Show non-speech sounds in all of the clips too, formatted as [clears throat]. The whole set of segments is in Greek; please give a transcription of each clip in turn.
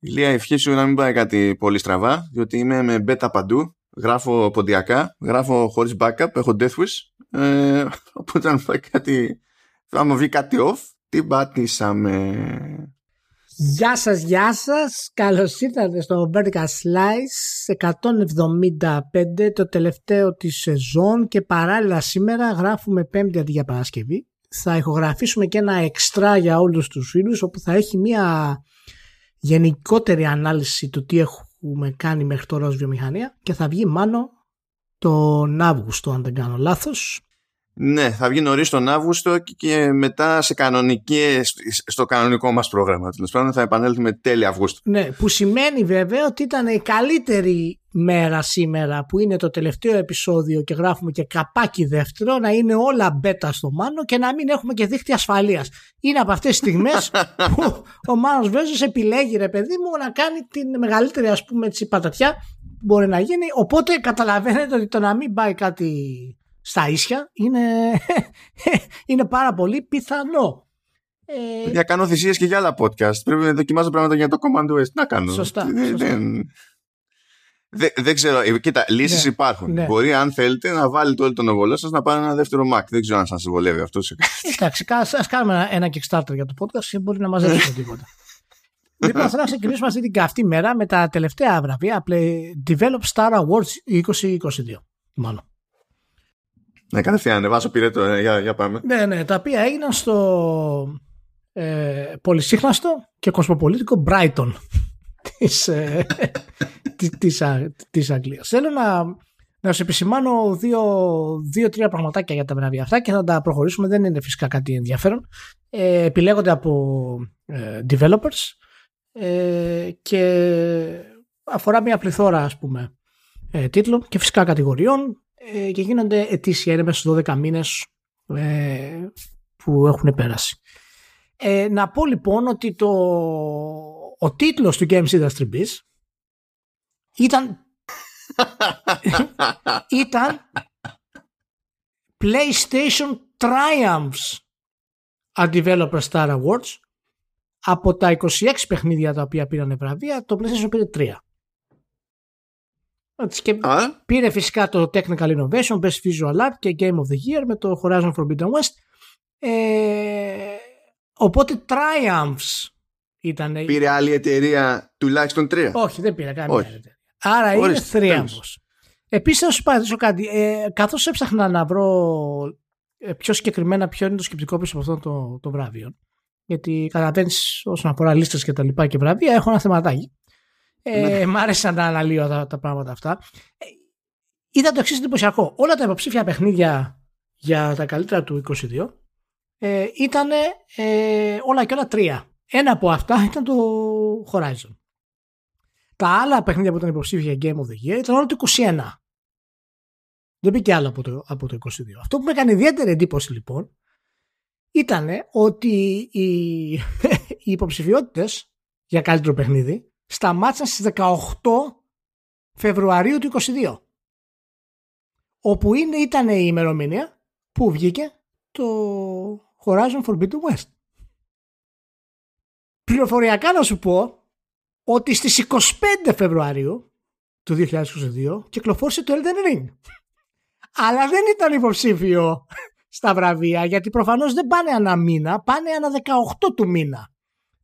Ηλία, ευχή σου να μην πάει κάτι πολύ στραβά, διότι είμαι με beta παντού. Γράφω ποντιακά, γράφω χωρίς backup, έχω death wish. Ε, οπότε αν πάει κάτι, θα μου βγει κάτι off, την πατήσαμε. Γεια σας, γεια σας. Καλώς ήρθατε στο Vertical Slice 175, το τελευταίο της σεζόν και παράλληλα σήμερα γράφουμε πέμπτη αντί για Παρασκευή. Θα ηχογραφήσουμε και ένα εξτρά για όλους τους φίλους όπου θα έχει μια γενικότερη ανάλυση του τι έχουμε κάνει μέχρι τώρα ως βιομηχανία και θα βγει μάλλον τον Αύγουστο αν δεν κάνω λάθος ναι, θα βγει νωρίς τον Αύγουστο και μετά σε κανονική, στο κανονικό μας πρόγραμμα. Τέλος πάντων, θα επανέλθουμε τέλη Αυγούστου. Ναι, που σημαίνει βέβαια ότι ήταν η καλύτερη μέρα σήμερα που είναι το τελευταίο επεισόδιο και γράφουμε και καπάκι δεύτερο να είναι όλα μπέτα στο Μάνο και να μην έχουμε και δίχτυα ασφαλείας. Είναι από αυτές τις στιγμές [laughs] που ο Μάνος Βέζος επιλέγει, ρε παιδί μου, να κάνει την μεγαλύτερη ας πούμε έτσι πατατιά που μπορεί να γίνει. Οπότε καταλαβαίνετε ότι το να μην πάει κάτι στα ίσια είναι, [laughs] είναι πάρα πολύ πιθανό. Ε... Για κάνω θυσίες και για άλλα podcast. Πρέπει να δοκιμάζω πράγματα για το Command OS. Να κάνω. Σωστά. Δεν, δεν, δεν ξέρω. Ε, κοίτα, λύσεις ναι, υπάρχουν. Ναι. Μπορεί, αν θέλετε, να βάλετε όλο τον οβολό σας να πάρει ένα δεύτερο Mac. Δεν ξέρω αν σας βολεύει αυτό. Εντάξει, α κάνουμε ένα, ένα Kickstarter για το podcast και μπορεί να μαζέψει [laughs] τίποτα. λοιπόν, θα ξεκινήσουμε αυτή την καυτή μέρα με τα τελευταία βραβεία. Develop Star Awards 2022. Μάλλον. Ναι, κατευθείαν ανεβάσω πυρέτο, ε, για, για πάμε. Ναι, ναι, τα οποία έγιναν στο ε, πολυσύχναστο και κοσμοπολίτικο Brighton [laughs] της, ε, της, της, Αγγλίας. Θέλω να, να σου επισημάνω δύο-τρία πραγματάκια για τα βραβεία αυτά και θα τα προχωρήσουμε. Δεν είναι φυσικά κάτι ενδιαφέρον. Ε, επιλέγονται από ε, developers ε, και αφορά μια πληθώρα ας πούμε ε, τίτλων και φυσικά κατηγοριών ε, και γίνονται ετήσια έρευνα στους 12 μήνες ε, που έχουν πέρασει. Ε, να πω λοιπόν ότι το, ο τίτλος του Games Industry Biz ήταν [laughs] ήταν PlayStation Triumphs at Developer Star Awards από τα 26 παιχνίδια τα οποία πήραν βραβεία το PlayStation πήρε 3 και πήρε φυσικά το Technical Innovation, Best Visual Art και Game of the Year με το Horizon Forbidden West. Ε, οπότε Triumphs ήταν. Πήρε άλλη εταιρεία τουλάχιστον τρία. Όχι, δεν πήρε καμία εταιρεία. Άρα είναι Triumphs. Επίσης, να σου παρατήσω κάτι. Ε, Καθώς έψαχνα να βρω ε, πιο συγκεκριμένα ποιο είναι το σκεπτικό πίσω από αυτό το, το βράβειο. Γιατί καταλαβαίνεις όσον αφορά λίστες και τα λοιπά και βραβεία, έχω ένα θεματάκι. Ε, ναι. Μ' άρεσε να αναλύω τα, τα πράγματα αυτά. Ε, είδα το εξής εντυπωσιακό. Όλα τα υποψήφια παιχνίδια για τα καλύτερα του 22 ε, ήταν ε, όλα και όλα τρία. Ένα από αυτά ήταν το Horizon. Τα άλλα παιχνίδια που ήταν υποψήφια Game of the Year ήταν όλα το 21. Δεν μπήκε άλλο από το, από το 22. Αυτό που με έκανε ιδιαίτερη εντύπωση λοιπόν ήταν ότι οι, [laughs] οι υποψηφιότητες για καλύτερο παιχνίδι σταμάτησαν στις 18 Φεβρουαρίου του 22 όπου είναι, ήταν η ημερομηνία που βγήκε το Horizon Forbidden West. Πληροφοριακά να σου πω ότι στις 25 Φεβρουαρίου του 2022 κυκλοφόρησε το Elden Ring. Αλλά δεν ήταν υποψήφιο στα βραβεία γιατί προφανώς δεν πάνε ένα μήνα, πάνε ένα 18 του μήνα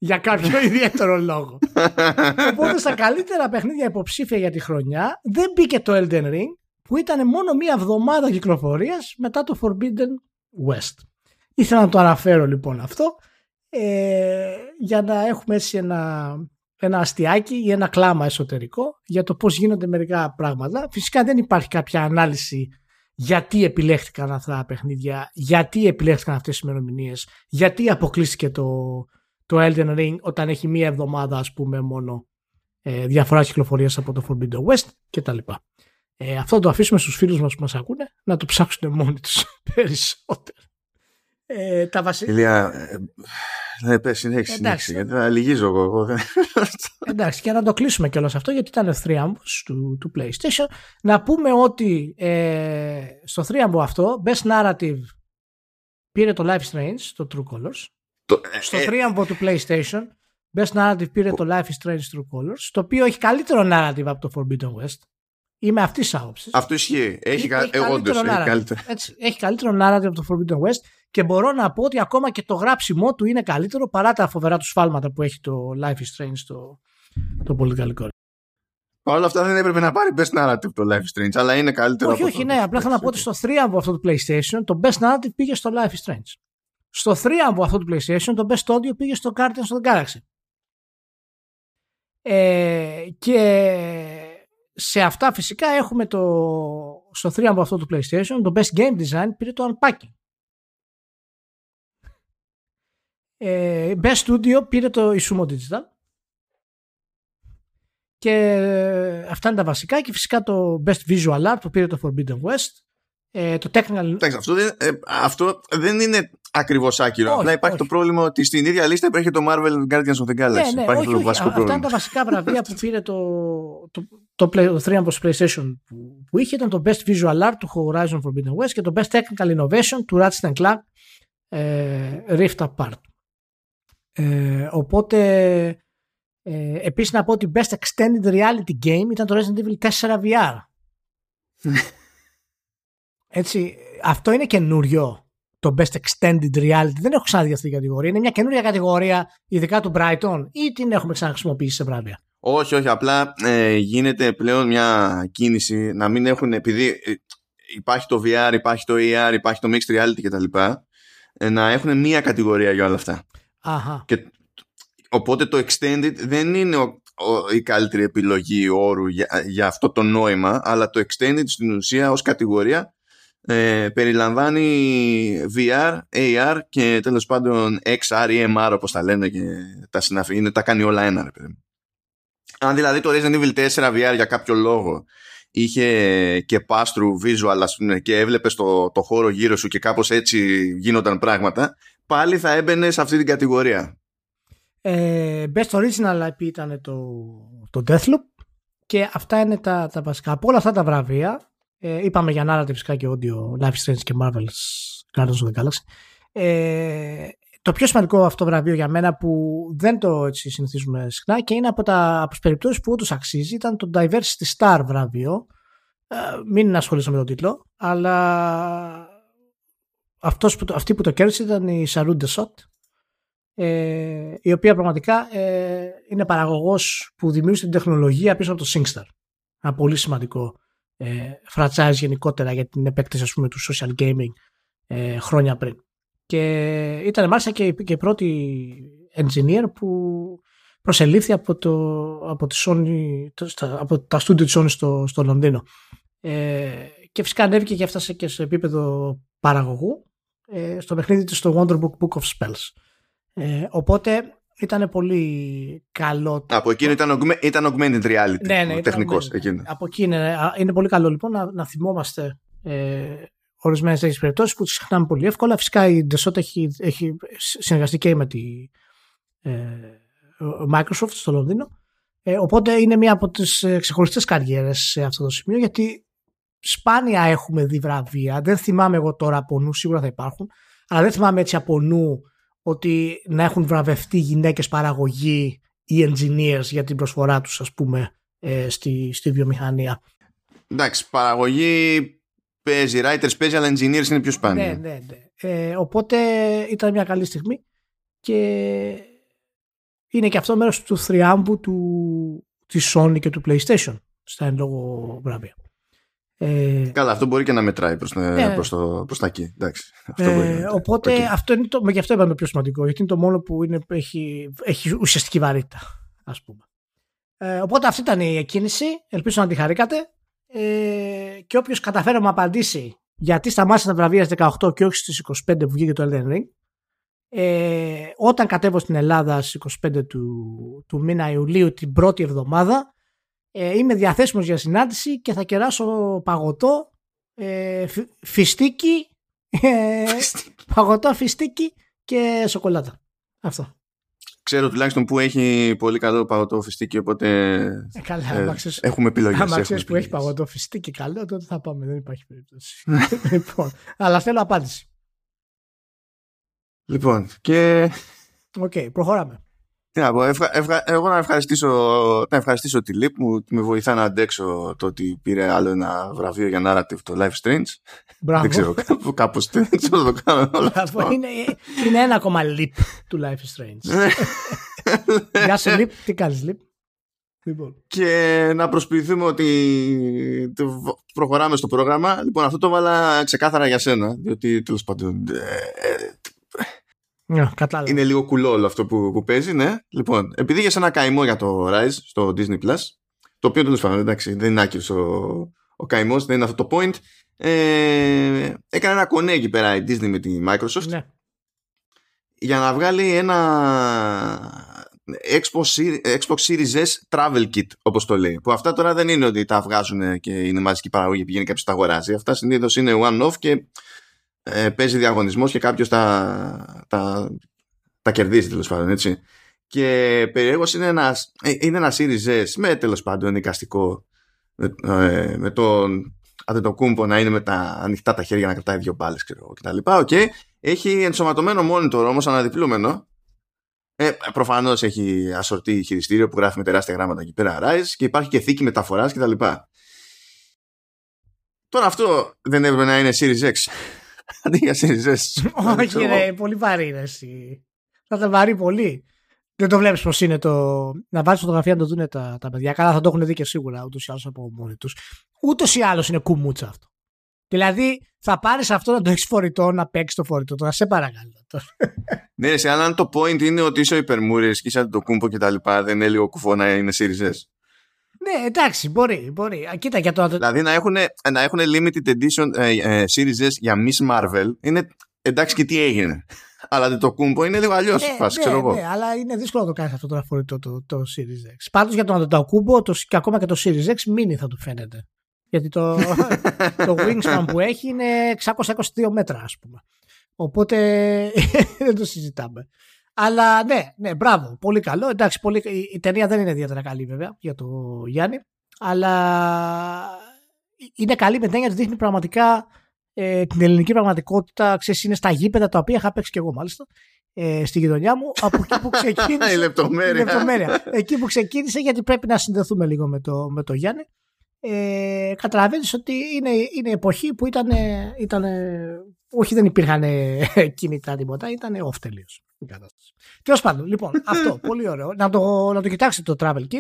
για κάποιο [laughs] ιδιαίτερο λόγο. [laughs] Οπότε στα καλύτερα παιχνίδια υποψήφια για τη χρονιά δεν μπήκε το Elden Ring που ήταν μόνο μία εβδομάδα κυκλοφορίας μετά το Forbidden West. Ήθελα να το αναφέρω λοιπόν αυτό ε, για να έχουμε έτσι ένα, ένα αστιάκι ή ένα κλάμα εσωτερικό για το πώς γίνονται μερικά πράγματα. Φυσικά δεν υπάρχει κάποια ανάλυση γιατί επιλέχθηκαν αυτά τα παιχνίδια, γιατί επιλέχθηκαν αυτές τις ημερομηνίες, γιατί αποκλείστηκε το, το Elden Ring όταν έχει μία εβδομάδα ας πούμε μόνο ε, διαφοράς κυκλοφορίας από το Forbidden West κτλ. Ε, αυτό το αφήσουμε στους φίλους μας που μας ακούνε να το ψάξουν μόνοι τους [laughs] περισσότερο. Ε, τα βασικά... Ηλία, ε, ναι, πες, συνέχισε, συνέχισε, γιατί θα λυγίζω εγώ. [laughs] Εντάξει, και να το κλείσουμε κιόλας αυτό, γιατί ήταν θρίαμβος του, του PlayStation. Να πούμε ότι ε, στο θρίαμβο αυτό, Best Narrative πήρε το Life Strange, το True Colors. Το, στο ε, τρίαμβο του PlayStation, Best Narrative πήρε το Life is Strange True Colors, το οποίο έχει καλύτερο narrative από το Forbidden West. Είμαι αυτής της άποψης. Αυτό ισχύει. Έχει, κα... έχει, όντως, έχει καλύτερο. Έτσι, έχει καλύτερο narrative από το Forbidden West και μπορώ να πω ότι ακόμα και το γράψιμό του είναι καλύτερο παρά τα φοβερά του σφάλματα που έχει το Life is Strange το, το Political Correct. Όλα αυτά δεν έπρεπε να πάρει best narrative το Life is Strange, αλλά είναι καλύτερο. Όχι, όχι, ναι. Απλά θέλω να πω ότι στο θρίαμβο αυτό του PlayStation το best narrative πήγε στο Life is Strange. Στο θρίαμβο αυτό του PlayStation το best audio πήγε στο Guardians of the Galaxy. Ε, και σε αυτά φυσικά έχουμε το, στο θρίαμβο αυτό του PlayStation το best game design πήρε το Unpacking. Ε, best studio πήρε το Isumo Digital. Και αυτά είναι τα βασικά και φυσικά το Best Visual Art που πήρε το Forbidden West. Ε, το technical... Εντάξει, αυτό, δεν, ε, αυτό δεν είναι ακριβώς άκυρο. Όχι, Απλά υπάρχει όχι. το πρόβλημα ότι στην ίδια λίστα υπάρχει το Marvel Guardians of the Galaxy. Ναι, ναι, υπάρχει όχι, το βασικό πρόβλημα. Αυτά είναι τα βασικά βραβεία που πήρε το, το, το, το, το 3 PlayStation που, που είχε. Ήταν το Best Visual Art του Horizon Forbidden West και το Best Technical Innovation του Ratchet Clank ε, Rift Apart. Ε, οπότε ε, επίσης να πω ότι Best Extended Reality Game ήταν το Resident Evil 4 VR. [laughs] Έτσι, αυτό είναι καινούριο το Best Extended Reality. Δεν έχω ξαναδεί αυτή την κατηγορία. Είναι μια καινούρια κατηγορία, ειδικά του Brighton, ή την έχουμε ξαναχρησιμοποιήσει σε βράδια. Όχι, όχι. Απλά ε, γίνεται πλέον μια κίνηση να μην έχουν, επειδή ε, υπάρχει το VR, υπάρχει το AR, υπάρχει το Mixed Reality κτλ. Ε, να έχουν μία κατηγορία για όλα αυτά. Αχα. Και Οπότε το extended δεν είναι ο, η καλύτερη επιλογή όρου για, για αυτό το νόημα, αλλά το extended στην ουσία ως κατηγορία ε, περιλαμβάνει VR, AR και τέλος πάντων XR ή MR όπως τα λένε και τα συναφή. Είναι, τα κάνει όλα ένα ρε παιδί. Αν δηλαδή το Resident Evil 4 VR για κάποιο λόγο είχε και pass-through visual ας πούμε, και έβλεπες το, το χώρο γύρω σου και κάπως έτσι γίνονταν πράγματα, πάλι θα έμπαινε σε αυτή την κατηγορία. Ε, best Original IP ήταν το, το Deathloop και αυτά είναι τα, τα βασικά. Από όλα αυτά τα βραβεία, ε, είπαμε για narrative φυσικά και audio, Life is Strange και Marvel's Guardians of the Galaxy. Ε, το πιο σημαντικό αυτό βραβείο για μένα που δεν το έτσι συνηθίζουμε συχνά και είναι από, τα, από τις περιπτώσεις που όντως αξίζει ήταν το Diversity Star βραβείο. Ε, μην ασχολήσω με τον τίτλο, αλλά αυτός που, αυτή που το κέρδισε ήταν η Σαρούντε Σότ ε, η οποία πραγματικά ε, είναι παραγωγός που δημιούργησε την τεχνολογία πίσω από το SingStar. Ένα πολύ σημαντικό ε, franchise γενικότερα για την επέκταση ας πούμε, του social gaming ε, χρόνια πριν. Και ήταν μάλιστα και, και η πρώτη engineer που προσελήφθη από, το, από, τη Sony, από τα studio της Sony στο, στο Λονδίνο. Ε, και φυσικά ανέβηκε και έφτασε και σε επίπεδο παραγωγού ε, στο παιχνίδι του στο Wonderbook Book of Spells. Ε, οπότε ήταν πολύ καλό. Από εκείνο ήταν, ήταν augmented reality. Ναι, ναι, τεχνικός, Από εκεί είναι, είναι πολύ καλό λοιπόν να, να θυμόμαστε ε, ορισμένες τέτοιες περιπτώσεις που τις ξεχνάμε πολύ εύκολα. Φυσικά η Desot έχει, έχει συνεργαστεί και με τη ε, Microsoft στο Λονδίνο. Ε, οπότε είναι μία από τις ε, ξεχωριστές καριέρες σε αυτό το σημείο γιατί σπάνια έχουμε δει βραβεία. Δεν θυμάμαι εγώ τώρα από νου, σίγουρα θα υπάρχουν, αλλά δεν θυμάμαι έτσι από νου ότι να έχουν βραβευτεί γυναίκες παραγωγή ή engineers για την προσφορά τους ας πούμε ε, στη, στη βιομηχανία. Εντάξει, παραγωγή παίζει, writers παίζει, αλλά engineers είναι πιο σπάνιο. Ναι, ναι, ναι. Ε, οπότε ήταν μια καλή στιγμή και είναι και αυτό μέρος του θριάμβου του, της Sony και του PlayStation στα εν λόγω βραβεία. Ε, Καλά, αυτό μπορεί και να μετράει προς, ναι, προς, το, προς τα εκεί. Εντάξει, αυτό ε, οπότε αυτό είναι το, γι' αυτό είπαμε το πιο σημαντικό, γιατί είναι το μόνο που είναι, έχει, έχει ουσιαστική βαρύτητα, ας πούμε. Ε, οπότε αυτή ήταν η κίνηση, ελπίζω να τη χαρήκατε. Ε, και όποιος καταφέρει να μου απαντήσει γιατί σταμάτησε τα βραβεία στις 18 και όχι στις 25 που βγήκε το Elden Ring, ε, όταν κατέβω στην Ελλάδα στις 25 του, του μήνα Ιουλίου την πρώτη εβδομάδα ε, είμαι διαθέσιμος για συνάντηση και θα κεράσω παγωτό, ε, φιστίκι, ε, παγωτό, φιστίκι και σοκολάτα. Αυτό. Ξέρω τουλάχιστον που έχει πολύ καλό παγωτό φιστίκι, οπότε ε, καλά, ε, έχουμε επιλογές. Αν ξέρεις που έχει παγωτό φιστίκι καλό, τότε θα πάμε, δεν υπάρχει περίπτωση. [laughs] [laughs] λοιπόν, αλλά θέλω απάντηση. Λοιπόν, και... Οκ, okay, προχωράμε. Τι να πω, ευχα, ευχα, εγώ να ευχαριστήσω, να ευχαριστήσω τη Λίπ μου, με βοηθά να αντέξω το ότι πήρε άλλο ένα βραβείο για narrative το Life Strange. Μπράβο. Δεν ξέρω, κάπου, κάπως δεν ξέρω να το κάνω όλο Αυτό αυτό. είναι, είναι ένα ακόμα leap του Life is Strange. Ναι. Γεια σου Leap, τι κάνεις Leap. Λοιπόν. και να προσποιηθούμε ότι το- προχωράμε στο πρόγραμμα. Λοιπόν, αυτό το βάλα ξεκάθαρα για σένα, διότι τέλος πάντων ε, ε, Ναι, κατάλαβα. είναι λίγο κουλό όλο αυτό που, που παίζει, ναι. Λοιπόν, επειδή είχε ένα καημό για το Rise στο Disney Plus, το οποίο τέλος πάντων εντάξει, δεν είναι άκυρο ο, ο καημός, δεν είναι αυτό το point. Ε, έκανε ένα κονέ εκεί πέρα η Disney με τη Microsoft Ναι. για να βγάλει ένα Xbox, Seri- Xbox Series S Travel Kit, όπως το λέει. Που αυτά τώρα δεν είναι ότι τα βγάζουν και είναι μαζική παραγωγή, πηγαίνει κάποιος τα αγοράζει. Αυτά συνήθως είναι one-off και ε, παίζει διαγωνισμός και κάποιος τα, τα, τα κερδίζει τέλος πάντων, έτσι. Και περιέργως είναι ένα, ε, είναι ένα Series S με τέλος πάντων εικαστικό με, ε, με τον Αντετοκούμπο να είναι με τα ανοιχτά τα χέρια να κρατάει δύο μπάλες ξέρω, εγώ, κτλ. Οκ. Έχει ενσωματωμένο monitor όμως αναδιπλούμενο. Ε, Προφανώς έχει ασορτή χειριστήριο που γράφει με τεράστια γράμματα εκεί πέρα Rise και υπάρχει και θήκη μεταφοράς κτλ. Τώρα αυτό δεν έπρεπε να είναι Series X. Αντί για Series S. Όχι ρε, πολύ βαρύ είναι εσύ. Θα ήταν βαρύ πολύ. Δεν το βλέπεις πως είναι το... Να βάλεις φωτογραφία να το δουν τα, τα παιδιά. Καλά θα το έχουν δει και σίγουρα ούτως ή άλλως από μόνοι τους. Ούτως ή άλλως είναι κουμούτσα αυτό. Δηλαδή θα πάρεις αυτό να το έχεις φορητό, να παίξεις το φορητό. Τώρα σε παρακαλώ. τώρα. ναι, σε αν το point είναι ότι είσαι ο υπερμούρης και είσαι το κούμπο και τα λοιπά, δεν είναι λίγο κουφό να είναι Series S. ναι, εντάξει, μπορεί, μπορεί. Α, Κοίτα για το... Δηλαδή να έχουν, να έχουν limited edition ε, ε, Series S για Miss Marvel είναι εντάξει και τι έγινε. Αλλά το κούμπο είναι λίγο αλλιώς. Ε, φάση, ναι, ξέρω εγώ. ναι, αλλά είναι δύσκολο να το κάνεις αυτό τώρα φορητό το, το Series X. Πάντως για τον Αντετακούμπο το, και ακόμα και το Series X mini θα του φαίνεται. Γιατί το, το wingspan που έχει είναι 622 μέτρα, ας πούμε. Οπότε [laughs] δεν το συζητάμε. Αλλά ναι, ναι, μπράβο, πολύ καλό. Εντάξει, πολύ, η, η ταινία δεν είναι ιδιαίτερα καλή βέβαια για το Γιάννη. Αλλά είναι καλή με την έννοια ότι δείχνει πραγματικά ε, την ελληνική πραγματικότητα. Ξέρεις, είναι στα γήπεδα τα οποία είχα παίξει και εγώ μάλιστα ε, στη γειτονιά μου από εκεί που [laughs] ξεκίνησε. Η λεπτομέρεια. η λεπτομέρεια. Εκεί που ξεκίνησε, γιατί πρέπει να συνδεθούμε λίγο με το, με το Γιάννη. Ε, Καταλαβαίνεις ότι είναι, είναι εποχή που ήταν. ήταν όχι, δεν υπήρχαν [laughs] κινητά τίποτα, ήταν off τελείως η κατάσταση. Τέλος πάντων, λοιπόν, [laughs] αυτό πολύ ωραίο. Να το, να το κοιτάξετε το travel kit.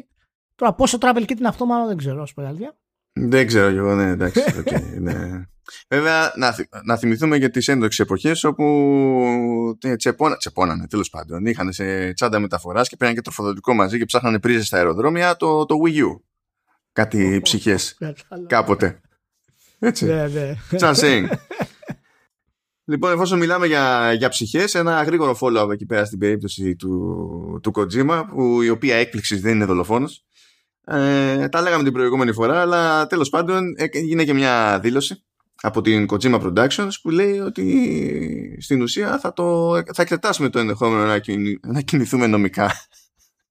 Τώρα, πόσο travel kit είναι αυτό, μάλλον δεν ξέρω, ας πούμε, αλήθεια. Δεν ξέρω κι εγώ, ναι, εντάξει. [laughs] Okay, ναι. Βέβαια, να, θυ- να θυμηθούμε για τις έντοξες εποχές όπου τε- τσεπώνα, τσεπώνανε τέλος πάντων. Είχαν σε τσάντα μεταφοράς και πήραν και τροφοδοτικό μαζί και ψάχνανε πρίζες στα αεροδρόμια το, το Wii U. Κάτι ψυχές κάποτε. Έτσι. Ναι, ναι. Just saying. Λοιπόν, εφόσον μιλάμε για, για ψυχές, ένα γρήγορο follow-up εκεί πέρα στην περίπτωση του, του Kojima, που η οποία έκπληξης δεν είναι δολοφόνος. Ε, τα λέγαμε την προηγούμενη φορά, αλλά τέλος πάντων έγινε και μια δήλωση από την Kojima Productions που λέει ότι στην ουσία θα, το, θα εξετάσουμε το ενδεχόμενο να, κινη- να κινηθούμε νομικά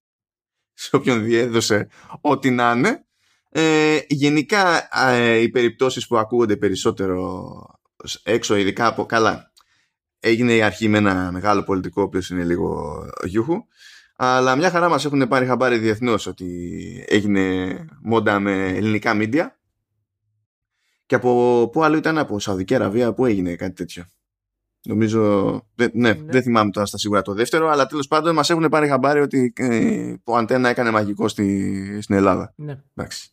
[laughs] σε όποιον διέδωσε ό,τι να είναι. Ε, γενικά ε, οι περιπτώσεις που ακούγονται περισσότερο έξω ειδικά από καλά έγινε η αρχή με ένα μεγάλο πολιτικό ο οποίος είναι λίγο γιούχου αλλά μια χαρά μας έχουν πάρει χαμπάρι διεθνώς ότι έγινε μόντα με ελληνικά μίντια και από πού άλλο ήταν από Σαουδική Αραβία που έγινε κάτι τέτοιο νομίζω δε- ναι, Ναι. δεν θυμάμαι τώρα στα σίγουρα το δεύτερο αλλά τέλος πάντων μας έχουν πάρει χαμπάρι ότι ε, ο Αντένα έκανε μαγικό στη, στην Ελλάδα ναι. Εντάξει.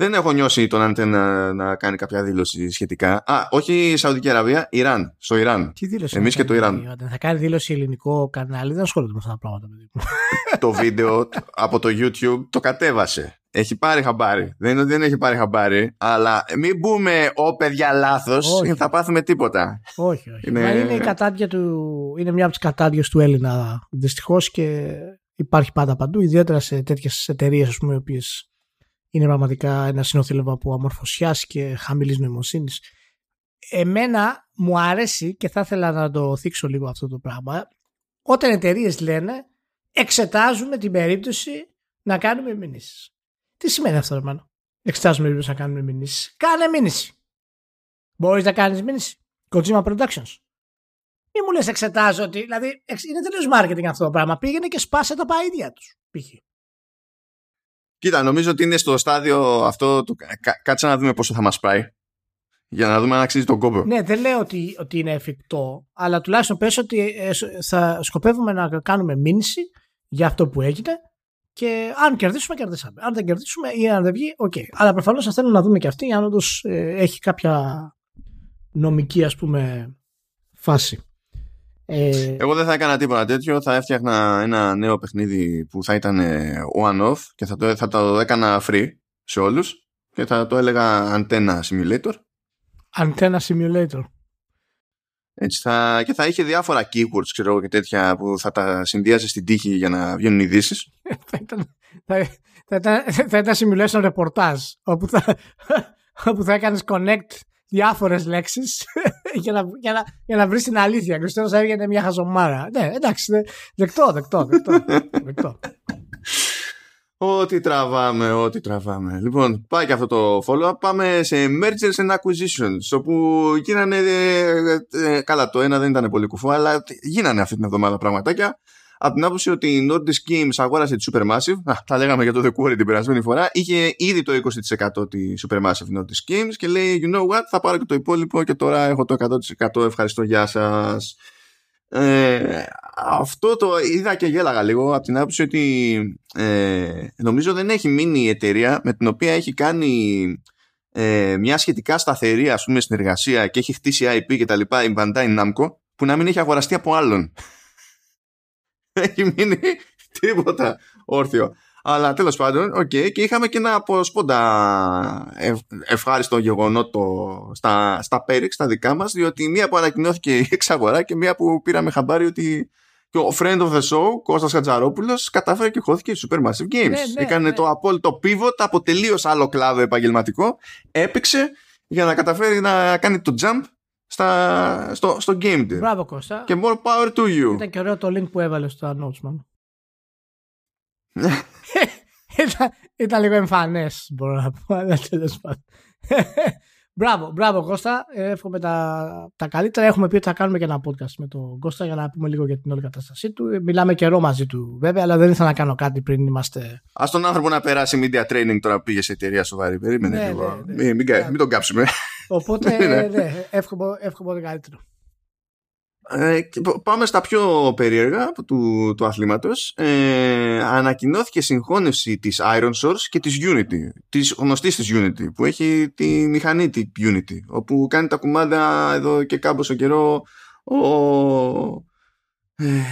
Δεν έχω νιώσει τον Αντένα να κάνει κάποια δήλωση σχετικά. Α, όχι η Σαουδική Αραβία, Ιράν. Στο Ιράν. Τι δήλωση Εμείς θα και το κάνει, Ιράν. όταν Θα κάνει δήλωση ελληνικό κανάλι, δεν ασχολείται με αυτά τα πράγματα. παιδί μου. το βίντεο [laughs] από το YouTube το κατέβασε. Έχει πάρει χαμπάρι. Δεν είναι ότι δεν έχει πάρει χαμπάρι, αλλά μην μπούμε ο παιδιά λάθος Όχι. και θα πάθουμε τίποτα. όχι, όχι. Είναι- Είναι... είναι, η κατάδια του... είναι μια από τις κατάδειες του Έλληνα δυστυχώς και υπάρχει πάντα παντού, ιδιαίτερα σε τέτοιες εταιρείες, ας πούμε, οι οποίες είναι πραγματικά ένα συνοθήλευμα από αμορφωσιά και χαμηλής νοημοσύνης. Εμένα μου αρέσει και θα ήθελα να το θίξω λίγο αυτό το πράγμα. Όταν εταιρείες λένε εξετάζουμε την περίπτωση να κάνουμε μηνύσεις. Τι σημαίνει αυτό, hermano? Εξετάζουμε την περίπτωση να κάνουμε μηνύσεις. Κάνε μήνυση. Μπορείς να κάνεις μήνυση. Kojima Productions. Μη μου λες εξετάζω ότι. Δηλαδή, είναι τελείως marketing αυτό το πράγμα. Πήγαινε και σπάσε τα παΐδια τους. Π.χ. Κοίτα, νομίζω ότι είναι στο στάδιο αυτό. Το... Κάτσε να δούμε πόσο θα μας πάει. Για να δούμε αν αξίζει τον κόμπο. Ναι, δεν λέω ότι, ότι είναι εφικτό, αλλά τουλάχιστον πες ότι ε, θα σκοπεύουμε να κάνουμε μήνυση για αυτό που έγινε και αν κερδίσουμε, κερδίσαμε. Αν δεν κερδίσουμε ή αν δεν βγει, OK. Okay. Αλλά προφανώς θα θέλουμε να δούμε και αυτή αν όντως ε, έχει κάποια νομική ας πούμε φάση. Ε... Εγώ δεν θα έκανα τίποτα τέτοιο. Θα έφτιαχνα ένα νέο παιχνίδι που θα ήταν one-off και θα το, θα το έκανα free σε όλους και θα το έλεγα Antenna Simulator. Antenna Simulator. Έτσι θα, και θα είχε διάφορα keywords ξέρω, και τέτοια που θα τα συνδυάζει στην τύχη για να βγαίνουν ειδήσεις. [laughs] θα, ήταν, θα, θα, ήταν, θα ήταν simulation reportage όπου θα, [laughs] όπου θα έκανες connect διάφορες λέξεις [laughs] [laughs] για να, για να, για να βρεις την αλήθεια. Και στο έβγαινε μια χαζομάρα. Ναι, εντάξει, δεκτό, δεκτό, δεκτό. δεκτό. [laughs] Ό,τι τραβάμε, ό,τι τραβάμε. Λοιπόν, πάει και αυτό το follow-up. Πάμε σε mergers and acquisitions, όπου γίνανε. Ε, ε, καλά, το ένα δεν ήταν πολύ κουφό, αλλά γίνανε αυτή την εβδομάδα πραγματάκια. Από την άποψη ότι η Nordic Games αγόρασε τη Supermassive, α, [laughs] τα λέγαμε για το The Quarry την περασμένη φορά, είχε ήδη το 20% τη Supermassive Nordic Games και λέει, you know what, θα πάρω και το υπόλοιπο και τώρα έχω το 100%, ευχαριστώ, γεια σας. Ε, αυτό το είδα και γέλαγα λίγο από την άποψη ότι ε, νομίζω δεν έχει μείνει η εταιρεία με την οποία έχει κάνει ε, μια σχετικά σταθερή ας πούμε συνεργασία και έχει χτίσει IP και τα λοιπά η Bandai Namco που να μην έχει αγοραστεί από άλλον. Έχει μείνει τίποτα όρθιο. Αλλά τέλος πάντων, OK, okay, και είχαμε και ένα από σπόντα ευχάριστο γεγονότο στα, στα Πέριξ, στα δικά μας, διότι μία που ανακοινώθηκε η εξαγορά και μία που πήραμε χαμπάρι ότι και ο friend of the show, Κώστας Χατζαρόπουλος, κατάφερε και χώθηκε η Supermassive Games. Ναι, ναι, Έκανε ναι. το απόλυτο pivot από τελείως άλλο κλάδο επαγγελματικό, έπαιξε για να καταφέρει να κάνει το jump στα, στο, στο game Μπράβο Κώστα. Και more power to you. Ήταν και ωραίο το link που έβαλε στο announcement. [laughs] ήταν, ήταν λίγο εμφανές, μπορώ να πω, αλλά τέλος πάντων. [laughs] Μπράβο, μπράβο Κώστα. Εύχομαι τα, τα καλύτερα. Έχουμε πει ότι θα κάνουμε και ένα podcast με τον Κώστα για να πούμε λίγο για την όλη κατάστασή του. Μιλάμε καιρό μαζί του βέβαια, αλλά δεν ήθελα να κάνω κάτι πριν είμαστε. Α τον άνθρωπο να περάσει media training τώρα που πήγε σε εταιρεία σοβαρή. Περίμενε ναι, λίγο. Ναι, ναι. Μην, μην, μην, τον κάψουμε. Οπότε, ναι, εύχομαι, εύχομαι το καλύτερο. Ε, πάμε στα πιο περίεργα του, του αθλήματος. Ε, ανακοινώθηκε συγχώνευση της Iron Source και της Unity, της γνωστής της Unity, που έχει τη μηχανή τη Unity, όπου κάνει τα κουμάντα εδώ και κάμποσο καιρό ο, ε,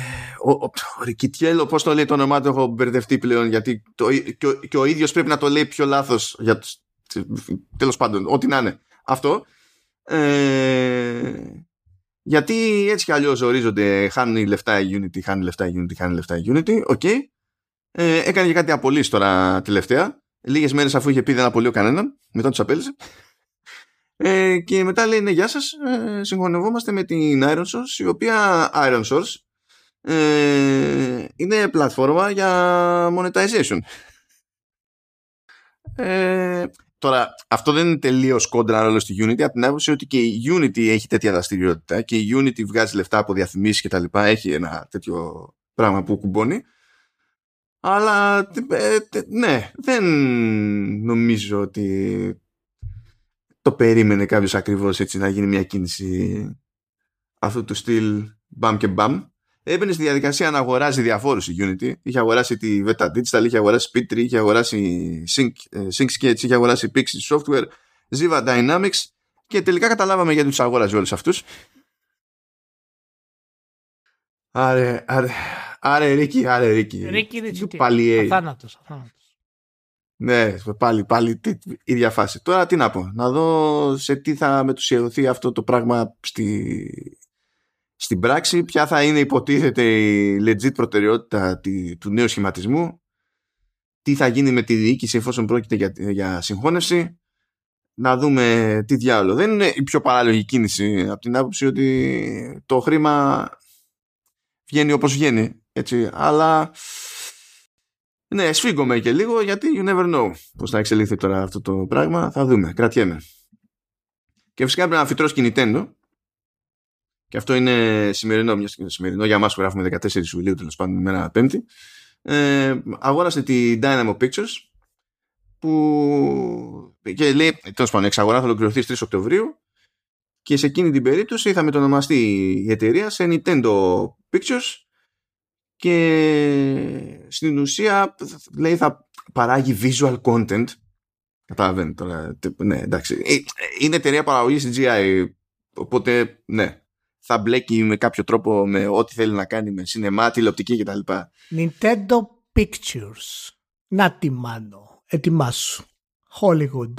ο, ο, ο Ρικιτιέλο, πώς το λέει το όνομά του, έχω μπερδευτεί πλέον, γιατί το, και, ο, και ο ίδιος πρέπει να το λέει πιο λάθος, για, τέλος πάντων, ό,τι να είναι αυτό. Ε, γιατί έτσι κι αλλιώς ορίζονται, χάνει λεφτά η Unity, χάνει λεφτά η Unity, χάνει λεφτά η Unity. OK. Okay. Ε, έκανε και κάτι απολύσεις τώρα τελευταία. Λίγες μέρες αφού είχε πει δεν απολύω κανέναν. Μετά τους απέλυσε. Ε, και μετά λέει ναι γεια σας ε, συγχωνευόμαστε με την Iron Source η οποία Iron Source ε, είναι πλατφόρμα για monetization ε, Τώρα, αυτό δεν είναι τελείως κόντρα ρόλο στη Unity από την άποψη ότι και η Unity έχει τέτοια δραστηριότητα και η Unity βγάζει λεφτά από διαφημίσεις και τα λοιπά. Έχει ένα τέτοιο πράγμα που κουμπώνει. Αλλά ε, ναι, δεν νομίζω ότι το περίμενε κάποιος ακριβώς έτσι να γίνει μια κίνηση αυτού του στυλ μπαμ και μπαμ έμπαινε στη διαδικασία να αγοράζει διαφόρους η Unity. Είχε αγοράσει τη Veta Digital, είχε αγοράσει P3, είχε αγοράσει Sync, ε, Sync Sketch, είχε αγοράσει Pixie Software, Ziva Dynamics και τελικά καταλάβαμε γιατί τους αγόραζε όλους αυτούς. Άρε, άρε, άρε Ρίκη, άρε Ρίκη. Ρίκη Ρίκη. Πάλι αθάνατος, αθάνατος. Ναι, πάλι, πάλι η ίδια φάση. Τώρα τι να πω, να δω σε τι θα μετουσιωθεί αυτό το πράγμα στη, στην πράξη ποια θα είναι υποτίθεται η legit προτεραιότητα του νέου σχηματισμού; Τι θα γίνει με τη διοίκηση εφόσον πρόκειται για, για συγχώνευση; Να δούμε τι διάλογο. Δεν είναι η πιο παράλογη κίνηση από την άποψη ότι το χρήμα βγαίνει όπως βγαίνει έτσι, αλλά ναι, σφίγγομαι και λίγο γιατί you never know πώς θα εξελίχθει τώρα αυτό το πράγμα. Θα δούμε, κρατιέμαι. Και φυσικά πρέπει να φυτρώσει και Nintendo και αυτό είναι σημερινό, μια, σημερινό για μας που γράφουμε 14 Ιουλίου τέλος πάντων ημέρα Πέμπτη ε, αγόρασε τη Dynamo Pictures που και λέει τέλος πάντων εξαγορά θα ολοκληρωθεί στις 3 Οκτωβρίου και σε εκείνη την περίπτωση θα μετονομαστεί η εταιρεία σε Nintendo Pictures και στην ουσία λέει θα παράγει visual content Καταλαβαίνετε τώρα. Ναι, εντάξει. Ε, είναι εταιρεία παραγωγής CGI. Οπότε, ναι. Θα μπλέκει με κάποιο τρόπο με ό,τι θέλει να κάνει με σινεμά, τηλεοπτική κτλ. Nintendo Pictures. Να τη μάνο. Ετοιμάσου. Hollywood.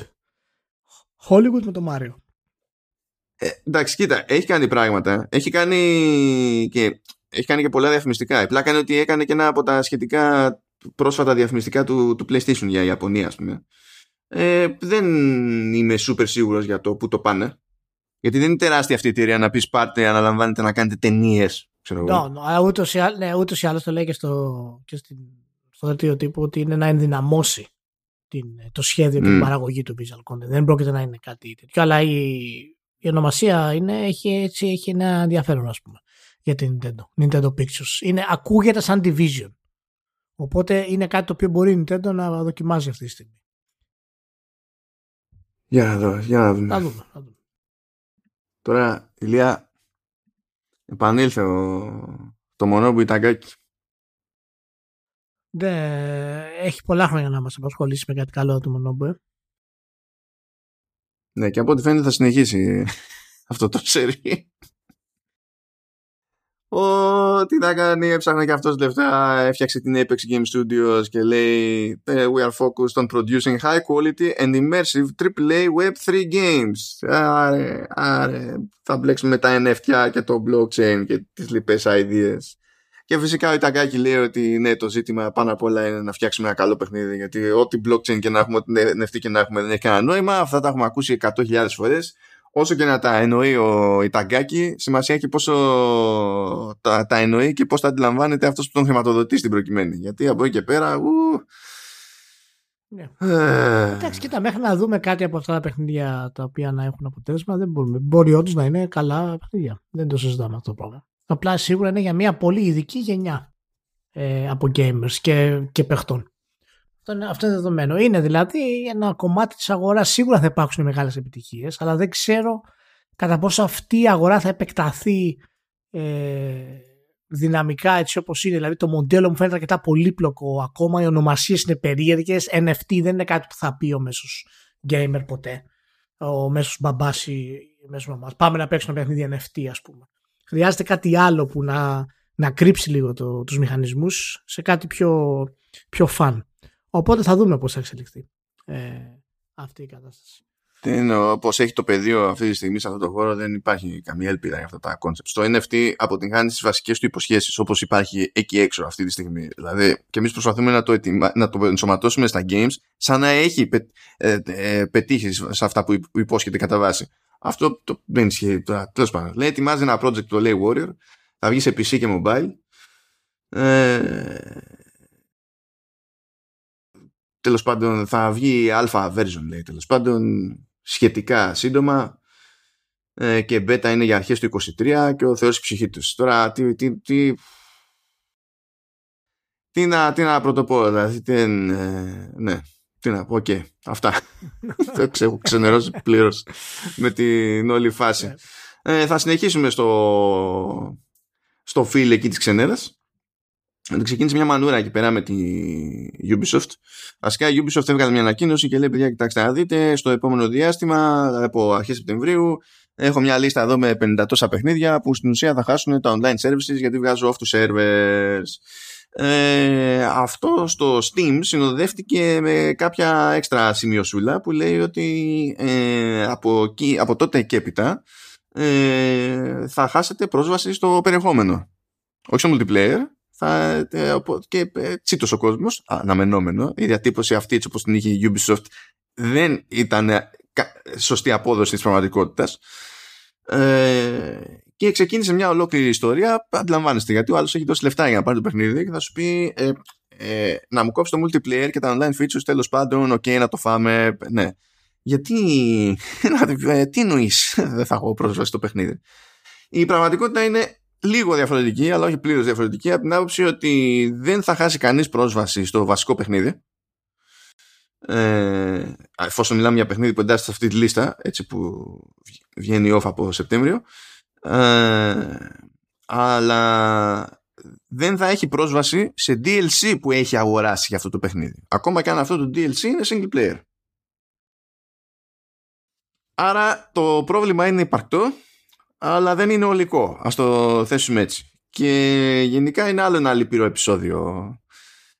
Hollywood με το Μάριο. Ε, εντάξει, κοίτα, έχει κάνει πράγματα. Έχει κάνει και, έχει κάνει και πολλά διαφημιστικά. Η πλάκα είναι ότι έκανε και ένα από τα σχετικά πρόσφατα διαφημιστικά του, του PlayStation για Ιαπωνία, ας πούμε ε, δεν είμαι super σίγουρος για το που το πάνε. Γιατί δεν είναι τεράστια αυτή η εταιρεία να πεις πάρτε, αναλαμβάνετε να κάνετε ταινίες. Ξέρω no, no, ούτως, ή, ναι, ούτως ή άλλως το λέει και στο, και στην, στο δελτίο τύπου ότι είναι να ενδυναμώσει την, το σχέδιο mm. και την παραγωγή του visual content. Δεν πρόκειται να είναι κάτι τέτοιο. Αλλά η, η ονομασία είναι, έχει, έτσι, έχει ένα ενδιαφέρον ας πούμε για την Nintendo. Nintendo Pictures. Είναι, ακούγεται σαν division. Οπότε είναι κάτι το οποίο μπορεί η Nintendo να δοκιμάζει αυτή τη στιγμή. Για να δω, για να δούμε. Να δούμε, να δούμε. Τώρα, Ηλία, επανήλθε ο... το μονόμπου Ιταγκάκι. Ναι, έχει πολλά χρόνια να μας απασχολήσει με κάτι καλό το μονόμπου. Ε. Ναι, και από ό,τι φαίνεται θα συνεχίσει [laughs] αυτό το σερί. Ο, τι θα κάνει, έψαχνε και αυτός λεφτά, έφτιαξε την Apex Game Studios και λέει We are focused on producing high quality and immersive AAA Web3 games. Άρε, άρε, θα μπλέξουμε με τα NFT και το blockchain και τις λοιπές ideas. Και φυσικά ο Ιταγκάκη λέει ότι ναι, το ζήτημα πάνω απ' όλα είναι να φτιάξουμε ένα καλό παιχνίδι. Γιατί ό,τι blockchain και να έχουμε, ό,τι NFT και να έχουμε δεν έχει κανένα νόημα. Αυτά τα έχουμε ακούσει 100.000 φορές όσο και να τα εννοεί ο Ιταγκάκη, σημασία έχει πόσο τα, τα εννοεί και πώς τα αντιλαμβάνεται αυτός που τον χρηματοδοτεί στην προκειμένη. Γιατί από εκεί και πέρα, ου, ναι. Ε... Εντάξει, κοίτα, μέχρι να δούμε κάτι από αυτά τα παιχνίδια τα οποία να έχουν αποτέλεσμα, δεν μπορούμε. Μπορεί όντως να είναι καλά παιχνίδια. Δεν το συζητάμε αυτό το πράγμα. Απλά σίγουρα είναι για μια πολύ ειδική γενιά ε, από gamers και, και παιχτών. Αυτό είναι, αυτό είναι δεδομένο. Είναι δηλαδή ένα κομμάτι της αγοράς σίγουρα θα υπάρξουν μεγάλες επιτυχίες αλλά δεν ξέρω κατά πόσο αυτή η αγορά θα επεκταθεί ε, δυναμικά έτσι όπως είναι. Δηλαδή το μοντέλο μου φαίνεται αρκετά πολύπλοκο ακόμα, οι ονομασίες είναι περίεργες, NFT δεν είναι κάτι που θα πει ο μέσος gamer ποτέ. Ο μέσος μπαμπάς ή μέσος μαμάς. Πάμε να παίξουμε παιχνίδι NFT ας πούμε. Χρειάζεται κάτι άλλο που να, να κρύψει λίγο το, τους μηχανισμούς σε κάτι πιο, πιο fun. Οπότε θα δούμε πώς θα εξελιχθεί ε, αυτή η κατάσταση. Τι είναι, όπως έχει το πεδίο αυτή τη στιγμή σε αυτό το χώρο δεν υπάρχει καμία ελπίδα για αυτά τα concepts. Το NFT αποτυγχάνει τις βασικές του υποσχέσεις όπως υπάρχει εκεί έξω αυτή τη στιγμή. Δηλαδή και εμείς προσπαθούμε να το, ετοιμα... να το ενσωματώσουμε στα games σαν να έχει πε... ε, ε, πετύχει σε αυτά που υπόσχεται κατά βάση. Αυτό το... δεν ισχύει τώρα. Τέλος πάντων. Λέει ετοιμάζει ένα project το λέει Warrior. Θα βγει σε PC και mobile. Ε, τέλος πάντων θα βγει alpha version λέει τέλος πάντων σχετικά σύντομα ε, και beta είναι για αρχές του 23 και ο Θεός η ψυχή τους. Τώρα τι, τι, τι, τι, να, τι να πρωτοπώ δηλαδή τι, ε, ναι τι να πω, OK, okay, αυτά. [laughs] Το έχω ξενερώσει πλήρως με την όλη φάση. Ναι. Ε, θα συνεχίσουμε στο, στο feel εκεί της ξενέρας ξεκίνησε μια μανούρα εκεί πέρα με τη Ubisoft. Βασικά η Ubisoft έβγαλε μια ανακοίνωση και λέει: Παιδιά, κοιτάξτε να δείτε, στο επόμενο διάστημα, από αρχές Σεπτεμβρίου, έχω μια λίστα εδώ με 50 τόσα παιχνίδια που στην ουσία θα χάσουν τα online services γιατί βγάζω off τους servers. Ε, αυτό στο Steam συνοδεύτηκε με κάποια έξτρα σημειωσούλα που λέει ότι ε, από, από τότε και έπειτα ε, θα χάσετε πρόσβαση στο περιεχόμενο. Όχι στο multiplayer, θα, ε, και ε, τσίτος ο κόσμος, αναμενόμενο, η διατύπωση αυτή έτσι όπως την είχε η Ubisoft δεν ήταν σωστή απόδοση της πραγματικότητας. Ε, και ξεκίνησε μια ολόκληρη ιστορία αντιλαμβάνεστε γιατί ο άλλος έχει δώσει λεφτά για να πάρει το παιχνίδι και θα σου πει ε, ε, να μου κόψει το multiplayer και τα online features τέλος πάντων ok να το φάμε ναι. Γιατί [laughs] τι εννοείς [laughs] δεν θα έχω πρόσβαση στο παιχνίδι. Η πραγματικότητα είναι λίγο διαφορετική, αλλά όχι πλήρως διαφορετική, από την άποψη ότι δεν θα χάσει κανείς πρόσβαση στο βασικό παιχνίδι. Ε, εφόσον μιλάμε για παιχνίδι που εντάσσεται σε αυτή τη λίστα, έτσι που βγαίνει off από Σεπτέμβριο. Ε, αλλά δεν θα έχει πρόσβαση σε DLC που έχει αγοράσει για αυτό το παιχνίδι. Ακόμα και αν αυτό το DLC είναι single player. Άρα το πρόβλημα είναι υπαρκτό, αλλά δεν είναι ολικό. Ας το θέσουμε έτσι. Και γενικά είναι άλλο ένα λυπηρό επεισόδιο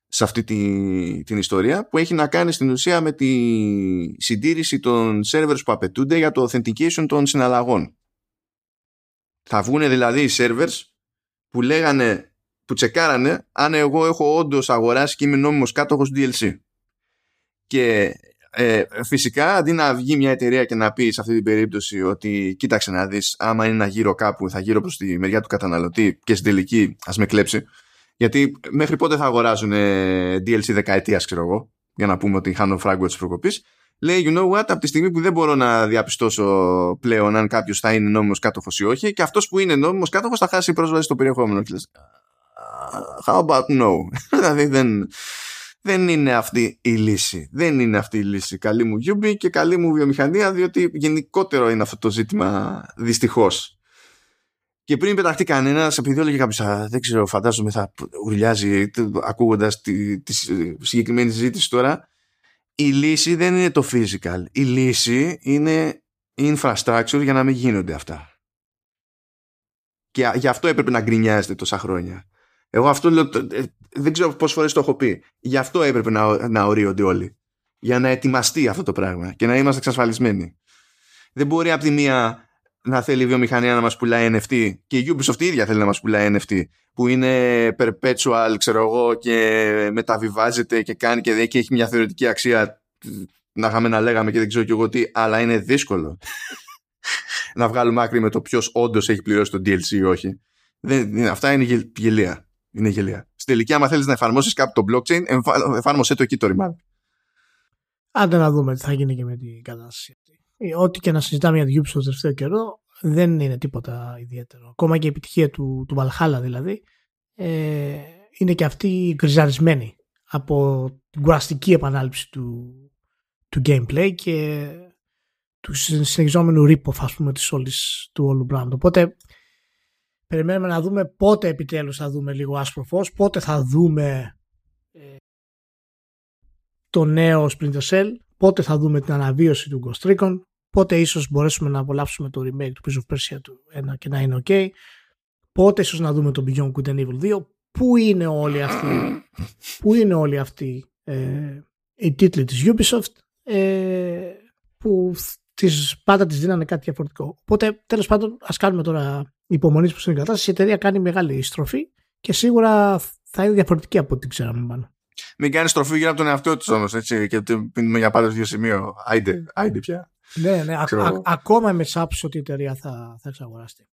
σε αυτή τη, την ιστορία που έχει να κάνει στην ουσία με τη συντήρηση των servers που απαιτούνται για το authentication των συναλλαγών. Θα βγουν δηλαδή οι servers που λέγανε, που τσεκάρανε αν εγώ έχω όντως αγοράσει και είμαι νόμιμος κάτοχος DLC. Και ε, φυσικά αντί να βγει μια εταιρεία και να πει σε αυτή την περίπτωση ότι κοίταξε να δεις άμα είναι να γύρω κάπου θα γύρω προς τη μεριά του καταναλωτή και στην τελική ας με κλέψει. Γιατί μέχρι πότε θα αγοράζουν DLC δεκαετίας ξέρω εγώ για να πούμε ότι χάνω φράγκο της προκοπής. Λέει you know what από τη στιγμή που δεν μπορώ να διαπιστώσω πλέον αν κάποιος θα είναι νόμιμος κάτοχος ή όχι και αυτός που είναι νόμιμος κάτοχος θα χάσει πρόσβαση στο περιεχόμενο. Και λες, how about no; [laughs] Δηλαδή δεν, δεν είναι αυτή η λύση δεν είναι αυτή η λύση καλή μου Γιούμπι και καλή μου βιομηχανία διότι γενικότερο είναι αυτό το ζήτημα δυστυχώς και πριν πεταχτεί κανένας, επειδή έλεγε κάποιος, δεν ξέρω, φαντάζομαι θα ουρλιάζει ακούγοντας τη, τη συγκεκριμένη συζήτηση τώρα, η λύση δεν είναι το physical. Η λύση είναι infrastructure για να μην γίνονται αυτά. Και γι' αυτό έπρεπε να γκρινιάζετε τόσα χρόνια. Εγώ αυτό λέω, ε, δεν ξέρω πόσες φορές το έχω πει. Γι' αυτό έπρεπε να, να ορίονται όλοι. Για να ετοιμαστεί αυτό το πράγμα και να είμαστε εξασφαλισμένοι. Δεν μπορεί από τη μία να θέλει η βιομηχανία να μας πουλάει NFT και η Ubisoft η ίδια θέλει να μας πουλάει NFT που είναι perpetual ξέρω εγώ και μεταβιβάζεται και κάνει και, και έχει μια θεωρητική αξία να είχαμε να λέγαμε και δεν ξέρω και εγώ τι αλλά είναι δύσκολο [laughs] να βγάλουμε άκρη με το ποιος όντως έχει πληρώσει το DLC ή όχι δεν, αυτά είναι γελία είναι γελία. Στην τελική άμα θέλεις να εφαρμόσεις κάποιο το blockchain εφάρμοσέ το εκεί το ρημάδι Άντε να δούμε τι θα γίνει και με την κατάσταση ε, ό,τι και να συζητάμε για την Ubisoft το τελευταίο καιρό δεν είναι τίποτα ιδιαίτερο. Ακόμα και η επιτυχία του, του Valhalla δηλαδή ε, είναι και αυτή γκριζαρισμένη από την κουραστική επανάληψη του, του gameplay και του συνεχιζόμενου rip ας πούμε της όλης, του όλου brand. Οπότε περιμένουμε να δούμε πότε επιτέλους θα δούμε λίγο άσπρο φως, πότε θα δούμε ε, το νέο Splinter Cell, πότε θα δούμε την αναβίωση του Ghost Recon, πότε ίσως μπορέσουμε να απολαύσουμε το remake του Prince of Persia του 1 και να είναι ok, πότε ίσως να δούμε το Beyond Good and Evil 2, πού είναι όλοι αυτοί, πού είναι όλοι αυτοί ε, οι τίτλοι της Ubisoft ε, που τις, πάντα τις δίνανε κάτι διαφορετικό. Οπότε τέλος πάντων ας κάνουμε τώρα υπομονής που είναι η κατάσταση. Η εταιρεία κάνει μεγάλη στροφή και σίγουρα θα είναι διαφορετική από ό,τι ξέραμε πάνω. Μην κάνεις στροφή γύρω από τον εαυτό της όμως, έτσι. Και πίνουμε για πάντα δύο σημείο. Άιντε, άιντε πια. Ναι, ναι. Α, ακόμα με τσάψει ότι η εταιρεία θα, θα εξαγοραστεί.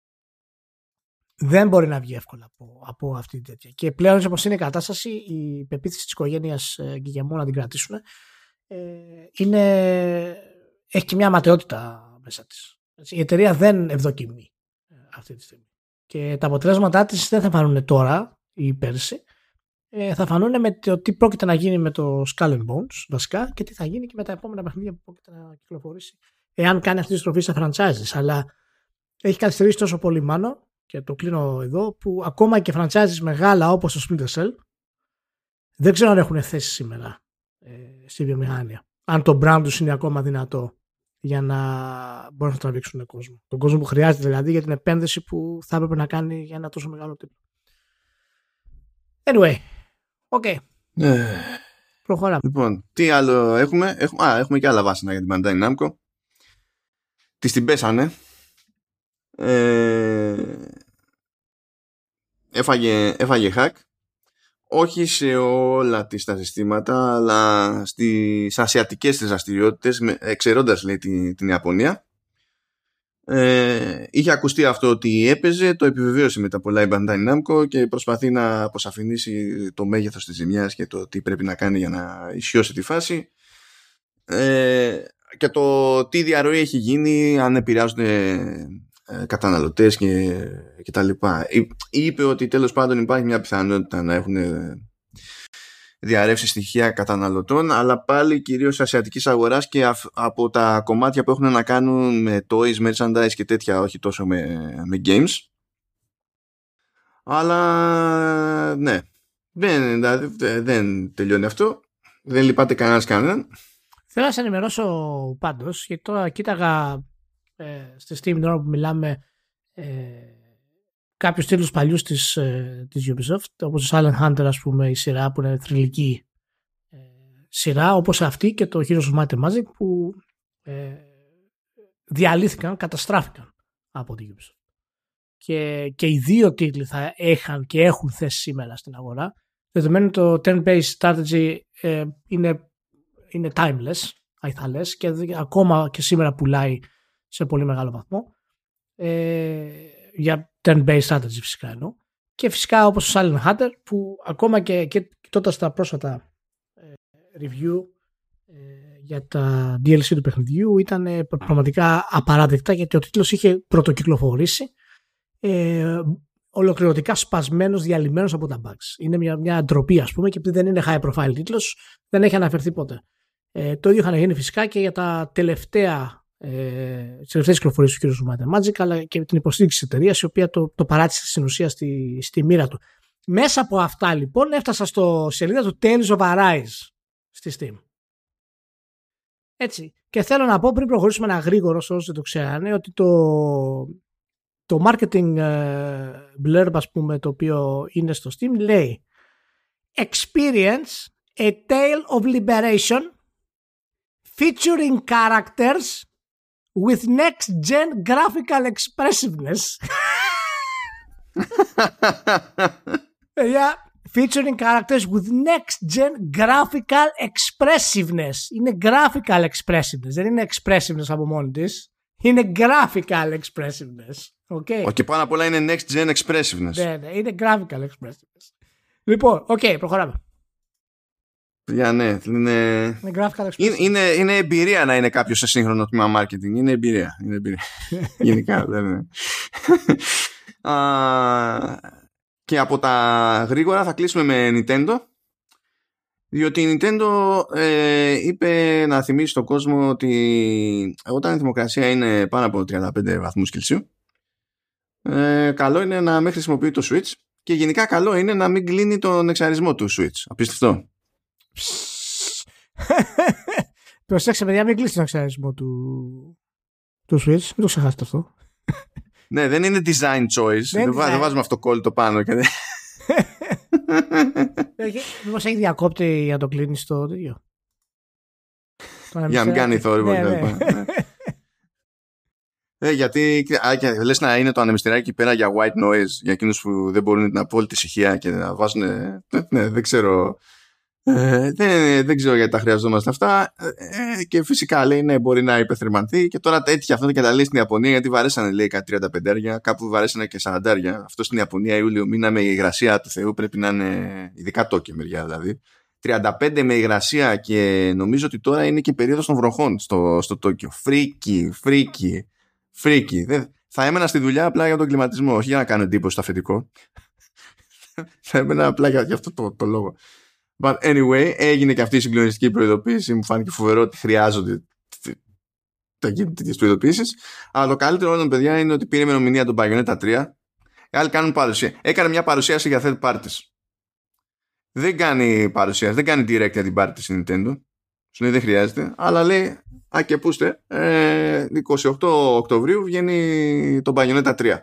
Δεν μπορεί να βγει εύκολα από, από αυτή την τέτοια. Και πλέον, όπως είναι η κατάσταση, η πεποίθηση της οικογένειας Γκυγεμού να την κρατήσουν ε, είναι, έχει και μια ματαιότητα μέσα της. Η εταιρεία δεν ευδοκιμεί ε, αυτή τη στιγμή. Και τα αποτελέσματά της δεν θα φανούν τώρα ή πέρσι, ε, θα φανούν με το τι πρόκειται να γίνει με το Skull and Bones βασικά και τι θα γίνει και με τα επόμενα παιχνίδια που πρόκειται να κυκλοφορήσει εάν κάνει αυτή τη στροφή σε franchises. Αλλά έχει καθυστερήσει τόσο πολύ μάλλον και το κλείνω εδώ που ακόμα και franchises μεγάλα όπως το Splinter Cell δεν ξέρω αν έχουν θέση σήμερα ε, στη βιομηχανία. Αν το brand τους είναι ακόμα δυνατό για να μπορούν να τραβήξουν τον κόσμο. Τον κόσμο που χρειάζεται δηλαδή για την επένδυση που θα έπρεπε να κάνει για ένα τόσο μεγάλο τίτλο. Anyway, OK. Okay. Ε, Προχωράμε. Λοιπόν, τι άλλο έχουμε; Έχουμε, α, έχουμε και άλλα βάσανα για την Bandai Namco. Τις την πέσανε. Ε, έφαγε, έφαγε hack. Όχι σε όλα τις τα συστήματα, αλλά στις ασιατικές τις δραστηριότητες, εξαιρώντας λέει την, την Ιαπωνία ε, είχε ακουστεί αυτό ότι έπαιζε, το επιβεβαίωσε μετά πολλά η Bandai Namco και προσπαθεί να αποσαφηνίσει το μέγεθος της ζημιάς και το τι πρέπει να κάνει για να ισιώσει τη φάση. Ε, και το τι διαρροή έχει γίνει, αν επηρεάζονται ε, καταναλωτές και, και τα λοιπά. Είπε ότι τέλος πάντων υπάρχει μια πιθανότητα να έχουν διαρρεύσεις στοιχεία καταναλωτών αλλά πάλι κυρίως ασιατικής αγοράς και από τα κομμάτια που έχουν να κάνουν με toys, merchandise και τέτοια όχι τόσο με, με games. Αλλά ναι. Δεν, δηλαδή, δεν τελειώνει αυτό. Δεν λυπάται κανένας κανέναν. Θέλω να σε ενημερώσω πάντως γιατί τώρα κοίταγα ε, στη Steam την ώρα που μιλάμε ε, κάποιους τίτλους παλιούς της, ε, της Ubisoft, όπως το Silent Hunter, ας πούμε, η σειρά που είναι θρηλυκή ε, σειρά, όπως αυτή και το Heroes of Might and Magic που ε, διαλύθηκαν, καταστράφηκαν από την Ubisoft. Και, και οι δύο τίτλοι θα έχαν και έχουν θέση σήμερα στην αγορά. Δεδομένου το turn-based strategy ε, είναι, είναι timeless, θα λες, και ακόμα και σήμερα πουλάει σε πολύ μεγάλο βαθμό. Ε, για turn-based strategy φυσικά εννοώ. Και φυσικά όπως το Silent Hunter που ακόμα και, και τότε στα πρόσφατα ε, review ε, για τα DLC του παιχνιδιού ήταν ε, πραγματικά απαράδεκτα γιατί ο τίτλος είχε πρωτοκυκλοφορήσει ε, ολοκληρωτικά σπασμένος, διαλυμένος από τα bugs. Είναι μια, μια ντροπή ας πούμε και επειδή δεν είναι high profile τίτλος δεν έχει αναφερθεί ποτέ. Ε, το ίδιο είχαν γίνει φυσικά και για τα τελευταία ε, τις τελευταίες κυκλοφορίες του κ. Matter Magic, αλλά και την υποστήριξη της εταιρείας, η οποία το, το παράτησε στην ουσία στη, στη μοίρα του. Μέσα από αυτά λοιπόν έφτασα στο σελίδα του Tales of Arise στη Steam. Έτσι. Και θέλω να πω πριν προχωρήσουμε ένα γρήγορο, όσοι δεν το ξέρανε, ότι το, το marketing uh, blurb, ας πούμε, το οποίο είναι στο Steam, λέει Experience a tale of liberation featuring characters with next gen graphical expressiveness. [laughs] yeah, featuring characters with next gen graphical expressiveness. Είναι graphical expressiveness, δεν είναι expressiveness από μόνη τη. Είναι graphical expressiveness. Okay. Και πάνω απ' όλα είναι next gen expressiveness. Ναι, ναι, είναι graphical expressiveness. Λοιπόν, οκ, okay, προχωράμε. Για ναι, είναι... Είναι, είναι, είναι εμπειρία να είναι κάποιος σε σύγχρονο τμήμα marketing. Είναι εμπειρία. Είναι εμπειρία. [laughs] Γενικά δεν είναι. [laughs] και από τα γρήγορα θα κλείσουμε με Nintendo. Διότι η Nintendo ε, είπε να θυμίσει στον κόσμο ότι όταν η θερμοκρασία είναι πάνω από 35 βαθμούς Κελσίου ε, καλό είναι να μην χρησιμοποιεί το Switch και γενικά καλό είναι να μην κλείνει τον εξαρισμό του Switch. Απίστευτο. Προσέξτε, παιδιά, μην κλείσει τον εξαρισμό του, του Switch. Μην το ξεχάσετε αυτό. ναι, δεν είναι design choice. Δεν, δεν βάζουμε αυτό το πάνω. Και... Μήπως έχει διακόπτη για το κλείνει το τέτοιο. Για να μην κάνει θόρυβο ναι, ναι. ναι. Ε, γιατί λες να είναι το ανεμιστηράκι εκεί πέρα για white noise για εκείνους που δεν μπορούν την απόλυτη ησυχία και να βάζουν ναι, δεν ξέρω ε, δεν, δεν ξέρω γιατί τα χρειαζόμαστε αυτά. Ε, και φυσικά λέει ναι, μπορεί να υπεθερμανθεί. Και τώρα τέτοια αυτό και τα λέει στην Ιαπωνία γιατί βαρέσανε λέει κάτι 35 κάπου βαρέσανε και 40 Αυτό στην Ιαπωνία Ιούλιο μήνα με υγρασία του Θεού πρέπει να είναι ειδικά Τόκιο μεριά δηλαδή. 35 με υγρασία και νομίζω ότι τώρα είναι και περίοδος των βροχών στο, στο Τόκιο. Φρίκη, φρίκη, φρίκι. θα έμενα στη δουλειά απλά για τον κλιματισμό, όχι για να κάνω εντύπωση στο αφεντικό. [laughs] θα έμενα απλά για, για αυτό το, το λόγο. But anyway, έγινε και αυτή η συγκλονιστική προειδοποίηση. Μου φάνηκε φοβερό ότι χρειάζονται τέτοιες προειδοποίησεις. Αλλά το καλύτερο όλων, παιδιά, είναι ότι πήρε ημερομηνία τον Bayonetta 3. Οι άλλοι κάνουν παρουσία. Έκανε μια παρουσίαση για third parties. Δεν κάνει παρουσίαση, δεν κάνει direct για την πάρτι στην Nintendo. Σου λέει δεν χρειάζεται. Αλλά λέει, α και πούστε, ε, 28 Οκτωβρίου βγαίνει το Bayonetta 3.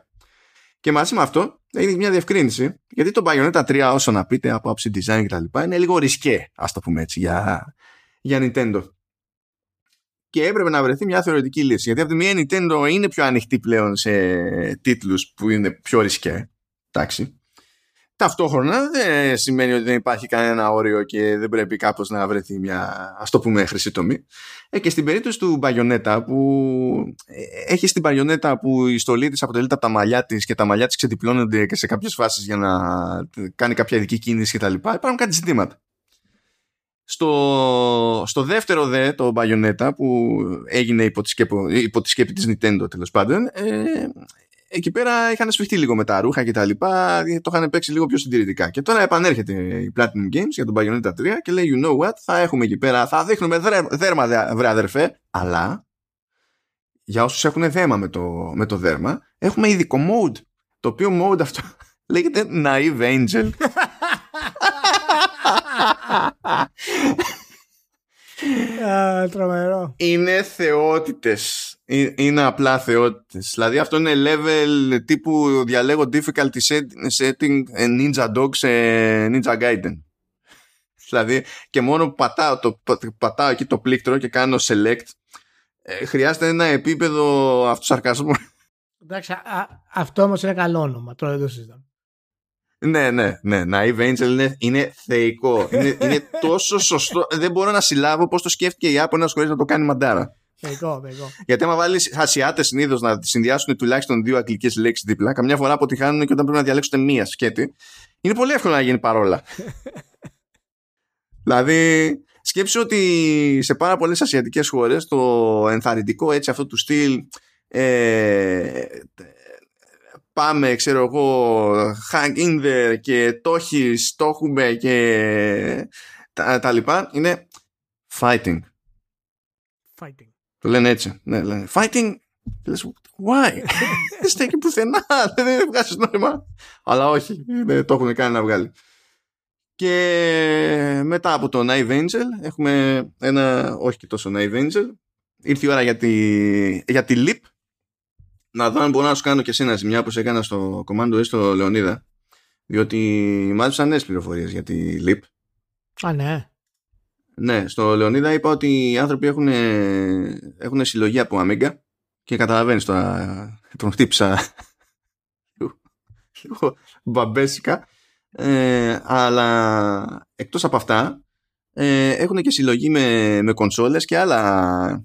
Και μαζί με αυτό είναι μια διευκρίνηση, γιατί το Bayonetta 3, όσο να πείτε από άψη design και τα λοιπά, είναι λίγο ρισκέ, ας το πούμε έτσι, για, για Nintendo. Και έπρεπε να βρεθεί μια θεωρητική λύση. Γιατί από τη μία η Nintendo είναι πιο ανοιχτή πλέον σε τίτλους που είναι πιο ρισκέ. Εντάξει. Ταυτόχρονα δεν σημαίνει ότι δεν υπάρχει κανένα όριο και δεν πρέπει κάπως να βρεθεί μια ας το πούμε χρυσή τομή. Ε, και στην περίπτωση του Μπαγιονέτα που ε, έχεις στην Μπαγιονέτα που η στολή της αποτελείται από τα μαλλιά της και τα μαλλιά της ξεδιπλώνονται και σε κάποιες φάσεις για να κάνει κάποια ειδική κίνηση κτλ. Υπάρχουν κάτι ζητήματα. στο, στο δεύτερο δε, το Bayonetta, που έγινε υπό τη, σκέπο, υπό τη σκέπη της Nintendo τέλος πάντων, ε, εκεί πέρα είχαν σφιχτεί λίγο με τα ρούχα και τα λοιπά, το είχαν παίξει λίγο πιο συντηρητικά. Και τώρα επανέρχεται η Platinum Games για τον Bayonetta 3 και λέει, you know what, θα έχουμε εκεί πέρα, θα δείχνουμε δέρμα βρε αδερφέ, αλλά για όσους έχουν δέμα με το, με το δέρμα, έχουμε ειδικό mode, το οποίο mode αυτό [laughs] λέγεται Naive Angel. [laughs] τρομερό. Είναι θεότητες. Είναι απλά θεότητες. Δηλαδή αυτό είναι level τύπου διαλέγω difficulty setting Ninja Dog σε Ninja Gaiden. Δηλαδή και μόνο που πατάω, το, πατάω εκεί το πλήκτρο και κάνω select ε, χρειάζεται ένα επίπεδο αυτοσαρκασμού. Εντάξει, αυτό όμως είναι καλό όνομα, τώρα δεν το συζητάμε. Ναι, ναι, ναι. Naive Angel είναι, είναι θεϊκό. είναι, είναι τόσο σωστό. Δεν μπορώ να συλλάβω πώς το σκέφτηκε η Apple χωρίς να το κάνει μαντάρα. Θεϊκό, θεϊκό. Γιατί άμα βάλεις Ασιάτες συνήθως να συνδυάσουν τουλάχιστον δύο αγγλικές λέξεις δίπλα, καμιά φορά αποτυχάνουν και όταν πρέπει να διαλέξουν μία σκέτη, είναι πολύ εύκολο να γίνει παρόλα. [laughs] δηλαδή, σκέψου ότι σε πάρα πολλές ασιατικές χώρες το ενθαρρυντικό έτσι αυτό του στυλ ε, πάμε, ξέρω εγώ, hang in there και το έχει, το έχουμε και τα, τα λοιπά, είναι fighting. Fighting. Το λένε έτσι. Ναι, λένε fighting. Λες, why? [laughs] Δεν στέκει πουθενά. Δεν βγάζεις νόημα. Αλλά όχι. Δεν το έχουν κάνει να βγάλει. Και μετά από το Naive Angel έχουμε ένα, όχι και τόσο Naive Angel. Ήρθε η ώρα για τη, για τη Leap να δω αν μπορώ να σου κάνω και εσένα ζημιά όπως έκανα στο Commando S στο Λεωνίδα διότι μάζεψαν νέες πληροφορίες για τη LEAP Α ναι Ναι, στο Λεωνίδα είπα ότι οι άνθρωποι έχουν, έχουν συλλογή από Amiga και καταλαβαίνεις τώρα [laughs] τον χτύπησα. Λίγο μπαμπέσικα. Ε, αλλά εκτός από αυτά ε, έχουν και συλλογή με, με κονσόλες και άλλα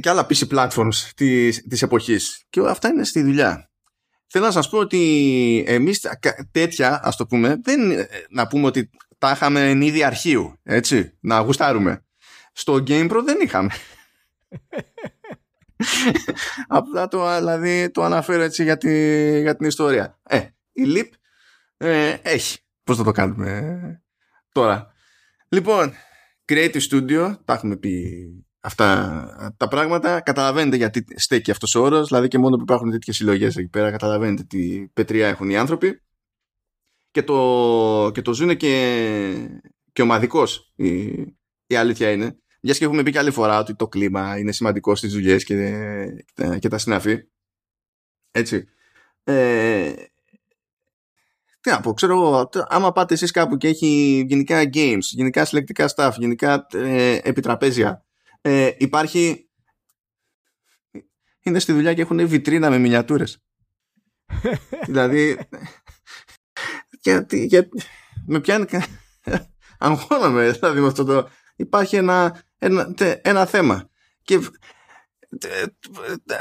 και άλλα PC platforms της, της εποχής. Και αυτά είναι στη δουλειά. Θέλω να σας πω ότι εμείς τέτοια ας το πούμε δεν να πούμε ότι τα είχαμε εν είδη αρχείου έτσι να γουστάρουμε στο GamePro δεν είχαμε [laughs] απλά το, δηλαδή, το αναφέρω έτσι για, τη, για την ιστορία ε, η Leap ε, έχει πώς θα το κάνουμε τώρα λοιπόν Creative Studio τα έχουμε πει αυτά τα πράγματα. Καταλαβαίνετε γιατί στέκει αυτός ο όρος. Δηλαδή και μόνο που υπάρχουν τέτοιες συλλογές εκεί πέρα, καταλαβαίνετε τι πετριά έχουν οι άνθρωποι. Και το, και το ζουν και, και ομαδικός. Η, η αλήθεια είναι. Μιας και έχουμε πει και άλλη φορά ότι το κλίμα είναι σημαντικό στις δουλειές και, και, τα συναφή. Έτσι. Ε, τι να πω, ξέρω εγώ, άμα πάτε εσείς κάπου και έχει γενικά games, γενικά συλλεκτικά staff, γενικά ε, επιτραπέζια, ε, υπάρχει είναι στη δουλειά και έχουν βιτρίνα με μινιατούρες [laughs] δηλαδή γιατί, για, με πιάνει [laughs] αγχώναμε δηλαδή με αυτό το υπάρχει ένα, ένα, ένα θέμα. Και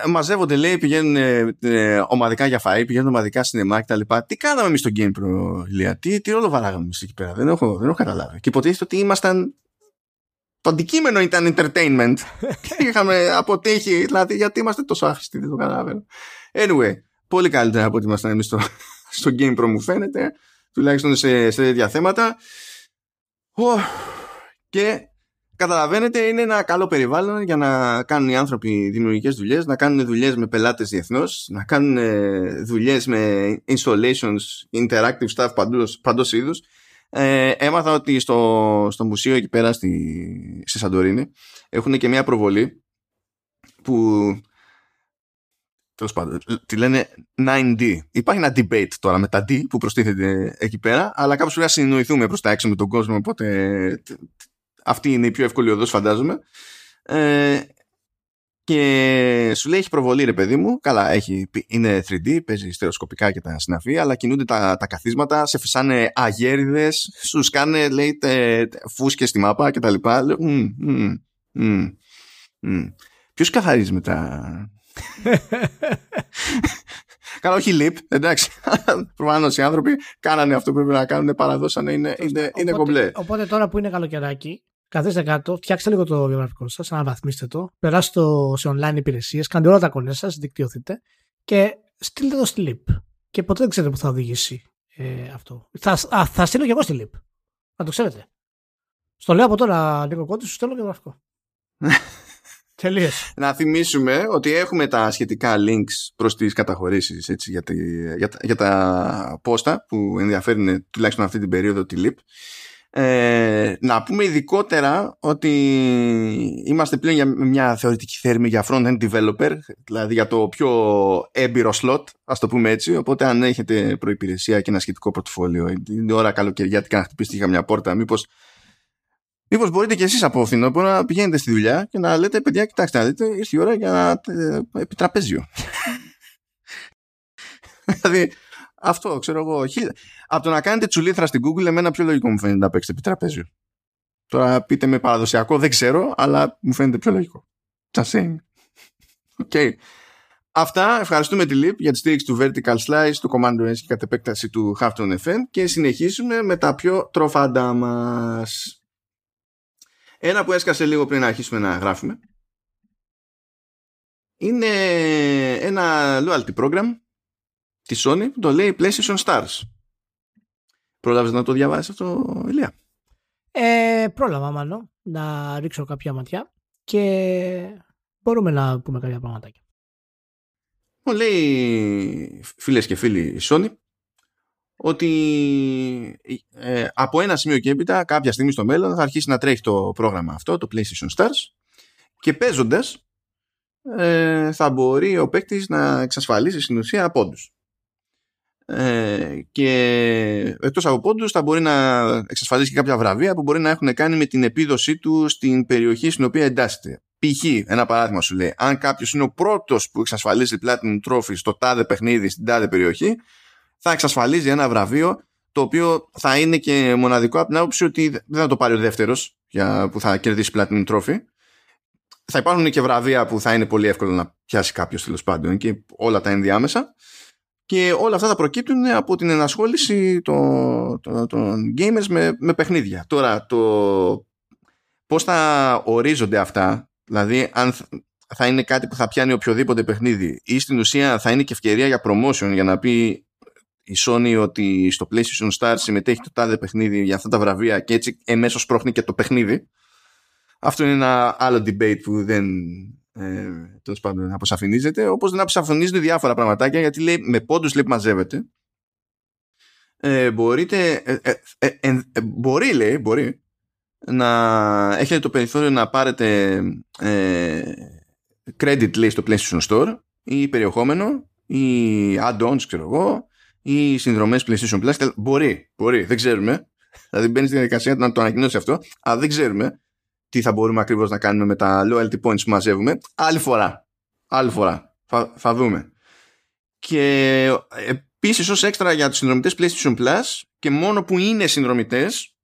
μαζεύονται λέει πηγαίνουν ε, ομαδικά για φαΐ πηγαίνουν ομαδικά σινεμά και τα λοιπά. Τι κάναμε εμείς στο Game Pro Λία τι, τι ρόλο βαράγαμε εμείς εκεί πέρα; Δεν έχω, δεν έχω καταλάβει. Και υποτίθεται ότι ήμασταν το αντικείμενο ήταν entertainment. [laughs] Και είχαμε αποτύχει δηλαδή γιατί είμαστε τόσο άχρηστοι δεν το καταλαβαίνω. Anyway πολύ καλύτερα από ότι ήμασταν εμείς στο, [laughs] στο Game Pro μου φαίνεται τουλάχιστον σε, σε τέτοια θέματα. Και καταλαβαίνετε είναι ένα καλό περιβάλλον για να κάνουν οι άνθρωποι δημιουργικές δουλειές να κάνουν δουλειές με πελάτες διεθνώς να κάνουν δουλειές με installations, interactive stuff παντός, παντός είδους. Ε, έμαθα ότι στο, στο μουσείο εκεί πέρα στη, στη Σαντορίνη έχουν και μια προβολή που τέλος πάντων τη λένε 9D υπάρχει ένα debate τώρα με τα D που προστίθεται εκεί πέρα αλλά κάπως πρέπει να συνεννοηθούμε προς τα έξω με τον κόσμο οπότε αυτή είναι η πιο εύκολη οδός φαντάζομαι. Ε, και σου λέει έχει προβολή ρε παιδί μου καλά έχει, είναι 3D παίζει στερεοσκοπικά και τα συναφή αλλά κινούνται τα, τα καθίσματα σε φυσάνε αγέριδες σου σκάνε λέει τε, φούσκες στη μάπα και τα λοιπά. Λέω, mm, mm, mm, mm. ποιος καθαρίζει μετά [laughs] Καλά, όχι leap, εντάξει. [laughs] Προφανώς οι άνθρωποι κάνανε αυτό που πρέπει να κάνουν, παραδώσανε, είναι, είναι, είναι κομπλέ. Οπότε τώρα που είναι καλοκαιράκι, καθίστε κάτω, φτιάξτε λίγο το βιογραφικό σας, αναβαθμίστε το, περάστε το σε online υπηρεσίες, κάντε όλα τα κονέ σας, δικτυωθείτε και στείλτε το στη leap. Και ποτέ δεν ξέρετε που θα οδηγήσει ε, αυτό. Θα, α, θα στείλω και εγώ στη leap. Να το ξέρετε. Στο λέω από τώρα, Νίκο Κόντι, σου στέλνω βιογραφικό. [laughs] Τελείως. Να θυμίσουμε ότι έχουμε τα σχετικά links προς τις καταχωρήσεις έτσι, για, τη, για, για, τα πόστα που ενδιαφέρουν τουλάχιστον αυτή την περίοδο τη LIP. Ε, να πούμε ειδικότερα ότι είμαστε πλέον για μια θεωρητική θέρμη για front-end developer, δηλαδή για το πιο έμπειρο slot, ας το πούμε έτσι. Οπότε, αν έχετε προϋπηρεσία και ένα σχετικό πορτοφόλιο, είναι ώρα καλοκαιριάτικα να χτυπήσετε για μια πόρτα, μήπως Μήπως μπορείτε κι εσείς από φθινόπωρο να πηγαίνετε στη δουλειά και να λέτε: Παιδιά, κοιτάξτε να δείτε, ήρθε η ώρα για ε, επιτραπέζιο. [laughs] δηλαδή, αυτό ξέρω εγώ. Από το να κάνετε τσουλήθρα στην Google, εμένα πιο λογικό μου φαίνεται να παίξετε επιτραπέζιο. Τώρα πείτε με παραδοσιακό, δεν ξέρω, αλλά μου φαίνεται πιο λογικό. Just saying. Okay. Αυτά, ευχαριστούμε τη LIP για τη στήριξη του Vertical Slice, του Commander S και κατ' επέκταση του Hafton FM και συνεχίσουμε με τα πιο τροφάντα μας. Ένα που έσκασε λίγο πριν να αρχίσουμε να γράφουμε είναι ένα loyalty program της Sony που το λέει PlayStation Stars. Πρόλαβες να το διαβάσεις αυτό, Ηλία; Ε, πρόλαβα μάλλον να ρίξω κάποια ματιά και μπορούμε να πούμε κάποια πραγματάκια. Μου λέει φίλες και φίλοι Sony ότι ε, από ένα σημείο και έπειτα κάποια στιγμή στο μέλλον θα αρχίσει να τρέχει το πρόγραμμα αυτό, το PlayStation Stars και παίζοντας ε, θα μπορεί ο παίκτης να εξασφαλίσει στην ουσία πόντους. Ε, και εκτός από πόντους θα μπορεί να εξασφαλίσει και κάποια βραβεία που μπορεί να έχουν κάνει με την επίδοσή του στην περιοχή στην οποία εντάσσεται. Π.χ. ένα παράδειγμα σου λέει, αν κάποιος είναι ο πρώτος που εξασφαλίζει Platinum Trophy στο τάδε παιχνίδι στην τάδε περιοχή, θα εξασφαλίζει ένα βραβείο το οποίο θα είναι και μοναδικό από την άποψη ότι δεν θα το πάρει ο δεύτερος που θα κερδίσει Platinum Trophy. Θα υπάρχουν και βραβεία που θα είναι πολύ εύκολο να πιάσει κάποιος τέλος πάντων και όλα τα ενδιάμεσα. Και όλα αυτά θα προκύπτουν από την ενασχόληση των, των, των gamers με, με παιχνίδια. Τώρα, το πώς θα ορίζονται αυτά, δηλαδή αν θα είναι κάτι που θα πιάνει οποιοδήποτε παιχνίδι ή στην ουσία θα είναι και ευκαιρία για promotion για να πει η Sony ότι στο PlayStation Stars συμμετέχει το τάδε παιχνίδι για αυτά τα βραβεία και έτσι εμέσως πρόχνει και το παιχνίδι. Αυτό είναι ένα άλλο debate που δεν ε, τέλος πάντων αποσαφηνίζεται. Όπως δεν αποσαφηνίζονται διάφορα πραγματάκια γιατί λέει με πόντους λέει μαζεύεται. Ε, μπορείτε, ε, ε, ε, ε, μπορεί λέει, μπορεί να έχετε το περιθώριο να πάρετε credit λέει στο PlayStation Store ή περιεχόμενο ή add-ons ξέρω εγώ ή συνδρομές PlayStation Plus. Μπορεί, μπορεί, δεν ξέρουμε. Δηλαδή μπαίνει στην διαδικασία να το ανακοινώσει αυτό, αλλά δεν ξέρουμε τι θα μπορούμε ακριβώς να κάνουμε με τα loyalty points που μαζεύουμε. Άλλη φορά. Άλλη φορά. Θα, θα δούμε. Και επίσης ως έξτρα για τους συνδρομητές PlayStation Plus και μόνο που είναι συνδρομητές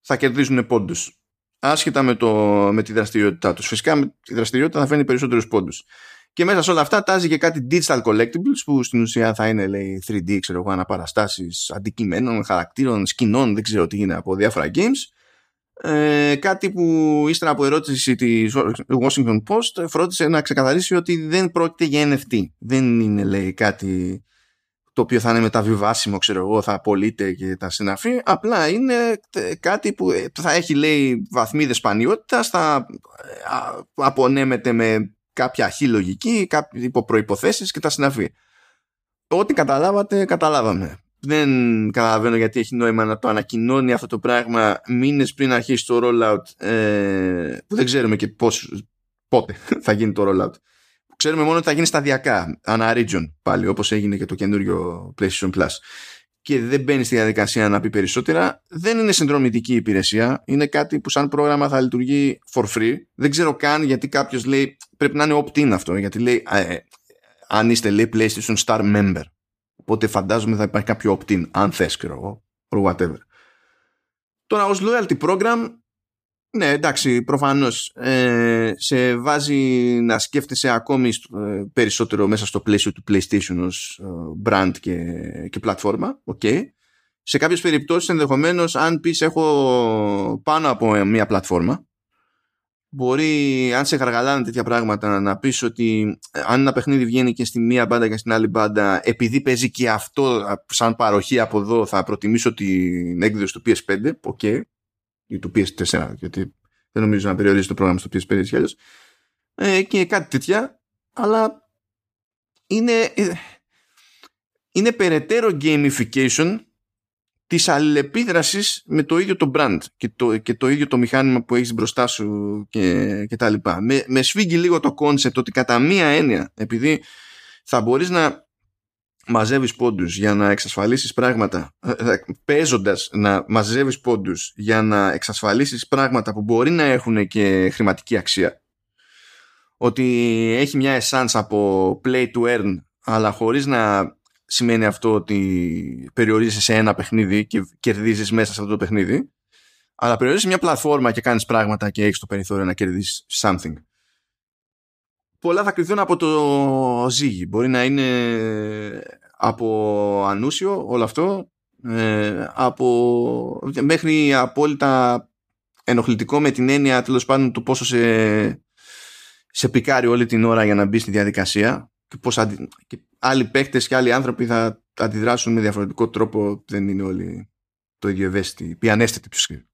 θα κερδίζουν πόντους. Άσχετα με, το, με τη δραστηριότητά τους. Φυσικά με τη δραστηριότητα θα φέρνει περισσότερους πόντους. Και μέσα σε όλα αυτά τάζει και κάτι digital collectibles που στην ουσία θα είναι λέει 3D, ξέρω εγώ, αναπαραστάσεις αντικειμένων, χαρακτήρων, σκηνών, δεν ξέρω τι είναι από διάφορα games. Ε, κάτι που ύστερα από ερώτηση της Washington Post φρόντισε να ξεκαθαρίσει ότι δεν πρόκειται για NFT. Δεν είναι λέει κάτι το οποίο θα είναι μεταβιβάσιμο, ξέρω εγώ, θα απολύται και τα συναφή. Απλά είναι κάτι που θα έχει λέει βαθμίδες σπανιότητας, θα ε, απονέμεται με κάποια αρχή λογική, υπό προϋποθέσεις και τα συναφή. Ό,τι καταλάβατε, καταλάβαμε. Δεν καταλαβαίνω γιατί έχει νόημα να το ανακοινώνει αυτό το πράγμα μήνες πριν αρχίσει το rollout ε, που δεν ξέρουμε και πώς, πότε [laughs] θα γίνει το rollout. Ξέρουμε μόνο ότι θα γίνει σταδιακά, ανά region πάλι, όπως έγινε και το καινούριο PlayStation Plus και δεν μπαίνει στη διαδικασία να πει περισσότερα. Δεν είναι συνδρομητική υπηρεσία. Είναι κάτι που σαν πρόγραμμα θα λειτουργεί for free. Δεν ξέρω καν γιατί κάποιος λέει πρέπει να είναι opt-in αυτό. Γιατί λέει ε, αν είστε λέει PlayStation Star member. Οπότε φαντάζομαι θα υπάρχει κάποιο opt-in αν θες ξέρω εγώ or whatever. Τώρα ως loyalty program Ναι, εντάξει, προφανώς ε, σε βάζει να σκέφτεσαι ακόμη ε, περισσότερο μέσα στο πλαίσιο του PlayStation ως ε, brand και, και πλατφόρμα. Okay. Σε κάποιες περιπτώσεις ενδεχομένως αν πεις έχω πάνω από μια πλατφόρμα μπορεί αν σε γαργαλάνε τέτοια πράγματα να πεις ότι αν ένα παιχνίδι βγαίνει και στη μία μπάντα και στην άλλη μπάντα επειδή παίζει και αυτό σαν παροχή από εδώ θα προτιμήσω την έκδοση του PS5 ok ή του PS4 γιατί δεν νομίζω να περιορίζει το πρόγραμμα στο PS5 έτσι ε, και κάτι τέτοια αλλά είναι ε, είναι περαιτέρω gamification της αλληλεπίδρασης με το ίδιο το brand και το, και το ίδιο το μηχάνημα που έχεις μπροστά σου και, και τα λοιπά. Με, με σφίγγει λίγο το concept ότι κατά μία έννοια επειδή θα μπορείς να μαζεύεις πόντους για να εξασφαλίσεις πράγματα ε, ε, παίζοντας να μαζεύεις πόντους για να εξασφαλίσεις πράγματα που μπορεί να έχουν και χρηματική αξία. Ότι έχει μια essence από play to earn αλλά χωρίς να σημαίνει αυτό ότι περιορίζεσαι σε ένα παιχνίδι και κερδίζεις μέσα σε αυτό το παιχνίδι αλλά περιορίζεσαι μια πλατφόρμα και κάνεις πράγματα και έχεις το περιθώριο να κερδίσεις something πολλά θα κρυθούν από το ζύγι. Μπορεί να είναι από ανούσιο όλο αυτό, ε, από, μέχρι απόλυτα ενοχλητικό με την έννοια τέλος πάντων του πόσο σε, σε πικάρει όλη την ώρα για να μπει στη διαδικασία και πώς αντι, και άλλοι παίχτες και άλλοι άνθρωποι θα αντιδράσουν με διαφορετικό τρόπο. Δεν είναι όλοι το ίδιο ευαίσθητοι, πιανέστητοι πιο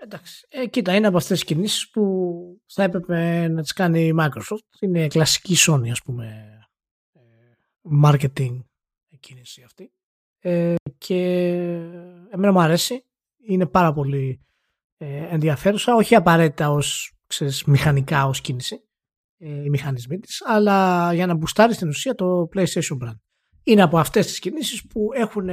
Εντάξει. Ε, κοίτα, είναι από αυτές τις κινήσεις που θα έπρεπε να τις κάνει η Microsoft. Είναι κλασική Sony, ας πούμε, ε, marketing κίνηση αυτή. Ε, και εμένα μου αρέσει. Είναι πάρα πολύ ε, ενδιαφέρουσα. Όχι απαραίτητα ως μηχανικά ως κίνηση ε, οι μηχανισμοί της, αλλά για να μπουστάρεις στην ουσία το PlayStation brand. Είναι από αυτές τις κινήσεις που έχουν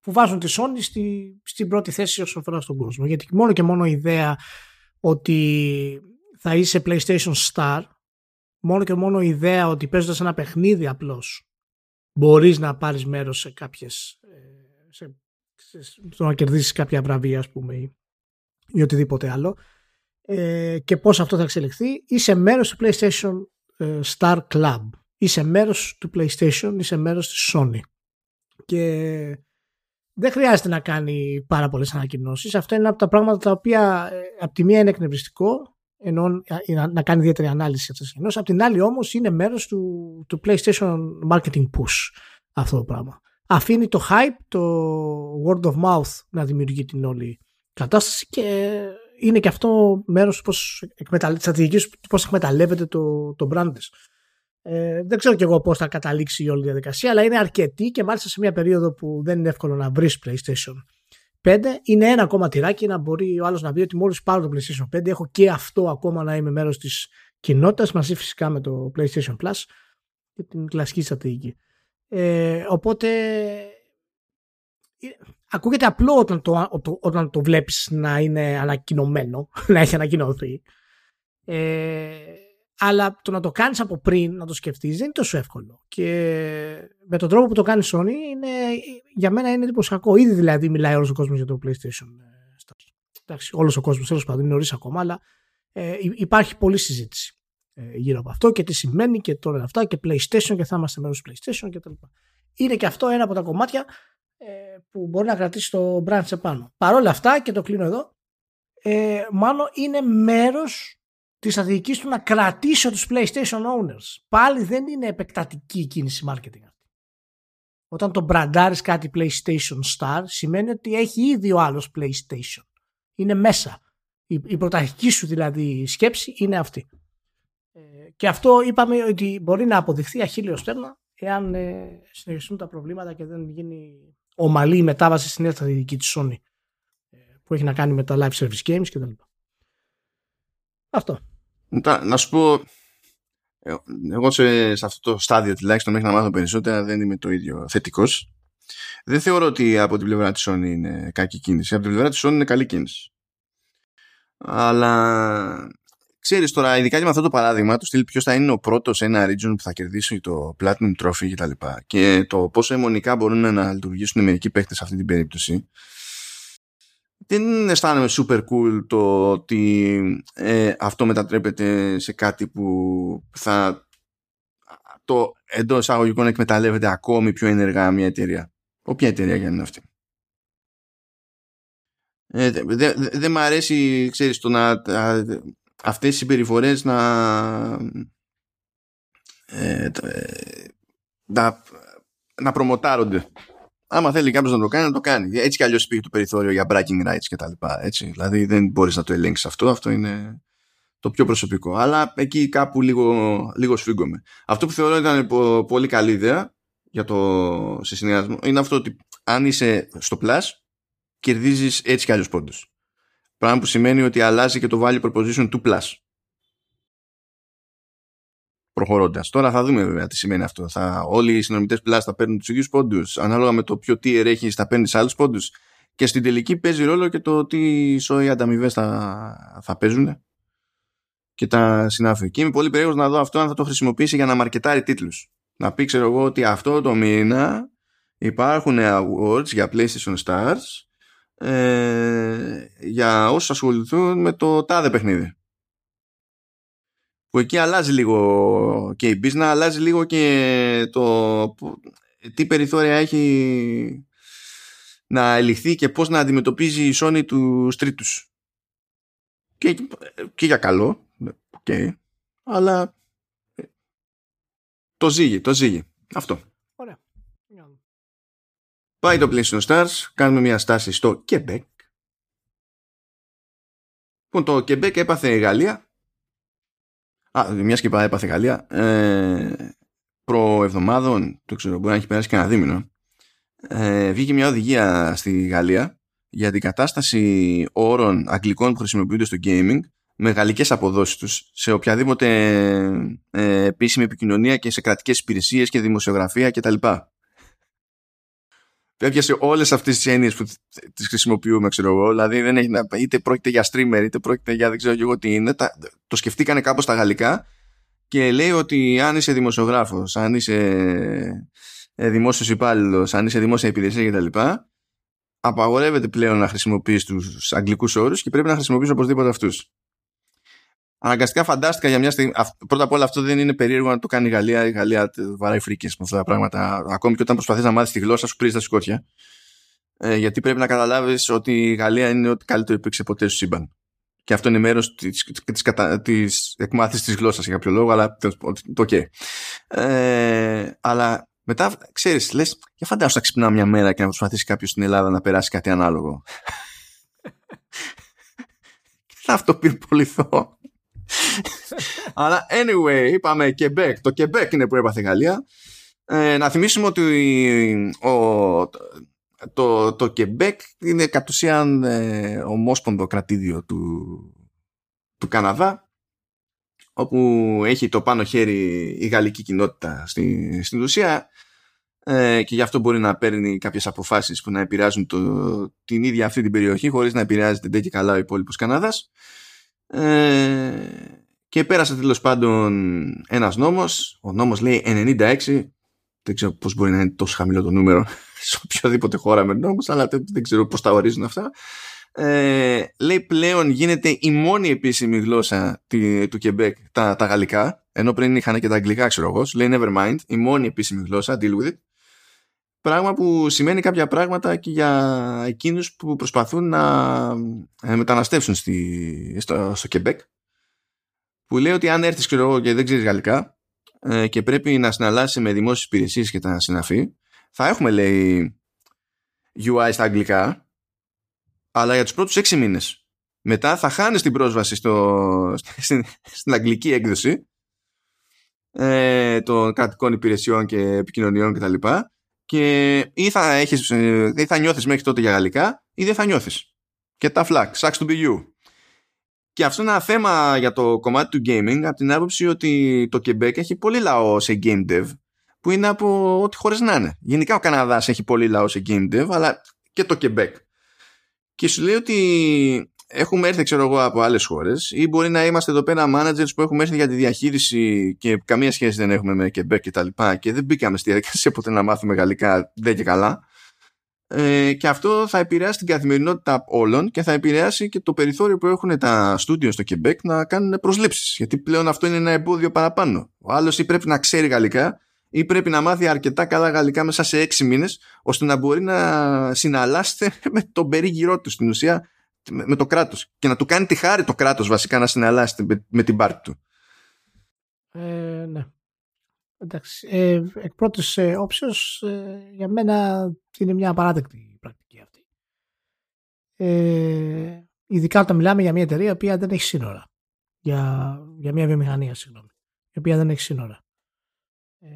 που βάζουν τη Sony στη, στην πρώτη θέση όσον αφορά στον κόσμο. Γιατί μόνο και μόνο η ιδέα ότι θα είσαι PlayStation Star, μόνο και μόνο η ιδέα ότι παίζοντας ένα παιχνίδι απλώς μπορείς να πάρεις μέρος σε κάποιες ε, σε, σε, στο να κερδίσεις κάποια βραβεία ας πούμε ή, ή οτιδήποτε άλλο. Ε, και πώς αυτό θα εξελιχθεί. Είσαι μέρος του PlayStation ε, Star Club. Είσαι μέρος του PlayStation είσαι μέρος της Sony. Και δεν χρειάζεται να κάνει πάρα πολλές ανακοινώσεις. Αυτό είναι από τα πράγματα τα οποία ε, από τη μία είναι εκνευριστικό, ενώ να κάνει ιδιαίτερη ανάλυση αυτέ τι ανακοινώσει. Από την άλλη όμως είναι μέρος του, του PlayStation Marketing Push αυτό το πράγμα. Αφήνει το hype, το word of mouth να δημιουργεί την όλη κατάσταση και είναι και αυτό μέρος της στρατηγικής πώς εκμεταλλεύεται το, το brand της. Ε, δεν ξέρω κι εγώ πώς θα καταλήξει η όλη διαδικασία, αλλά είναι αρκετή και μάλιστα σε μια περίοδο που δεν είναι εύκολο να βρεις PlayStation 5. Είναι ένα ακόμα τυράκι να μπορεί ο άλλος να πει ότι μόλις πάρω το PlayStation 5 έχω και αυτό ακόμα να είμαι μέρος της κοινότητας μαζί φυσικά με το PlayStation Plus και την κλασική στρατηγική. Ε, οπότε ε, ακούγεται απλό όταν το, όταν το βλέπεις να είναι ανακοινωμένο, [laughs] να έχει ανακοινωθεί. Ε, αλλά το να το κάνεις από πριν, να το σκεφτείς, δεν είναι τόσο εύκολο. Και με τον τρόπο που το κάνει η Sony, είναι, για μένα είναι εντυπωσιακό. Ήδη δηλαδή μιλάει όλος ο κόσμος για το PlayStation. Εντάξει, όλος ο κόσμος τέλος πάντων είναι νωρίς ακόμα, αλλά ε, υπάρχει πολλή συζήτηση ε, γύρω από αυτό και τι σημαίνει και τώρα αυτά και PlayStation και θα είμαστε μέρος του PlayStation κτλ. Είναι και αυτό ένα από τα κομμάτια ε, που μπορεί να κρατήσει το brand επάνω. Παρ' όλα αυτά, και το κλείνω εδώ, ε, μάλλον είναι μέρος της στρατηγική του να κρατήσω τους PlayStation owners. Πάλι δεν είναι επεκτατική κίνηση marketing αυτή. Όταν το μπραντάρεις κάτι PlayStation Star σημαίνει ότι έχει ήδη ο άλλος PlayStation. Είναι μέσα. Η, η πρωταρχική σου δηλαδή σκέψη είναι αυτή. Ε, και αυτό είπαμε ότι μπορεί να αποδειχθεί αχίλιο στέρνα εάν ε, συνεχιστούν τα προβλήματα και δεν γίνει ομαλή η μετάβαση στην νέα στρατηγική της Sony ε, που έχει να κάνει με τα live service games κτλ. Αυτό. Να σου πω, ε, εγώ σε, σε αυτό το στάδιο τουλάχιστον μέχρι να μάθω περισσότερα δεν είμαι το ίδιο θετικός. Δεν θεωρώ ότι από την πλευρά της Sony είναι κακή κίνηση. Από την πλευρά της Sony είναι καλή κίνηση. Αλλά ξέρεις τώρα, ειδικά και με αυτό το παράδειγμα, το στυλ ποιος θα είναι ο πρώτος σε ένα region που θα κερδίσει το Platinum Trophy κτλ. Και, και το πόσο αιμονικά μπορούν να λειτουργήσουν οι μερικοί παίχτες σε αυτή την περίπτωση δεν αισθάνομαι super cool το ότι ε, αυτό μετατρέπεται σε κάτι που θα το εντός εισαγωγικών εκμεταλλεύεται ακόμη πιο ενεργά μια εταιρεία. Όποια εταιρεία για να είναι αυτή. Ε, δεν δε, δε μ' αρέσει, ξέρεις, το να, αυτές οι συμπεριφορές να, ε, να, να προμοτάρονται. Άμα θέλει κάποιος να το κάνει, να το κάνει. Έτσι κι αλλιώς υπήρχε το περιθώριο για bragging rights κτλ. Δηλαδή δεν μπορείς να το ελέγξεις αυτό. Αυτό είναι το πιο προσωπικό. Αλλά εκεί κάπου λίγο, λίγο σφίγγομαι. Αυτό που θεωρώ ήταν πολύ καλή ιδέα για το σε συνδυασμό είναι αυτό ότι αν είσαι στο Plus κερδίζεις έτσι κι αλλιώς πόντους. Πράγμα που σημαίνει ότι αλλάζει και το value proposition του Plus. Προχωρώντας. Τώρα θα δούμε βέβαια τι σημαίνει αυτό. Θα, όλοι οι συνομιλητές Plus θα παίρνουν τους ίδιους πόντους. Ανάλογα με το ποιο tier έχεις, θα παίρνεις άλλους πόντους. Και στην τελική παίζει ρόλο και το τι σόι ανταμοιβές θα, θα παίζουν και τα συνάφη. Και είμαι πολύ περίεργος να δω αυτό αν θα το χρησιμοποιήσει για να μαρκετάρει τίτλους. Να πει, ξέρω εγώ, ότι αυτό το μήνα υπάρχουν awards για PlayStation Stars ε, για όσους ασχοληθούν με το τάδε παιχνίδι. Που εκεί αλλάζει λίγο και η business, αλλάζει λίγο και το τι περιθώρια έχει να ελιχθεί και πώς να αντιμετωπίζει η Sony τους τρίτους. Και, και για καλό, okay, αλλά το ζήγει, το ζήγει. Αυτό. Ωραία. Πάει το PlayStation Stars, κάνουμε μια στάση στο Quebec. Λοιπόν, το Quebec έπαθε η Γαλλία. Α, μιας και είπα έπαθε η Γαλλία. Ε, προ εβδομάδων, το ξέρω, μπορεί να έχει περάσει και ένα δίμηνο. Ε, βγήκε μια οδηγία στη Γαλλία για την κατάσταση όρων αγγλικών που χρησιμοποιούνται στο gaming με γαλλικές αποδόσεις τους σε οποιαδήποτε ε, επίσημη επικοινωνία και σε κρατικές υπηρεσίες και δημοσιογραφία κτλ έπιασε όλες αυτές τις έννοιες που τις χρησιμοποιούμε, ξέρω εγώ. Δηλαδή, δεν έχει, είτε πρόκειται για streamer, είτε πρόκειται για δεν ξέρω εγώ τι είναι. το σκεφτήκανε κάπως στα γαλλικά και λέει ότι αν είσαι δημοσιογράφος, αν είσαι ε, δημόσιος υπάλληλος, αν είσαι δημόσια υπηρεσία κτλ. Απαγορεύεται πλέον να χρησιμοποιείς τους αγγλικούς όρους και πρέπει να χρησιμοποιήσει οπωσδήποτε αυτούς αναγκαστικά φαντάστηκα για μια στιγμή. Πρώτα απ' όλα αυτό δεν είναι περίεργο να το κάνει η Γαλλία. Η Γαλλία βαράει φρίκες με αυτά τα πράγματα. Ακόμη και όταν προσπαθείς να μάθεις τη γλώσσα, σου πρίζει τα σηκώτια. Ε, γιατί πρέπει να καταλάβεις ότι η Γαλλία είναι ό,τι καλύτερο υπήρξε ποτέ στο σύμπαν. Και αυτό είναι μέρος τη της, εκμάθησης της γλώσσας για κάποιο λόγο, αλλά το OK. Ε, αλλά μετά, ξέρεις, λες, για φαντάσου να ξυπνάω μια μέρα και να προσπαθήσει κάποιος στην Ελλάδα να περάσει κάτι ανάλογο. [laughs] θα αυτοπυρποληθώ. [laughs] Αλλά anyway, είπαμε Quebec. Το Quebec είναι που έπαθε η Γαλλία. Ε, να θυμίσουμε ότι ο, το, το Quebec είναι κατ' ουσίαν ε, ομόσπονδο κρατήδιο του, του Καναδά όπου έχει το πάνω χέρι η γαλλική κοινότητα στη, στην ουσία ε, και γι' αυτό μπορεί να παίρνει κάποιες αποφάσεις που να επηρεάζουν το, την ίδια αυτή την περιοχή χωρίς να επηρεάζεται ντε και καλά ο υπόλοιπος Καναδάς. Ε, και πέρασε τέλος πάντων ένας νόμος, ο νόμος λέει 96, δεν ξέρω πώς μπορεί να είναι τόσο χαμηλό το νούμερο [laughs] σε οποιοδήποτε χώρα με νόμους, αλλά δεν ξέρω πώς τα ορίζουν αυτά. Ε, λέει πλέον γίνεται η μόνη επίσημη γλώσσα του Quebec τα, τα γαλλικά, ενώ πριν είχαν και τα αγγλικά, ξέρω εγώ. Λέει never mind, η μόνη επίσημη γλώσσα, deal with it. Πράγμα που σημαίνει κάποια πράγματα και για εκείνους που προσπαθούν να ε, μεταναστεύσουν στη, στο, στο Quebec που λέει ότι αν έρθεις ξέρω εγώ και δεν ξέρεις γαλλικά ε, και πρέπει να συναλλάσσεις με δημόσιες υπηρεσίες και τα συναφή θα έχουμε λέει UI στα αγγλικά αλλά για τους πρώτους έξι μήνες μετά θα χάνεις την πρόσβαση στο, [laughs] στην, στην αγγλική έκδοση ε, των κρατικών υπηρεσιών και επικοινωνιών κτλ. Και, και ή θα, έχεις, ε, ή θα νιώθεις μέχρι τότε για γαλλικά ή δεν θα νιώθεις. Και τα flag, sucks to be you. Και αυτό είναι ένα θέμα για το κομμάτι του gaming από την άποψη ότι το Quebec έχει πολύ λαό σε game dev που είναι από ό,τι χώρες να είναι. Γενικά ο Καναδάς έχει πολύ λαό σε game dev αλλά και το Quebec. Και σου λέει ότι έχουμε έρθει ξέρω εγώ από άλλες χώρες ή μπορεί να είμαστε εδώ πέρα managers που έχουμε έρθει για τη διαχείριση και καμία σχέση δεν έχουμε με Quebec και τα λοιπά και δεν μπήκαμε στη διαδικασία ποτέ να μάθουμε γαλλικά δεν και καλά. Ε, και αυτό θα επηρεάσει την καθημερινότητα όλων και θα επηρεάσει και το περιθώριο που έχουν τα στούντιο στο Quebec να κάνουν προσλήψεις γιατί πλέον αυτό είναι ένα εμπόδιο παραπάνω. Ο άλλος ή πρέπει να ξέρει γαλλικά ή πρέπει να μάθει αρκετά καλά γαλλικά μέσα σε έξι μήνες ώστε να μπορεί να συναλλάσσεται [laughs] με τον περίγυρό του στην ουσία με το κράτος και να του κάνει τη χάρη το κράτος βασικά να συναλλάσσεται με, με την πάρτη του. Ε, ναι. Εντάξει, ε, εκ πρώτης ε, όψεως ε, για μένα είναι μια απαράδεκτη πρακτική αυτή. Ε, ειδικά όταν μιλάμε για μια εταιρεία που δεν έχει σύνορα. Για, για μια βιομηχανία, συγγνώμη. Η οποία δεν έχει σύνορα. Ε,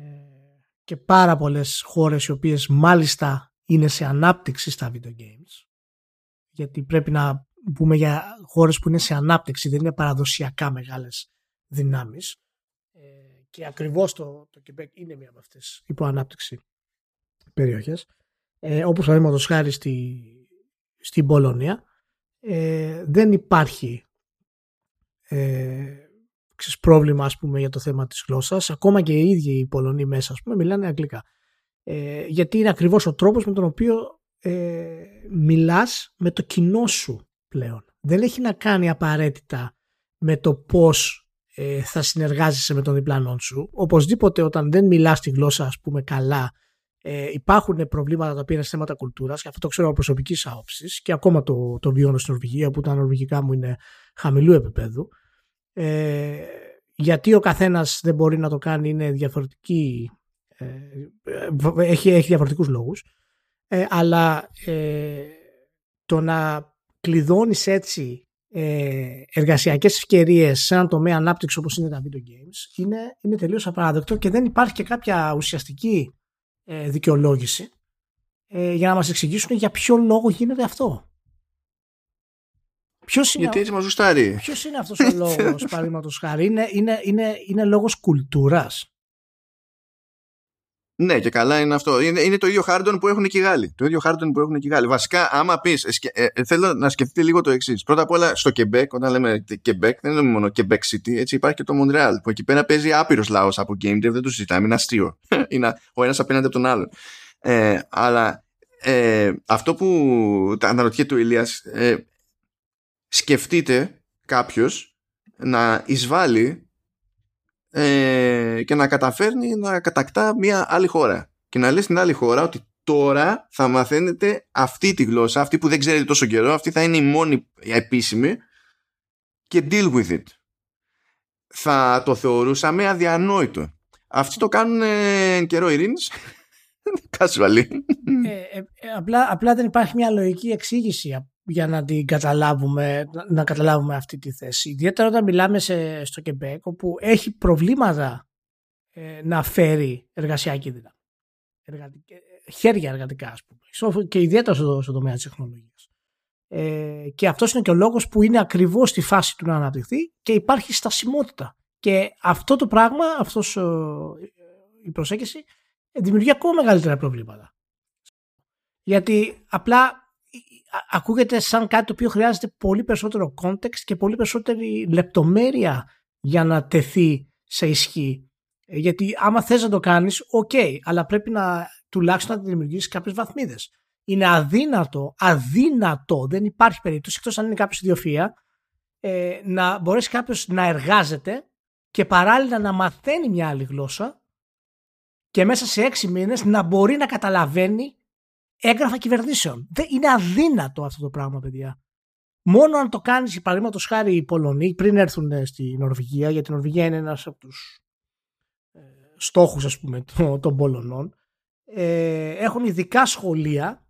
και πάρα πολλές χώρες οι οποίες μάλιστα είναι σε ανάπτυξη στα video games γιατί πρέπει να πούμε για χώρες που είναι σε ανάπτυξη δεν είναι παραδοσιακά μεγάλες δυνάμεις. Και ακριβώς το, το Quebec είναι μία από αυτές οι προανάπτυξη περιοχές. Ε, όπως παραδείγματος χάρη στη, στην Πολωνία. Ε, δεν υπάρχει ε, πρόβλημα ας πούμε για το θέμα της γλώσσας. Ακόμα και οι ίδιοι οι Πολωνοί μέσα ας πούμε μιλάνε αγγλικά. Ε, γιατί είναι ακριβώς ο τρόπος με τον οποίο ε, μιλάς με το κοινό σου πλέον δεν έχει να κάνει απαραίτητα με το πώς ε, θα συνεργάζεσαι με τον διπλανό σου. Οπωσδήποτε όταν δεν μιλάς τη γλώσσα ας πούμε καλά ε, υπάρχουν προβλήματα τα οποία είναι θέματα κουλτούρας και αυτό το ξέρω από προσωπικής άποψης και ακόμα το, το βιώνω στην Νορβηγία που τα νορβηγικά μου είναι χαμηλού επίπεδου. Ε, γιατί ο καθένας δεν μπορεί να το κάνει είναι διαφορετική ε, έχει, έχει διαφορετικούς λόγους ε, αλλά ε, το να κλειδώνεις έτσι ε, εργασιακές ευκαιρίες σε έναν τομέα ανάπτυξης όπως είναι τα video games είναι, είναι τελείως απαράδεκτο και δεν υπάρχει και κάποια ουσιαστική ε, δικαιολόγηση ε, για να μας εξηγήσουν για ποιο λόγο γίνεται αυτό. Ποιος είναι, Γιατί έτσι μας γουστάρει. Ποιος είναι αυτός ο [laughs] λόγος, παραδείγματος χάρη; Είναι, είναι, είναι, είναι λόγος κουλτούρας. Ναι, και καλά είναι αυτό. Είναι, είναι το ίδιο Χάρντον που έχουν και οι Γάλλοι. Το ίδιο Χάρντον που έχουν και οι Γάλλοι. Βασικά, άμα πεις, ε, ε, θέλω να σκεφτείτε λίγο το εξής. Πρώτα απ' όλα, στο Quebec, όταν λέμε Quebec, δεν είναι μόνο Quebec City, έτσι υπάρχει και το Montreal, που εκεί πέρα παίζει άπειρος λαός από Game Dev, δεν το συζητάμε, είναι αστείο. [laughs] είναι ο ένας απέναντι από τον άλλον. Ε, αλλά ε, αυτό που τα αναρωτιέται ο Ηλίας, ε, σκεφτείτε κάποιος να εισβάλλει ε, και να καταφέρνει να κατακτά μια άλλη χώρα. Και να λέει στην άλλη χώρα ότι τώρα θα μαθαίνετε αυτή τη γλώσσα, αυτή που δεν ξέρετε τόσο καιρό, αυτή θα είναι η μόνη επίσημη και deal with it. Θα το θεωρούσαμε αδιανόητο. Αυτοί το κάνουν ε, καιρό ειρήνης. [laughs] Casually. Ε, ε, απλά, απλά δεν υπάρχει μια λογική εξήγηση για να την καταλάβουμε, να καταλάβουμε αυτή τη θέση. Ιδιαίτερα όταν μιλάμε σε, στο Κεμπέκ όπου έχει προβλήματα ε, να φέρει εργασιακή δύναμη. χέρια εργατικά ας πούμε. Και ιδιαίτερα στο, στο τομέα της τεχνολογίας. Ε, και αυτός είναι και ο λόγος που είναι ακριβώς στη φάση του να αναπτυχθεί και υπάρχει στασιμότητα. Και αυτό το πράγμα, αυτός η προσέγγιση δημιουργεί ακόμα μεγαλύτερα προβλήματα. Γιατί απλά ακούγεται σαν κάτι το οποίο χρειάζεται πολύ περισσότερο context και πολύ περισσότερη λεπτομέρεια για να τεθεί σε ισχύ. Ε, γιατί άμα θες να το κάνεις, οκ, αλλά πρέπει να τουλάχιστον να δημιουργήσεις κάποιες βαθμίδες. Είναι αδύνατο, αδύνατο, δεν υπάρχει περίπτωση, εκτός αν είναι κάποιος ιδιοφυΐα, ε, να μπορέσει κάποιος να εργάζεται και παράλληλα να μαθαίνει μια άλλη γλώσσα και μέσα σε έξι μήνες να μπορεί να καταλαβαίνει έγγραφα κυβερνήσεων. Δεν είναι αδύνατο αυτό το πράγμα, παιδιά. Μόνο αν το κάνεις, παραδείγματος χάρη, οι Πολωνοί πριν έρθουν ε, στη Νορβηγία, γιατί η Νορβηγία είναι ένας από τους ε, στόχους, ας πούμε, των Πολωνών, ε, έχουν ειδικά σχολεία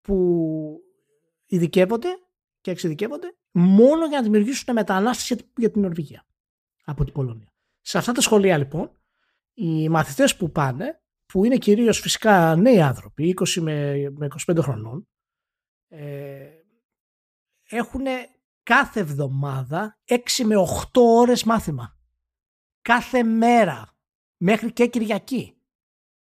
που ειδικεύονται και εξειδικεύονται μόνο για να δημιουργήσουν μετανάστες για την Νορβηγία από την Πολωνία. Σε αυτά τα σχολεία λοιπόν οι μαθητές που πάνε που είναι κυρίως φυσικά νέοι άνθρωποι, 20 με, 25 χρονών, ε, έχουν κάθε εβδομάδα 6 με 8 ώρες μάθημα. Κάθε μέρα, μέχρι και Κυριακή.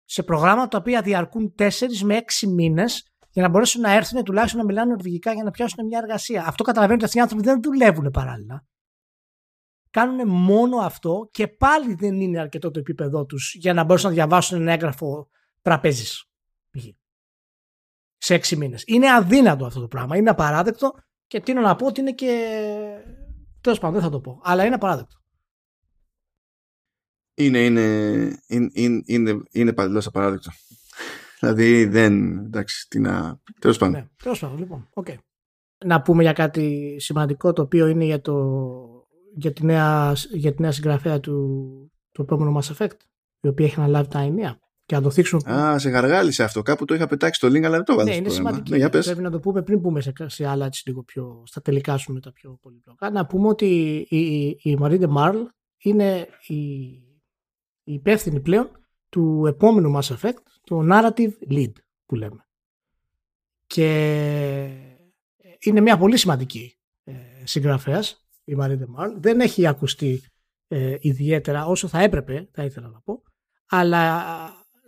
Σε προγράμματα τα οποία διαρκούν 4 με 6 μήνες για να μπορέσουν να έρθουν τουλάχιστον να μιλάνε ορβηγικά για να πιάσουν μια εργασία. Αυτό καταλαβαίνετε ότι αυτοί οι άνθρωποι δεν δουλεύουν παράλληλα κάνουν μόνο αυτό και πάλι δεν είναι αρκετό το επίπεδό τους για να μπορέσουν να διαβάσουν ένα έγγραφο τραπέζης. σε έξι μήνες. Είναι αδύνατο αυτό το πράγμα. Είναι απαράδεκτο και τι να πω ότι είναι και. Τέλος πάντων, δεν θα το πω. Αλλά είναι απαράδεκτο. Είναι, είναι, είναι, είναι, είναι, είναι παντελώς απαράδεκτο. δηλαδή δεν. Εντάξει, τι να. Τέλος πάντων. Ναι, τέλος πάντων, λοιπόν. Okay. Να πούμε για κάτι σημαντικό το οποίο είναι για, το, για, τη, νέα, για τη νέα συγγραφέα του, του επόμενου Mass Effect, η οποία έχει αναλάβει τα ενία και να το θίξουν. Α, σε γαργάλισε αυτό. Κάπου το είχα πετάξει το link, αλλά δεν το βάζω. Ναι, είναι σημαντικό. Ναι, Πρέπει να το πούμε πριν πούμε σε, σε άλλα έτσι λίγο πιο. στα τελικά σου με τα πιο πολύπλοκα. Να πούμε ότι η, η, η Marine Marl είναι η, η υπεύθυνη πλέον του επόμενου Mass Effect, το narrative lead που λέμε. Και είναι μια πολύ σημαντική ε, συγγραφέας η Δεν έχει ακουστεί ε, ιδιαίτερα όσο θα έπρεπε, θα ήθελα να πω. Αλλά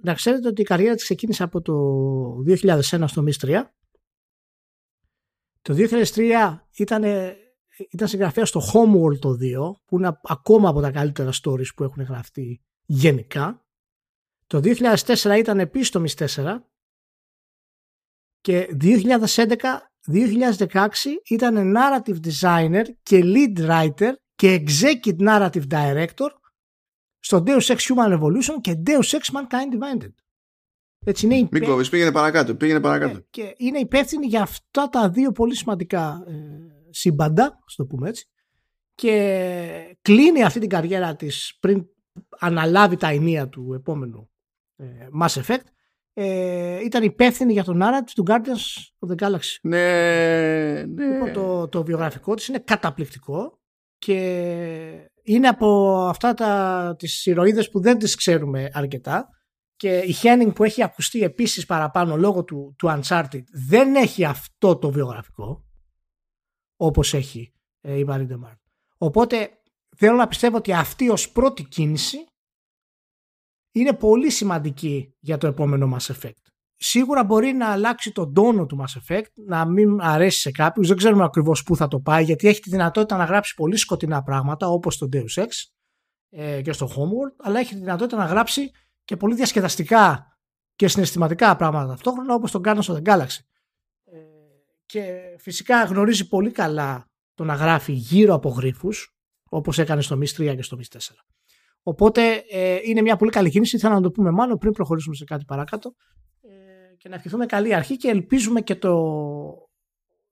να ξέρετε ότι η καριέρα της ξεκίνησε από το 2001 στο MIS3. Το 2003 ήταν, ε, ήταν συγγραφέα στο Homeworld το 2, που είναι ακόμα από τα καλύτερα stories που έχουν γραφτεί γενικά. Το 2004 ήταν επίσης το MIS4 και 2011 2016 ήταν narrative designer και lead writer και executive narrative director στο Deus Ex Human Revolution και Deus Ex Mankind Divided. Έτσι είναι υπέ... Κόβεις, πήγαινε παρακάτω. Πήγαινε παρακάτω. Ναι, και είναι υπεύθυνη για αυτά τα δύο πολύ σημαντικά ε, σύμπαντα, ας το πούμε έτσι. Και κλείνει αυτή την καριέρα της πριν αναλάβει τα ενία του επόμενου ε, Mass Effect ε, ήταν υπεύθυνη για τον narrative του Guardians of the Galaxy. Ναι, ναι. Λοιπόν, το, το βιογραφικό της είναι καταπληκτικό και είναι από αυτά τα, τις ηρωίδες που δεν τις ξέρουμε αρκετά και η Henning που έχει ακουστεί επίσης παραπάνω λόγω του, του Uncharted δεν έχει αυτό το βιογραφικό όπως έχει ε, η Marie DeMar. Οπότε θέλω να πιστεύω ότι αυτή ως πρώτη κίνηση είναι πολύ σημαντική για το επόμενο Mass Effect σίγουρα μπορεί να αλλάξει τον τόνο του Mass Effect, να μην αρέσει σε κάποιους. Δεν ξέρουμε ακριβώς πού θα το πάει, γιατί έχει τη δυνατότητα να γράψει πολύ σκοτεινά πράγματα, όπως το Deus Ex ε, και στο Homeworld, αλλά έχει τη δυνατότητα να γράψει και πολύ διασκεδαστικά και συναισθηματικά πράγματα ταυτόχρονα, όπως το Guardians of the Galaxy. Ε, και φυσικά γνωρίζει πολύ καλά το να γράφει γύρω από γρήφου, όπως έκανε στο Myst 3 και στο Myst 4. Οπότε ε, είναι μια πολύ καλή κίνηση. Θέλω να το πούμε μάλλον πριν προχωρήσουμε σε κάτι παρακάτω και να ευχηθούμε καλή αρχή και ελπίζουμε και το,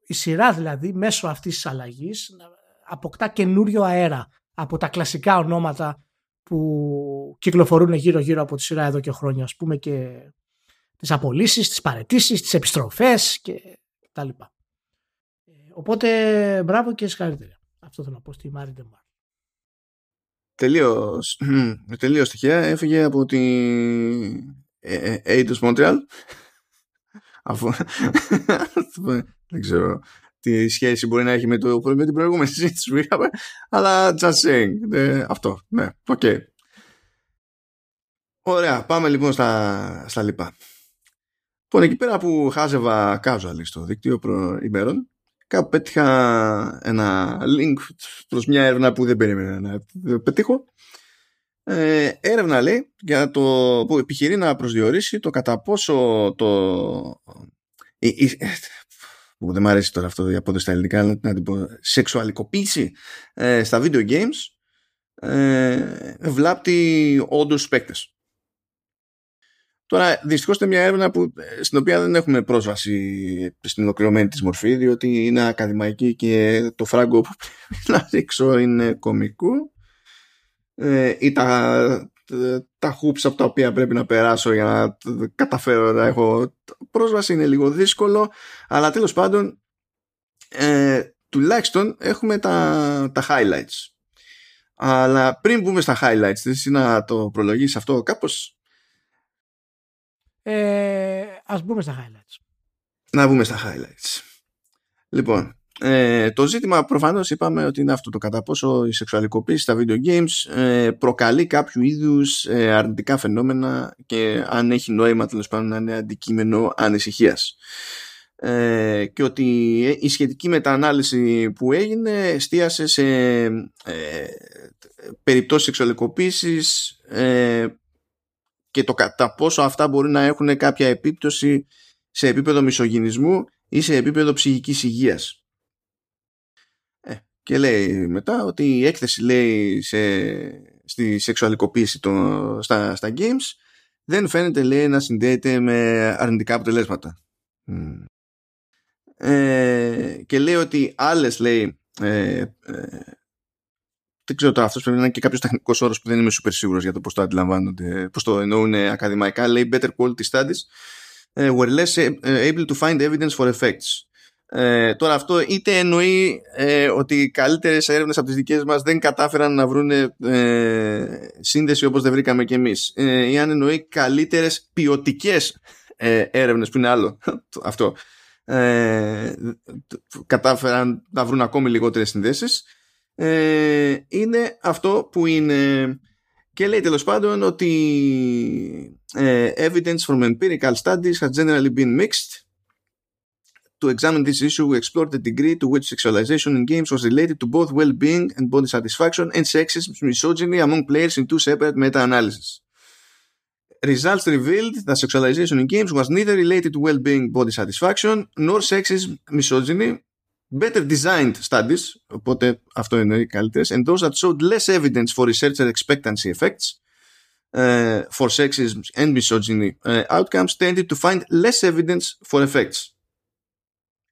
η σειρά δηλαδή μέσω αυτής της αλλαγής αποκτά καινούριο αέρα από τα κλασικά ονόματα που κυκλοφορούν γύρω γύρω από τη σειρά εδώ και χρόνια ας πούμε και τις απολύσεις, τις παρετήσεις, τις επιστροφές και τα λοιπά. Οπότε μπράβο και συγχαρητήρια. Αυτό θέλω να πω στη Mary DeMarle. Τελείως, τελείως τυχαία έφυγε από τη Eidos Montreal Αφού... [laughs] δεν ξέρω τι σχέση μπορεί να έχει με, το, με την προηγούμενη συζήτηση που είχαμε, αλλά just saying. Ε, αυτό, ναι, OK. Okay. Ωραία, πάμε λοιπόν στα, στα λοιπά. Λοιπόν, εκεί πέρα που χάζευα casual στο δίκτυο προημέρων, κάπου πέτυχα ένα link προς μια έρευνα που δεν περίμενα να πετύχω. Ε, έρευνα λέει για το που επιχειρεί να προσδιορίσει το κατά πόσο το η, η, που δεν μου αρέσει τώρα αυτό για πόδες στα ελληνικά να την πω σεξουαλικοποίηση ε, στα video games ε, βλάπτει όντως παίκτες Τώρα, δυστυχώς είναι μια έρευνα που, ε, στην οποία δεν έχουμε πρόσβαση στην ολοκληρωμένη της μορφή, διότι είναι ακαδημαϊκή και το φράγκο που πρέπει [laughs] να ρίξω είναι κομικό ε, ή τα, τα hoops από τα οποία πρέπει να περάσω για να καταφέρω να έχω πρόσβαση είναι λίγο δύσκολο αλλά τέλος πάντων ε, τουλάχιστον έχουμε τα, τα highlights. Αλλά πριν μπούμε στα highlights θες να το προλογίσεις αυτό κάπως; Ε, ας μπούμε στα highlights να μπούμε στα highlights λοιπόν ε, το ζήτημα προφανώς είπαμε ότι είναι αυτό το κατά πόσο η σεξουαλικοποίηση στα video games ε, προκαλεί κάποιο είδους ε, αρνητικά φαινόμενα και αν έχει νόημα τέλος πάντων να είναι αντικείμενο ανησυχίας. Ε, και ότι η σχετική μεταανάλυση που έγινε εστίασε σε ε, περιπτώσεις σεξουαλικοποίησης ε, και το κατά πόσο αυτά μπορεί να έχουν κάποια επίπτωση σε επίπεδο μισογυνισμού ή σε επίπεδο ψυχικής υγείας. Ε, και λέει μετά ότι η έκθεση λέει σε, στη σεξουαλικοποίηση το, στα, στα games δεν φαίνεται λέει να συνδέεται με αρνητικά αποτελέσματα. Ε, και λέει ότι άλλες λέει ε, ε, δεν ξέρω τώρα, αυτός πρέπει να είναι και κάποιος τεχνικός όρος που δεν είμαι super σίγουρος για το πώς το αντιλαμβάνονται, πώς το εννοούν ακαδημαϊκά. Λέει better quality studies uh, were less able to find evidence for effects. Ε, τώρα αυτό είτε εννοεί ε, ότι οι καλύτερες έρευνες από τις δικές μας δεν κατάφεραν να βρουν ε, σύνδεση όπως δεν βρήκαμε κι εμείς. Ε, ή αν εννοεί καλύτερες ποιοτικές ε, έρευνες που είναι άλλο αυτό. Ε, κατάφεραν να βρουν ακόμη λιγότερες συνδέσεις ε, είναι αυτό που είναι και λέει τέλο πάντων ότι ε, evidence from empirical studies has generally been mixed to examine this issue, we explored the degree to which sexualization in games was related to both well-being and body satisfaction and sexism, misogyny among players in two separate meta-analyses. Results revealed that sexualization in games was neither related to well-being, body satisfaction, nor sexism, misogyny, better designed studies, οπότε αυτό εννοεί καλύτερες, and those that showed less evidence for researcher expectancy effects uh, for sexism and misogyny uh, outcomes tended to find less evidence for effects.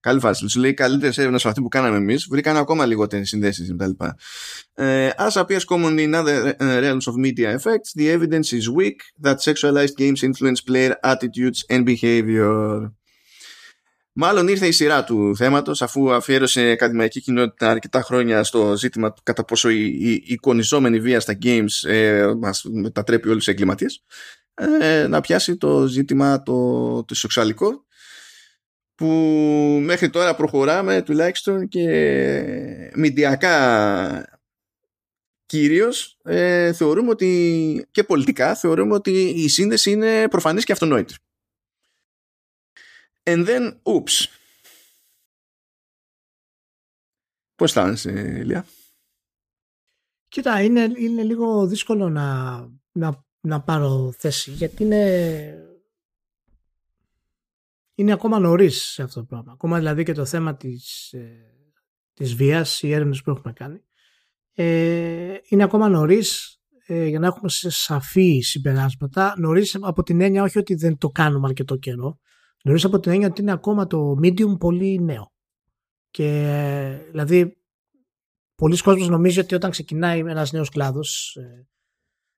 Καλή φάση. Σου λέει καλύτερε έρευνε από αυτή που κάναμε εμεί βρήκαν ακόμα λιγότερε συνδέσει κτλ. Uh, as appears commonly in other realms of media effects, the evidence is weak that sexualized games influence player attitudes and behavior. Μάλλον ήρθε η σειρά του θέματος αφού αφιέρωσε ακαδημαϊκή κοινότητα αρκετά χρόνια στο ζήτημα του κατά πόσο η, η, εικονιζόμενη βία στα games ε, μας μετατρέπει όλους σε εγκληματίες ε, να πιάσει το ζήτημα το, το σεξουαλικό που μέχρι τώρα προχωράμε τουλάχιστον και μηντιακά κυρίως ε, θεωρούμε ότι και πολιτικά θεωρούμε ότι η σύνδεση είναι προφανής και αυτονόητη. And then, oops. Πώς αισθάνεσαι, Ηλία; Κοίτα, είναι, είναι λίγο δύσκολο να, να, να πάρω θέση, γιατί είναι, είναι ακόμα νωρίς σε αυτό το πράγμα. Ακόμα δηλαδή και το θέμα της, ε, της βίας, οι έρευνες που έχουμε κάνει, ε, είναι ακόμα νωρίς ε, για να έχουμε σε σαφή συμπεράσματα. Νωρίς από την έννοια όχι ότι δεν το κάνουμε αρκετό καιρό, Νωρί από την έννοια ότι είναι ακόμα το medium πολύ νέο. Και δηλαδή, πολλοί κόσμοι νομίζει ότι όταν ξεκινάει ένας νέος κλάδος ε,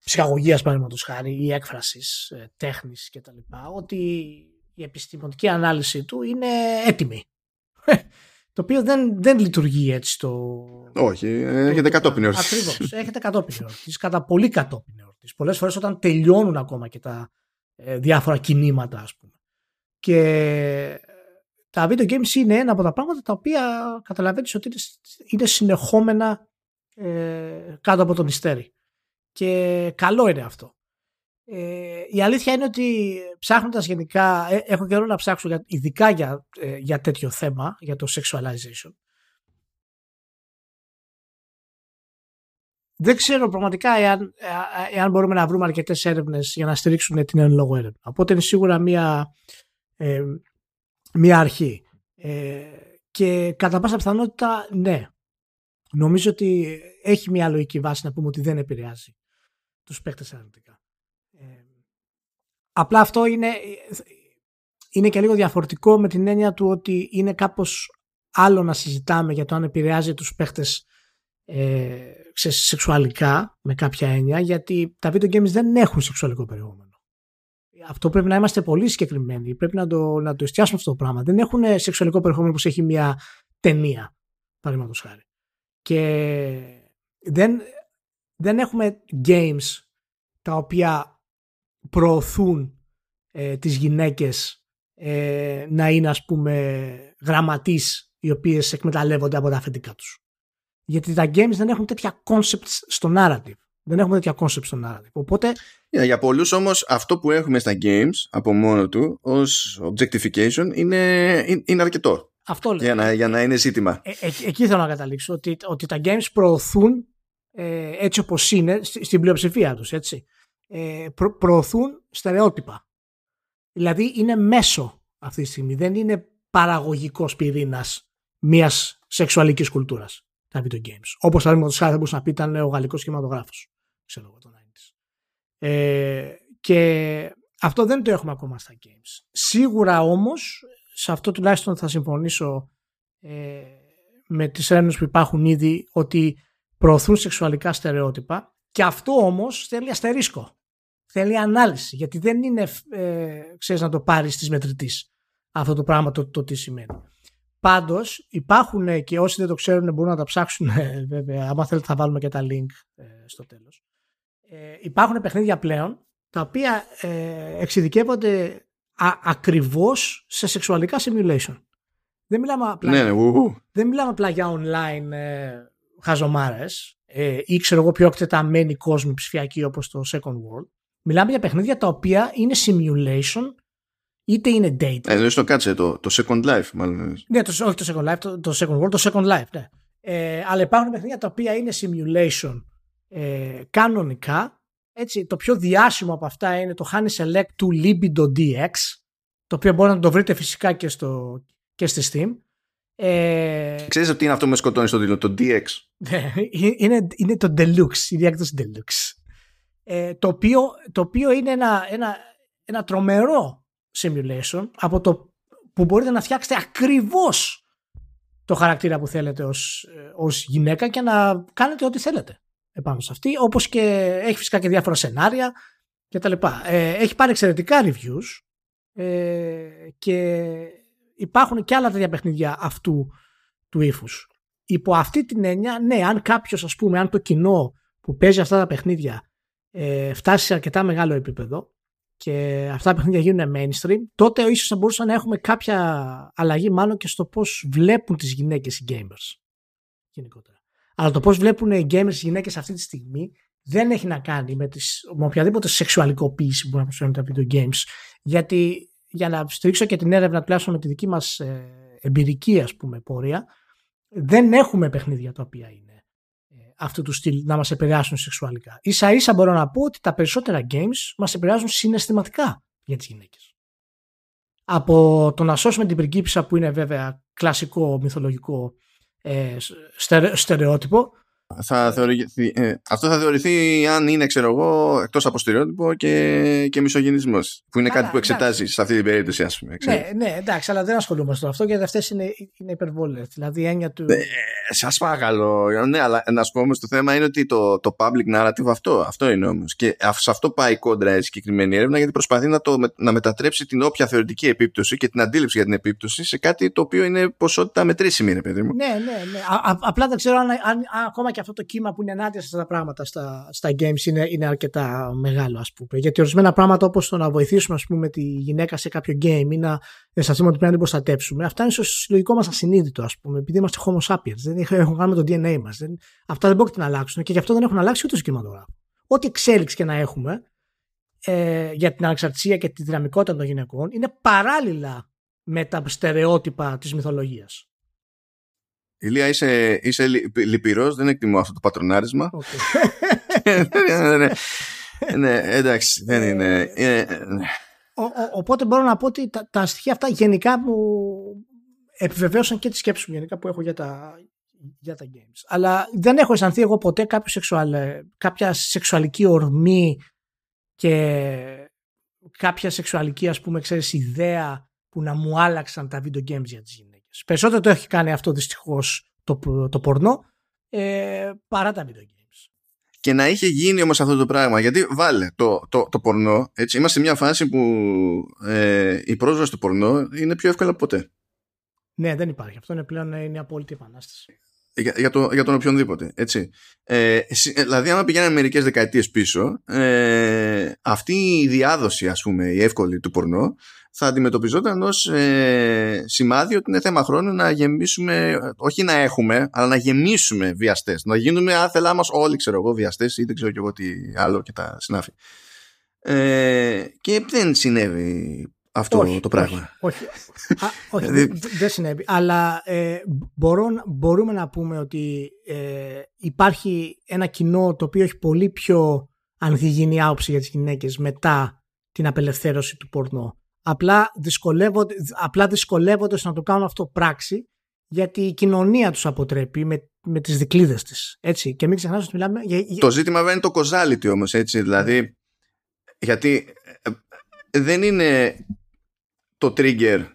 ψυχαγωγίας, παραδείγματος χάρη, ή έκφρασης, ε, τέχνης κτλ., ότι η επιστημονική ανάλυση του είναι έτοιμη. [laughs] Το οποίο δεν, δεν λειτουργεί έτσι το. Όχι, έχετε κατόπιν εορτής. Ακριβώς. Έχετε κατόπιν εορτής. Κατά πολύ κατόπιν εορτής. Πολλές φορές όταν τελειώνουν ακόμα και τα ε, διάφορα κινήματα, ας πούμε. Και τα video games είναι ένα από τα πράγματα τα οποία καταλαβαίνεις ότι είναι συνεχόμενα ε, κάτω από τον ιστέρι. Και καλό είναι αυτό. Ε, η αλήθεια είναι ότι ψάχνοντας γενικά, ε, έχω καιρό να ψάξω για, ειδικά για, ε, για τέτοιο θέμα, για το sexualization. Δεν ξέρω πραγματικά εάν, εάν μπορούμε να βρούμε αρκετές έρευνες για να στηρίξουν την εν λόγω έρευνα. Οπότε είναι σίγουρα μια ε, μια αρχή. Ε, και κατά πάσα πιθανότητα ναι. Νομίζω ότι έχει μια λογική βάση να πούμε ότι δεν επηρεάζει τους παίκτες αρνητικά. Ε, απλά αυτό είναι, είναι και λίγο διαφορετικό με την έννοια του ότι είναι κάπως άλλο να συζητάμε για το αν επηρεάζει τους παίκτες ε, σεξουαλικά με κάποια έννοια γιατί τα video games δεν έχουν σεξουαλικό περιεχόμενο αυτό πρέπει να είμαστε πολύ συγκεκριμένοι. Πρέπει να το, να το εστιάσουμε αυτό το πράγμα. Δεν έχουν σεξουαλικό περιεχόμενο που έχει μια ταινία, παραδείγματος χάρη. Και δεν, δεν έχουμε games τα οποία προωθούν ε, τις γυναίκες ε, να είναι ας πούμε γραμματείς οι οποίες εκμεταλλεύονται από τα αφεντικά τους. Γιατί τα games δεν έχουν τέτοια concepts στο narrative. Δεν έχουμε τέτοια concept στο narrative. Οπότε Yeah, για πολλούς όμως αυτό που έχουμε στα games από μόνο του ως objectification είναι, είναι αρκετό. Αυτό λέω. Για να, για να είναι ζήτημα. Ε, ε, εκεί θέλω να καταλήξω. Ότι, ότι τα games προωθούν ε, έτσι όπως είναι στην πλειοψηφία τους. Έτσι. Ε, προ, προωθούν στερεότυπα. Δηλαδή είναι μέσο αυτή τη στιγμή. Δεν είναι παραγωγικός πυρήνας μιας σεξουαλικής κουλτούρας τα video games. Όπως παραδείγματο χάρη θα μπορούσε να πει ήταν ο γαλλικός κινηματογράφος. Ξέρω εγώ το 90's. Ε, και αυτό δεν το έχουμε ακόμα στα games. Σίγουρα όμως, σε αυτό τουλάχιστον θα συμφωνήσω ε, με τις έρευνες που υπάρχουν ήδη, ότι προωθούν σεξουαλικά στερεότυπα και αυτό όμως θέλει αστερίσκο. Θέλει ανάλυση, γιατί δεν είναι, ε, ξέρεις, να το πάρεις της μετρητής αυτό το πράγμα το, το τι σημαίνει. Πάντως, υπάρχουν και όσοι δεν το ξέρουν μπορούν να τα ψάξουν, βέβαια. Άμα θέλετε, θα βάλουμε και τα link ε, στο τέλος. Ε, υπάρχουν παιχνίδια πλέον τα οποία ε, εξειδικεύονται ακριβώς σε σεξουαλικά simulation. Δεν μιλάμε απλά, ναι, ναι δεν μιλάμε απλά για online ε, χαζομάρες ε, ή ξέρω εγώ πιο εκτεταμένοι κόσμοι ψηφιακοί όπως το Second World. Μιλάμε για παιχνίδια τα οποία είναι simulation είτε είναι dating. Ε, δεν το κάτσε, το, το Second Life μάλλον. Ναι, το, όχι το Second Life, το, το Second World, το Second Life, ναι. Ε, αλλά υπάρχουν παιχνίδια τα οποία είναι simulation ε, κανονικά. Έτσι, το πιο διάσημο από αυτά είναι το Honey Select του Libido DX, το οποίο μπορεί να το βρείτε φυσικά και, στο, και στη Steam. Ε, Ξέρεις ότι είναι αυτό που με σκοτώνει στο τίτλο, το DX. [laughs] Ναι, είναι, είναι το Deluxe, η διάκτηση Deluxe. Ε, το, οποίο, το οποίο είναι ένα, ένα, ένα τρομερό simulation από το που μπορείτε να φτιάξετε ακριβώς το χαρακτήρα που θέλετε ως, ε, ως γυναίκα και να κάνετε ό,τι θέλετε επάνω σε αυτή όπως και έχει φυσικά και διάφορα σενάρια και τα λοιπά. Ε, έχει πάρει εξαιρετικά reviews ε, και υπάρχουν και άλλα τέτοια παιχνίδια αυτού του ύφους. Υπό αυτή την έννοια, ναι, αν κάποιος, ας πούμε, αν το κοινό που παίζει αυτά τα παιχνίδια ε, φτάσει σε αρκετά μεγάλο επίπεδο, και αυτά τα παιχνίδια γίνουν mainstream, τότε ίσως θα μπορούσαμε να έχουμε κάποια αλλαγή μάλλον και στο πώς βλέπουν τις γυναίκες οι gamers. Γενικότερα. Αλλά το πώς βλέπουν οι gamers οι γυναίκες αυτή τη στιγμή δεν έχει να κάνει με, τις, με οποιαδήποτε σεξουαλικοποίηση που μπορεί να προσφέρουν τα video games. Γιατί για να στηρίξω και την έρευνα τουλάχιστον με τη δική μας ε, εμπειρική ας πούμε πορεία, δεν έχουμε παιχνίδια τα οποία είναι αυτού του στυλ να μας επηρεάσουν σεξουαλικά. Ίσα ίσα μπορώ να πω ότι τα περισσότερα games μας επηρεάζουν συναισθηματικά για τις γυναίκες. Από το να σώσουμε την πριγκίπισσα που είναι βέβαια κλασικό μυθολογικό ε, στερεότυπο θα θεωρηθεί, ε, αυτό θα θεωρηθεί αν είναι ξέρω εγώ εκτός από στερεότυπο και, και μισογενισμός που είναι κάτι που εξετάζει σε αυτή την περίπτωση ας πούμε ναι, ναι εντάξει αλλά δεν ασχολούμαστε με αυτό γιατί αυτές είναι, είναι υπερβόλες. Δηλαδή η έννοια του ε, σας παρακαλώ ναι αλλά να σου πω όμως το θέμα είναι ότι το, το public narrative αυτό αυτό είναι όμως. Και σε αυτό πάει κόντρα η συγκεκριμένη έρευνα γιατί προσπαθεί να, το, να μετατρέψει την όποια θεωρητική επίπτωση και την αντίληψη για την επίπτωση σε κάτι το οποίο είναι ποσότητα μετρήσιμη είναι παιδί μου. Ναι ναι ναι. Α, απλά δεν ξέρω αν, αν, αν ακόμα και αυτό το κύμα που είναι ενάντια σε αυτά τα πράγματα στα, στα games είναι, είναι αρκετά μεγάλο, ας πούμε. Γιατί ορισμένα πράγματα όπως το να βοηθήσουμε, ας πούμε, τη γυναίκα σε κάποιο game ή να αισθανθούμε ότι πρέπει να την προστατέψουμε, αυτά είναι στο συλλογικό μας ασυνείδητο, ας πούμε, επειδή είμαστε homo sapiens. Δεν έχουν κάνει με το DNA μας. Αυτά δεν πρόκειται να αλλάξουν και γι' αυτό δεν έχουν αλλάξει ούτε στο κινηματογράφο. Ό,τι εξέλιξη και να έχουμε ε, για την ανεξαρτησία και τη δυναμικότητα των γυναικών είναι παράλληλα με τα στερεότυπα της μυθολογίας. Ηλία, είσαι, είσαι λυπηρός, δεν εκτιμώ αυτό το πατρονάρισμα. ναι, ναι, [laughs] ναι, εντάξει, δεν είναι. οπότε μπορώ να πω ότι τα, τα στοιχεία αυτά γενικά μου επιβεβαίωσαν και τη σκέψη μου γενικά που έχω για τα, για τα games. Αλλά δεν έχω αισθανθεί εγώ ποτέ κάποιο σεξουαλ, κάποια σεξουαλική ορμή και κάποια σεξουαλική ας πούμε ξέρεις ιδέα που να μου άλλαξαν τα video games για τις γυναίκες. Περισσότερο το έχει κάνει αυτό δυστυχώς το, το πορνό ε, παρά τα video games. Και να είχε γίνει όμως αυτό το πράγμα, γιατί βάλε το, το, το πορνό, έτσι, είμαστε σε μια φάση που ε, η πρόσβαση του πορνό είναι πιο εύκολα από ποτέ. Ναι, δεν υπάρχει. Αυτό είναι πλέον είναι απόλυτη επανάσταση. Για, για, το, για τον οποιονδήποτε. Έτσι. Ε, δηλαδή, άμα πηγαίναμε μερικές δεκαετίες πίσω, ε, αυτή η διάδοση, ας πούμε, η εύκολη του πορνό, θα αντιμετωπιζόταν ως ε, σημάδι ότι είναι θέμα χρόνου να γεμίσουμε, όχι να έχουμε, αλλά να γεμίσουμε βιαστές. Να γίνουμε άθελά μας όλοι, ξέρω εγώ, βιαστές ή δεν ξέρω και εγώ τι άλλο και τα συνάφη. Ε, και δεν συνέβη αυτό το πράγμα. Όχι, όχι, [laughs] όχι δεν συνέβη. Αλλά ε, μπορούμε να πούμε ότι ε, υπάρχει ένα κοινό το οποίο έχει πολύ πιο ανθυγινή άποψη για τις γυναίκες μετά την απελευθέρωση του πορνό Απλά δυσκολεύονται, απλά δυσκολεύονται στο να το κάνουν αυτό πράξη γιατί η κοινωνία τους αποτρέπει με, με τις δικλείδες της. Έτσι. Και μην ξεχνάς ότι μιλάμε για... Το ζήτημα δεν είναι το causality όμως, έτσι. Δηλαδή, γιατί ε, ε, δεν είναι το trigger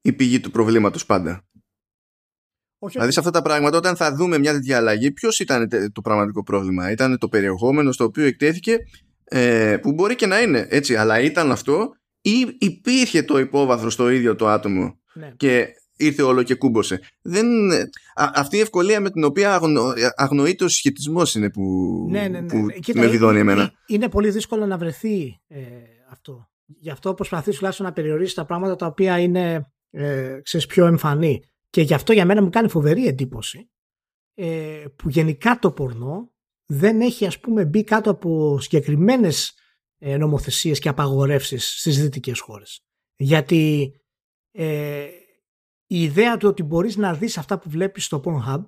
η πηγή του προβλήματος πάντα. Όχι, δηλαδή σε αυτά τα πράγματα όταν θα δούμε μια τέτοια αλλαγή ποιος ήταν το πραγματικό πρόβλημα; Ήταν το περιεχόμενο στο οποίο εκτέθηκε ε, που μπορεί και να είναι έτσι αλλά ήταν αυτό ή υπήρχε το υπόβαθρο στο ίδιο το άτομο ναι. και ήρθε όλο και κούμποσε. Δεν, αυτή η ευκολία με την οποία αγνο, αγνοείται ο συσχετισμός είναι που, ναι, ναι, ναι. που με βιδώνει εμένα. Είναι πολύ δύσκολο να βρεθεί ε, αυτό. Γι' αυτό προσπαθεί τουλάχιστον να περιορίσει τα πράγματα τα οποία είναι ε, ξέρεις, πιο εμφανή. Και γι' αυτό για μένα μου κάνει φοβερή εντύπωση ε, που γενικά το πορνό δεν έχει ας πούμε μπει κάτω από συγκεκριμένες ε, νομοθεσίες και απαγορεύσεις στις δυτικές χώρες. Γιατί ε, η ιδέα του ότι μπορείς να δεις αυτά που βλέπεις στο Pornhub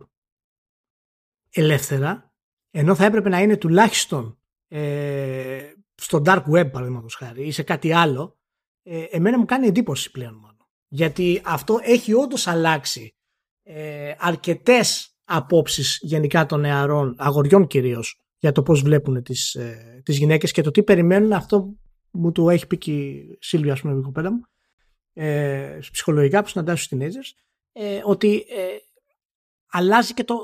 ελεύθερα ενώ θα έπρεπε να είναι τουλάχιστον ε, στο dark web παραδείγματος χάρη ή σε κάτι άλλο ε, εμένα μου κάνει εντύπωση πλέον μόνο. Γιατί αυτό έχει όντως αλλάξει ε, αρκετές απόψεις γενικά των νεαρών, αγοριών κυρίως, για το πώς βλέπουν τις, ε, τις γυναίκες και το τι περιμένουν αυτό μου το έχει πει και η Σίλβια, ας πούμε, η κοπέλα μου, ε, ψυχολογικά που συναντάς στους teenagers, ε, ότι ε, αλλάζει και το,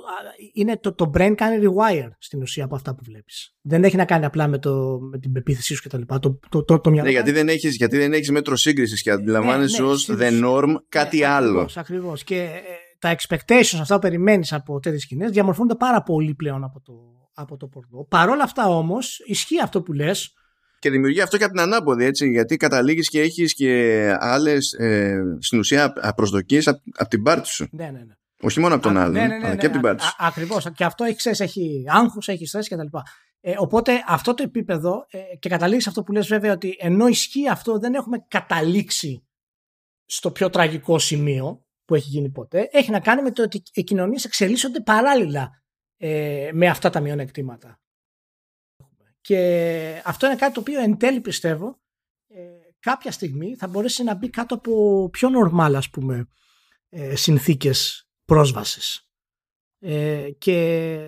είναι το, το brain κάνει rewire στην ουσία από αυτά που βλέπεις. Δεν έχει να κάνει απλά με, το, με την πεποίθησή σου κτλ. Το, το, το, το, ναι, γιατί δεν έχεις, γιατί δεν έχεις μέτρο σύγκρισης και αντιλαμβάνεσαι ναι, ναι, ως the norm κάτι ναι, άλλο. Ακριβώς, ακριβώς. Και ε, τα expectations αυτά που περιμένεις από τέτοιες σκηνές διαμορφώνονται πάρα πολύ πλέον από το, από το πορνό. Παρ' όλα αυτά όμως ισχύει αυτό που λες και δημιουργεί αυτό και από την ανάποδη, έτσι, γιατί καταλήγεις και έχεις και άλλες, ε, στην ουσία, προσδοκίες από, από την πάρτι σου. Ναι, ναι, ναι. Όχι μόνο από τον άλλον, ναι, ναι, ναι, αλλά και από την πάρτι σου. Ακριβώς. Και αυτό έχει, ξέρεις, έχει άγχος, έχει στρες κτλ. Ε, οπότε αυτό το επίπεδο ε, και καταλήγεις αυτό που λες βέβαια ότι ενώ ισχύει αυτό δεν έχουμε καταλήξει στο πιο τραγικό σημείο που έχει γίνει ποτέ. Έχει να κάνει με το ότι οι κοινωνίες εξελίσσονται παράλληλα ε, με αυτά τα μειονεκτήματα. Και αυτό είναι κάτι το οποίο εν τέλει πιστεύω ε, κάποια στιγμή θα μπορέσει να μπει κάτω από πιο νορμάλ ας πούμε ε, συνθήκες πρόσβασης. Ε, και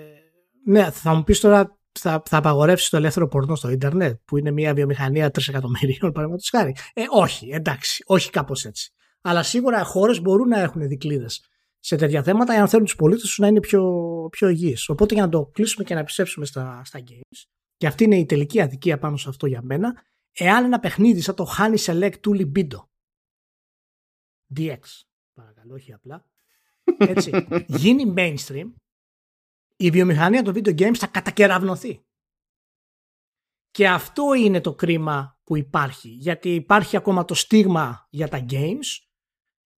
ναι, θα μου πεις τώρα θα, θα απαγορεύσεις το ελεύθερο πορνό στο ίντερνετ που είναι μια βιομηχανία 3 εκατομμυρίων παραδείγματος χάρη; Ε, όχι, εντάξει, όχι κάπως έτσι. Αλλά σίγουρα χώρες μπορούν να έχουν δικλείδες σε τέτοια θέματα για να θέλουν τους πολίτες τους να είναι πιο, πιο υγιείς. Οπότε για να το κλείσουμε και να επιστρέψουμε στα, στα games, και αυτή είναι η τελική αδικία πάνω σε αυτό για μένα, εάν ένα παιχνίδι σαν το Honey Select του Libido, DX, παρακαλώ, όχι απλά, έτσι, [laughs] γίνει mainstream, η βιομηχανία των video games θα κατακεραυνωθεί. Και αυτό είναι το κρίμα που υπάρχει. Γιατί υπάρχει ακόμα το στίγμα για τα games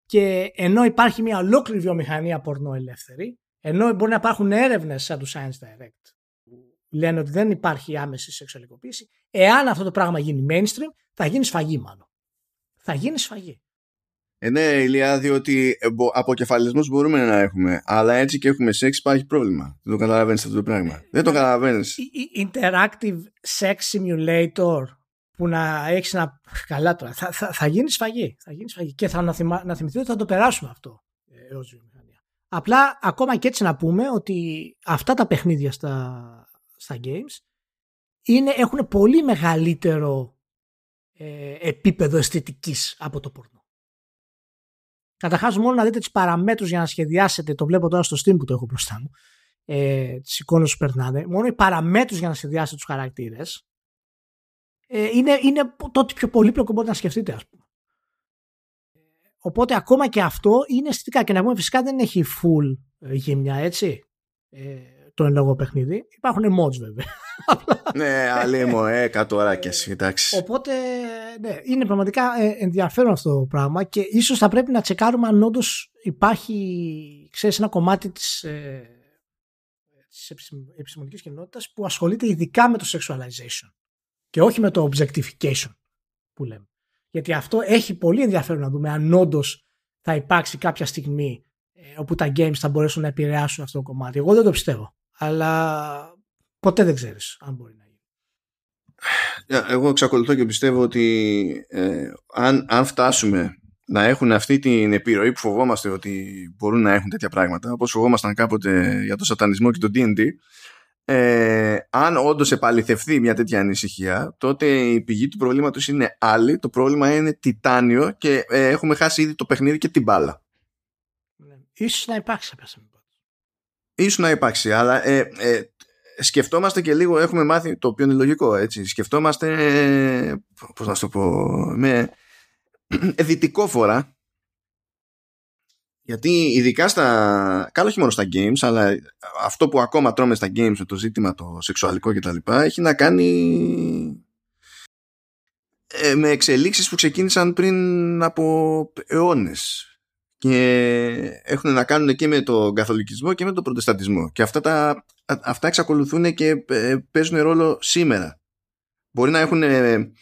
και ενώ υπάρχει μια ολόκληρη βιομηχανία πορνό ελεύθερη, ενώ μπορεί να υπάρχουν έρευνες σαν τους Science Direct που λένε ότι δεν υπάρχει άμεση σεξουαλικοποίηση, εάν αυτό το πράγμα γίνει mainstream, θα γίνει σφαγή μάλλον. Θα γίνει σφαγή. Ε, ναι, Ηλία, διότι ε, αποκεφαλισμό μπορούμε να έχουμε. Αλλά έτσι και έχουμε σεξ, υπάρχει πρόβλημα. Δεν το καταλαβαίνεις αυτό το πράγμα. Δεν το καταλαβαίνεις. Interactive sex simulator που να έχεις ένα. Καλά τώρα. Θα, θα, θα γίνεις σφαγή. Θα γίνεις σφαγή. Και θα να, θυμα... να θυμηθεί ότι θα το περάσουμε αυτό ε, έω βιομηχανία. Απλά ακόμα και έτσι να πούμε ότι αυτά τα παιχνίδια στα, στα games είναι, έχουν πολύ μεγαλύτερο ε, επίπεδο αισθητικής από το πορνό. Καταρχάς, μόνο να δείτε τις παραμέτρους για να σχεδιάσετε. Το βλέπω τώρα στο Steam που το έχω μπροστά μου. Ε, τις εικόνες που περνάνε. Μόνο οι παραμέτρους για να σχεδιάσετε τους χαρακτήρες ε, είναι, είναι το πιο πολύπλοκο μπορείτε να σκεφτείτε, ας πούμε. Οπότε ακόμα και αυτό είναι αισθητικά. Και να πούμε φυσικά δεν έχει full ε, γύμνια, έτσι. Ε, το εν λόγω παιχνίδι. Υπάρχουν mods βέβαια. [laughs] ναι, άλλη μου, ε, κάτω ώρα και εσύ, εντάξει. Οπότε, ναι, είναι πραγματικά ε, ενδιαφέρον αυτό το πράγμα και ίσως θα πρέπει να τσεκάρουμε αν όντως υπάρχει, ξέρεις, ένα κομμάτι της, ε, της επιστημονικής κοινότητας που ασχολείται ειδικά με το sexualization και όχι με το objectification που λέμε. Γιατί αυτό έχει πολύ ενδιαφέρον να δούμε αν όντως θα υπάρξει κάποια στιγμή ε, όπου τα games θα μπορέσουν να επηρεάσουν αυτό το κομμάτι. Εγώ δεν το πιστεύω. Αλλά ποτέ δεν ξέρεις αν μπορεί να γίνει. Ε, εγώ εξακολουθώ και πιστεύω ότι ε, αν, αν φτάσουμε να έχουν αυτή την επιρροή που φοβόμαστε ότι μπορούν να έχουν τέτοια πράγματα, όπως φοβόμασταν κάποτε για το σατανισμό και το D&D, ε, αν όντως επαληθευτεί μια τέτοια ανησυχία, τότε η πηγή του προβλήματος είναι άλλη. Το πρόβλημα είναι τιτάνιο και ε, έχουμε χάσει ήδη το παιχνίδι και την μπάλα. Ναι. Ίσως να υπάρξει Ίσως να υπάρξει, αλλά ε, ε, σκεφτόμαστε και λίγο, έχουμε μάθει το οποίο είναι λογικό, έτσι. Σκεφτόμαστε, ε, πώς να σου το πω, με φορά γιατί ειδικά στα. Καλό όχι μόνο στα games, αλλά αυτό που ακόμα τρώμε στα games με το ζήτημα το σεξουαλικό κτλ. έχει να κάνει ε, με εξελίξεις που ξεκίνησαν πριν από αιώνες και έχουν να κάνουν και με τον καθολικισμό και με τον προτεσταντισμό και αυτά, τα, αυτά εξακολουθούν και ε, παίζουν ρόλο σήμερα μπορεί να έχουν ε,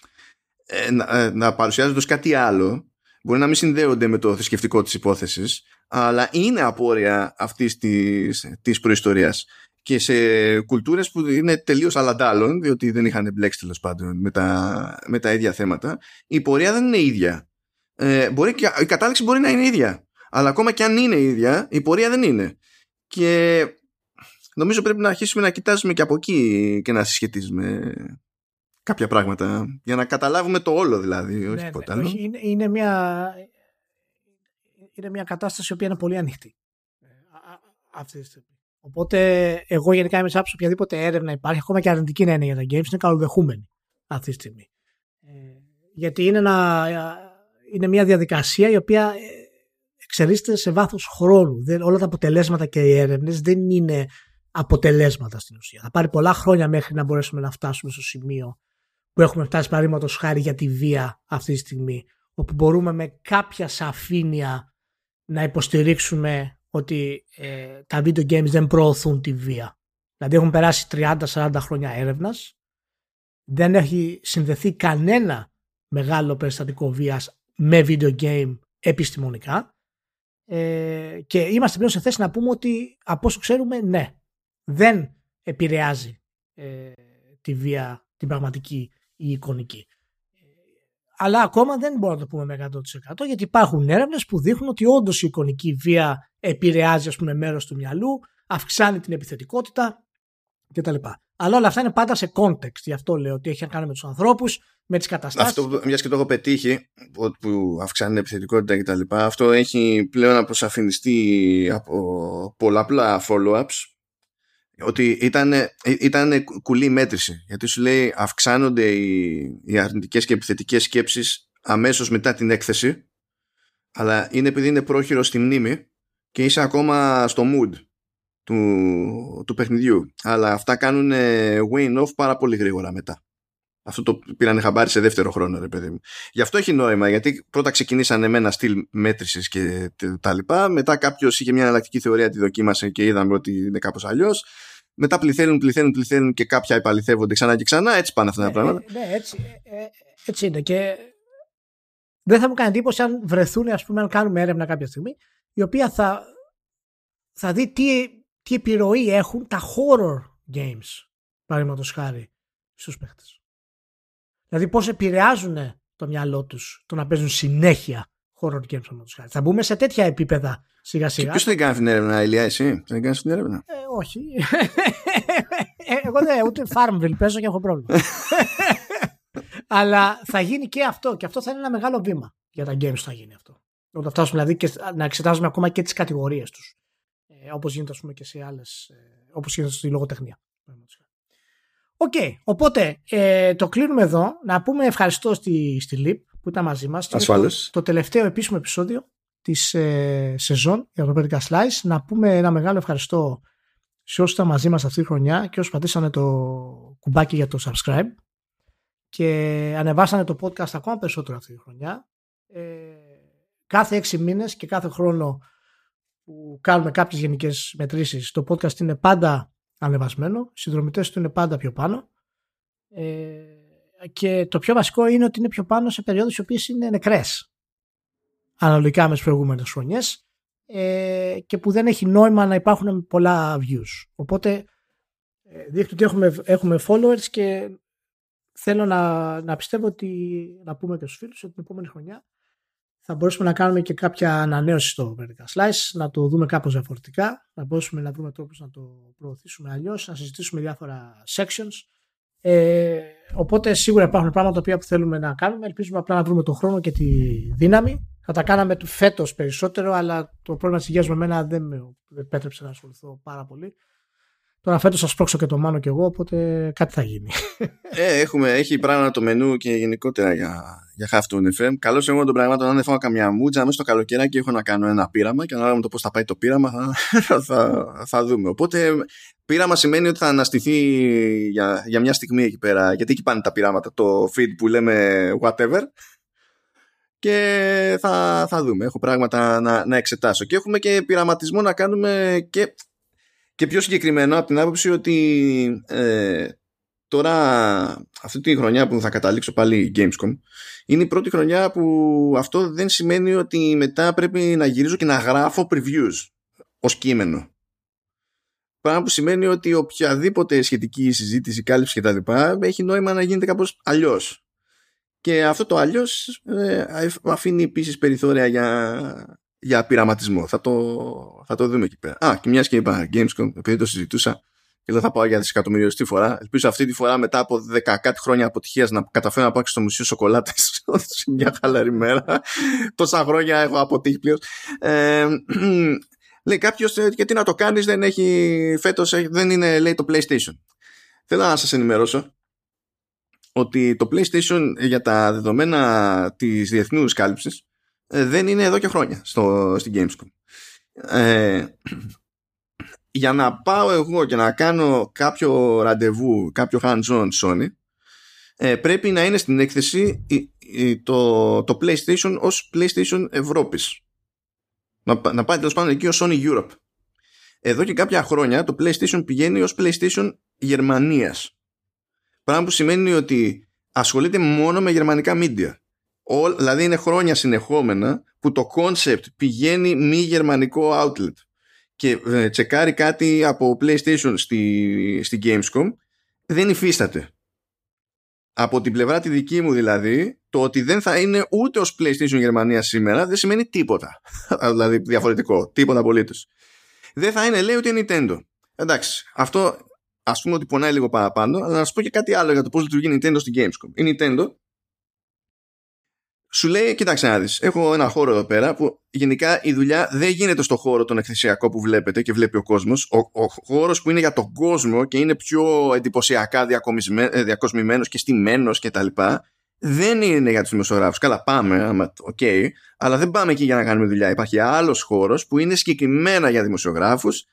να, να παρουσιάζονται ως κάτι άλλο μπορεί να μην συνδέονται με το θρησκευτικό της υπόθεσης αλλά είναι απόρρια αυτής της, της προϊστορίας. Και σε κουλτούρες που είναι τελείως αλλαντάλλων διότι δεν είχαν μπλέξει τέλος πάντων με τα, με τα ίδια θέματα η πορεία δεν είναι ίδια. Ε, μπορεί και, η κατάληξη μπορεί να είναι ίδια αλλά ακόμα και αν είναι ίδια η πορεία δεν είναι. Και νομίζω πρέπει να αρχίσουμε να κοιτάζουμε και από εκεί και να συσχετίζουμε κάποια πράγματα για να καταλάβουμε το όλο δηλαδή όχι ναι, ναι, είναι, είναι μια είναι μια κατάσταση η οποία είναι πολύ ανοιχτή ε, αυτή τη στιγμή. Οπότε, εγώ γενικά είμαι σάψη οποιαδήποτε έρευνα υπάρχει, ακόμα και αρνητική να είναι για τα games, είναι καλοδεχούμενη αυτή τη στιγμή. Ε, γιατί είναι, ένα, είναι μια διαδικασία η οποία ε, εξελίσσεται σε βάθος χρόνου. Δεν, όλα τα αποτελέσματα και οι έρευνες δεν είναι αποτελέσματα στην ουσία. Θα πάρει πολλά χρόνια μέχρι να μπορέσουμε να φτάσουμε στο σημείο που έχουμε φτάσει παραδείγματος χάρη για τη βία αυτή τη στιγμή, όπου μπορούμε με κάποια σαφήνεια να υποστηρίξουμε ότι ε, τα video games δεν προωθούν τη βία. Δηλαδή έχουν περάσει 30-40 χρόνια έρευνας, δεν έχει συνδεθεί κανένα μεγάλο περιστατικό βίας με video game επιστημονικά ε, και είμαστε πλέον σε θέση να πούμε ότι από όσο ξέρουμε ναι, δεν επηρεάζει ε, τη βία την πραγματική ή εικονική αλλά ακόμα δεν μπορούμε να το πούμε με 100% γιατί υπάρχουν έρευνες που δείχνουν ότι όντως η εικονική βία επηρεάζει ας πούμε, μέρος του μυαλού, αυξάνει την επιθετικότητα κτλ. Αλλά όλα αυτά είναι πάντα σε context. Γι' αυτό λέω ότι έχει να κάνει με τους ανθρώπους, με τις καταστάσεις. Αυτό, μιας και το έχω πετύχει, που αυξάνει την επιθετικότητα κτλ., αυτό έχει πλέον αποσαφινιστεί από πολλαπλά follow-ups ότι ήταν, ήταν κουλή μέτρηση γιατί σου λέει αυξάνονται οι, οι αρνητικές και επιθετικές σκέψεις αμέσως μετά την έκθεση αλλά είναι επειδή είναι πρόχειρο στη μνήμη και είσαι ακόμα στο mood του, του παιχνιδιού αλλά αυτά κάνουν wane off πάρα πολύ γρήγορα μετά αυτό το πήραν χαμπάρι σε δεύτερο χρόνο, ρε παιδί μου. Γι' αυτό έχει νόημα, γιατί πρώτα ξεκινήσανε με ένα στυλ μέτρησης και τα λοιπά. Μετά κάποιος είχε μια εναλλακτική θεωρία, τη δοκίμασε και είδαμε ότι είναι κάπως αλλιώς. Μετά πληθαίνουν, πληθαίνουν, πληθαίνουν και κάποια επαληθεύονται ξανά και ξανά. Έτσι πάνε αυτά τα ε, πράγματα. Ναι, έτσι, ε, ε, έτσι είναι. Και δεν θα μου κάνει εντύπωση αν βρεθούν, ας πούμε, αν κάνουμε έρευνα κάποια στιγμή, η οποία θα, θα δει τι, τι επιρροή έχουν τα horror games, παραδείγματος χάρη, στους παίχτες. Δηλαδή πώς επηρεάζουν το μυαλό τους το να παίζουν συνέχεια horror games χάρη. Θα μπούμε σε τέτοια επίπεδα σιγά σιγά. Ποιος θα κάνει αυτή την έρευνα, Ηλία, εσύ; Θα κάνεις την έρευνα; Ε, όχι. Ε, εγώ δεν, ούτε Farmville παίζω και έχω πρόβλημα. [laughs] Αλλά θα γίνει και αυτό. Και αυτό θα είναι ένα μεγάλο βήμα για τα games θα γίνει αυτό. Όταν φτάσουμε δηλαδή και να εξετάζουμε ακόμα και τις κατηγορίες τους. Ε, Όπως γίνεται ας πούμε, και σε άλλες. Ε, Όπως γίνεται στη λογοτεχνία. OK, okay, οπότε ε, το κλείνουμε εδώ. Να πούμε ευχαριστώ στη, στη ΛΥΠ που ήταν μαζί μας. Ασφαλώς. Το, το τελευταίο επίσημο επεισόδιο της ε, σεζόν για το Vertical Slice. Να πούμε ένα μεγάλο ευχαριστώ σε όσους ήταν μαζί μας αυτή τη χρονιά και όσους πατήσανε το κουμπάκι για το subscribe και ανεβάσανε το podcast ακόμα περισσότερο αυτή τη χρονιά. Ε, κάθε έξι μήνες και κάθε χρόνο που κάνουμε κάποιες γενικές μετρήσεις το podcast είναι πάντα ανεβασμένο, οι συνδρομητές του είναι πάντα πιο πάνω ε, και το πιο βασικό είναι ότι είναι πιο πάνω σε περιόδους οι οποίες είναι νεκρές αναλογικά με τις προηγούμενες χρονιές ε, και που δεν έχει νόημα να υπάρχουν πολλά views. Οπότε ε, δείχνει ότι έχουμε, έχουμε followers και θέλω να, να πιστεύω ότι να πούμε και στους φίλους ότι την επόμενη χρονιά θα μπορέσουμε να κάνουμε και κάποια ανανέωση στο Vertical Slice, να το δούμε κάπως διαφορετικά, να μπορέσουμε να βρούμε τρόπους να το προωθήσουμε αλλιώς, να συζητήσουμε διάφορα sections. Ε, οπότε σίγουρα υπάρχουν πράγματα που θέλουμε να κάνουμε. Ελπίζουμε απλά να βρούμε τον χρόνο και τη δύναμη. Θα τα κάναμε φέτος περισσότερο, αλλά το πρόβλημα της υγείας με μένα δεν με επέτρεψε να ασχοληθώ πάρα πολύ. Τώρα φέτος θα σπρώξω και το Μάνο και εγώ, οπότε κάτι θα γίνει. Ε, έχουμε, έχει πράγματα το μενού και γενικότερα για, για Half Tone FM. Καλώς εγώ των πραγμάτων, αν δεν φάω καμιά μούτζα, μέσα στο καλοκαίρι και έχω να κάνω ένα πείραμα και ανάλογα με το πώς θα πάει το πείραμα θα, [laughs] θα, θα δούμε. Οπότε πείραμα σημαίνει ότι θα αναστηθεί για, για μια στιγμή εκεί πέρα, γιατί εκεί πάνε τα πειράματα, το feed που λέμε whatever και θα, θα δούμε. Έχω πράγματα να, να εξετάσω. Και έχουμε και πειραματισμό να κάνουμε και και πιο συγκεκριμένο από την άποψη ότι ε, τώρα αυτή τη χρονιά που θα καταλήξω πάλι η Gamescom είναι η πρώτη χρονιά που αυτό δεν σημαίνει ότι μετά πρέπει να γυρίζω και να γράφω previews ως κείμενο. Πράγμα που σημαίνει ότι οποιαδήποτε σχετική συζήτηση, κάλυψη κτλ. έχει νόημα να γίνεται κάπως αλλιώς. Και αυτό το αλλιώς ε, αφήνει επίσης περιθώρια για για πειραματισμό. Θα το, θα το δούμε εκεί πέρα. Α, και μιας και είπα Gamescom, επειδή το συζητούσα, και δεν θα πάω για δισεκατομμυριωστή φορά. Ελπίζω αυτή τη φορά μετά από δεκακάτι χρόνια αποτυχίας να καταφέρω να πάω και στο Μουσείο Σοκολάτε [laughs] σε μια χαλαρή μέρα. Τόσα χρόνια έχω αποτύχει πλήρως. Ε, [clears throat] λέει κάποιος, γιατί να το κάνεις, δεν έχει φέτος, δεν είναι λέει το PlayStation. Θέλω να σας ενημερώσω ότι το PlayStation για τα δεδομένα της διεθνούς κάλυψης ε, δεν είναι εδώ και χρόνια στο, στην Gamescom. Ε, για να πάω εγώ και να κάνω κάποιο ραντεβού, κάποιο hands-on Sony, ε, πρέπει να είναι στην έκθεση το, το PlayStation ως PlayStation Ευρώπης. Να, να πάει τέλος πάντων εκεί ως Sony Europe. Εδώ και κάποια χρόνια το PlayStation πηγαίνει ως PlayStation Γερμανίας. Πράγμα που σημαίνει ότι ασχολείται μόνο με γερμανικά media δηλαδή είναι χρόνια συνεχόμενα που το concept πηγαίνει μη γερμανικό outlet και ε, τσεκάρει κάτι από PlayStation στη, στη Gamescom δεν υφίσταται. Από την πλευρά τη δική μου δηλαδή, το ότι δεν θα είναι ούτε ως PlayStation Γερμανία σήμερα δεν σημαίνει τίποτα. [laughs] δηλαδή διαφορετικό, τίποτα απολύτως. Δεν θα είναι λέει ούτε Nintendo. Εντάξει, αυτό ας πούμε ότι πονάει λίγο παραπάνω, αλλά να σου πω και κάτι άλλο για το πώς λειτουργεί η Nintendo στην Gamescom. Η Nintendo σου λέει, κοίταξε να δεις, έχω ένα χώρο εδώ πέρα που γενικά η δουλειά δεν γίνεται στο χώρο τον εκθεσιακό που βλέπετε και βλέπει ο κόσμος. Ο, ο χώρος που είναι για τον κόσμο και είναι πιο εντυπωσιακά ε, διακοσμημένος και στημένος και τα λοιπά, δεν είναι για τους δημοσιογράφους. Καλά πάμε, OK, okay, αλλά δεν πάμε εκεί για να κάνουμε δουλειά. Υπάρχει άλλος χώρος που είναι συγκεκριμένα για δημοσιογράφους,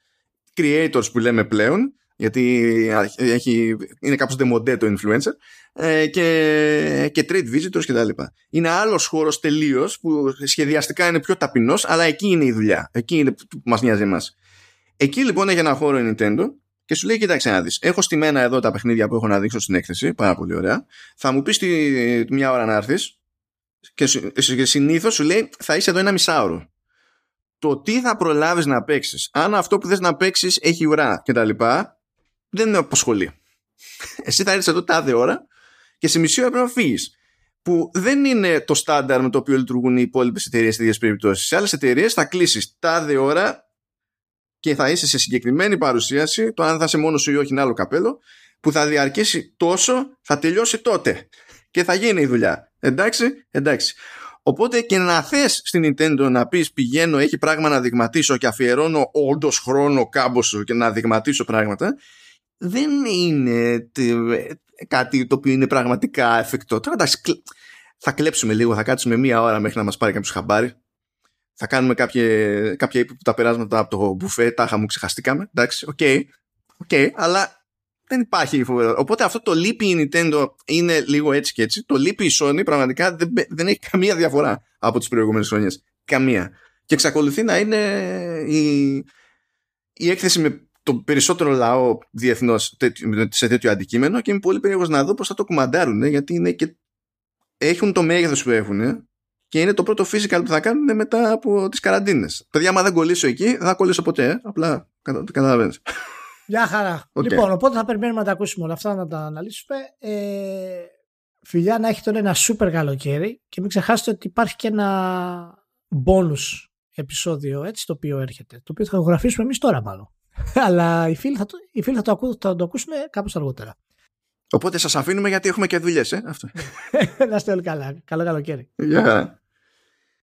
creators που λέμε πλέον, γιατί έχει, είναι κάπως ντεμοντέ το influencer ε, και, και trade visitors και τα λοιπά. Είναι άλλος χώρος τελείως που σχεδιαστικά είναι πιο ταπεινός αλλά εκεί είναι η δουλειά. Εκεί είναι που μας νοιάζει εμάς. Εκεί λοιπόν έχει ένα χώρο η Nintendo και σου λέει κοίταξε να δεις έχω στημένα εδώ τα παιχνίδια που έχω να δείξω στην έκθεση πάρα πολύ ωραία θα μου πεις τη, μια ώρα να έρθεις και συνήθως σου λέει θα είσαι εδώ ένα μισάωρο το τι θα προλάβεις να παίξεις αν αυτό που θες να παίξεις έχει ουρά και τα λοιπά δεν με αποσχολεί. Εσύ θα έρθεις εδώ τάδε ώρα και σε μισή ώρα πρέπει να φύγεις. Που δεν είναι το στάνταρ με το οποίο λειτουργούν οι υπόλοιπες εταιρείες σε ίδιε περιπτώσεις. Σε άλλες εταιρείες θα κλείσεις τάδε ώρα και θα είσαι σε συγκεκριμένη παρουσίαση. Το αν θα είσαι μόνος σου ή όχι είναι άλλο καπέλο. Που θα διαρκέσει τόσο, θα τελειώσει τότε. Και θα γίνει η δουλειά. Εντάξει, εντάξει. Οπότε και να θες στην Nintendo να πεις πηγαίνω, έχει πράγμα να δειγματίσω και αφιερώνω όντως χρόνο κάμποσο και να δειγματίσω πράγματα, δεν είναι κάτι το οποίο είναι πραγματικά εφικτό. Τώρα εντάξει, θα κλέψουμε λίγο, θα κάτσουμε μία ώρα μέχρι να μας πάρει κάποιος χαμπάρι. Θα κάνουμε κάποια, κάποια τα περάσματα από το μπουφέ, τα είχαμε ξεχαστήκαμε. Εντάξει, OK, okay, okay, αλλά δεν υπάρχει φοβερό. Οπότε αυτό, το ότι λείπει η Nintendo είναι λίγο έτσι και έτσι. Το ότι λείπει η Sony πραγματικά δεν, δεν έχει καμία διαφορά από τις προηγούμενες χρονιές. Καμία. Και εξακολουθεί να είναι η, η έκθεση με το περισσότερο λαό διεθνώς σε τέτοιο αντικείμενο και είμαι πολύ περίεργος να δω πώς θα το κουμαντάρουν γιατί είναι και έχουν το μέγεθος που έχουν και είναι το πρώτο physical που θα κάνουν μετά από τις καραντίνες. Παιδιά, άμα δεν κολλήσω εκεί, δεν θα κολλήσω ποτέ. Ε. Απλά καταλαβαίνεις. Μια χαρά. Okay. Λοιπόν, οπότε θα περιμένουμε να τα ακούσουμε όλα αυτά, να τα αναλύσουμε. Ε, φιλιά να έχετε ένα σούπερ καλοκαίρι και μην ξεχάσετε ότι υπάρχει και ένα bonus επεισόδιο έτσι το οποίο έρχεται. Το οποίο θα το γραφήσουμε εμείς τώρα μάλλον. [laughs] Αλλά οι φίλοι θα το, οι φίλοι θα το, ακού, θα το ακούσουν κάπως αργότερα. Οπότε σας αφήνουμε γιατί έχουμε και δουλειές, ε, αυτό. [laughs] να είστε όλοι καλά. Καλό καλοκαίρι. Γεια χαρά.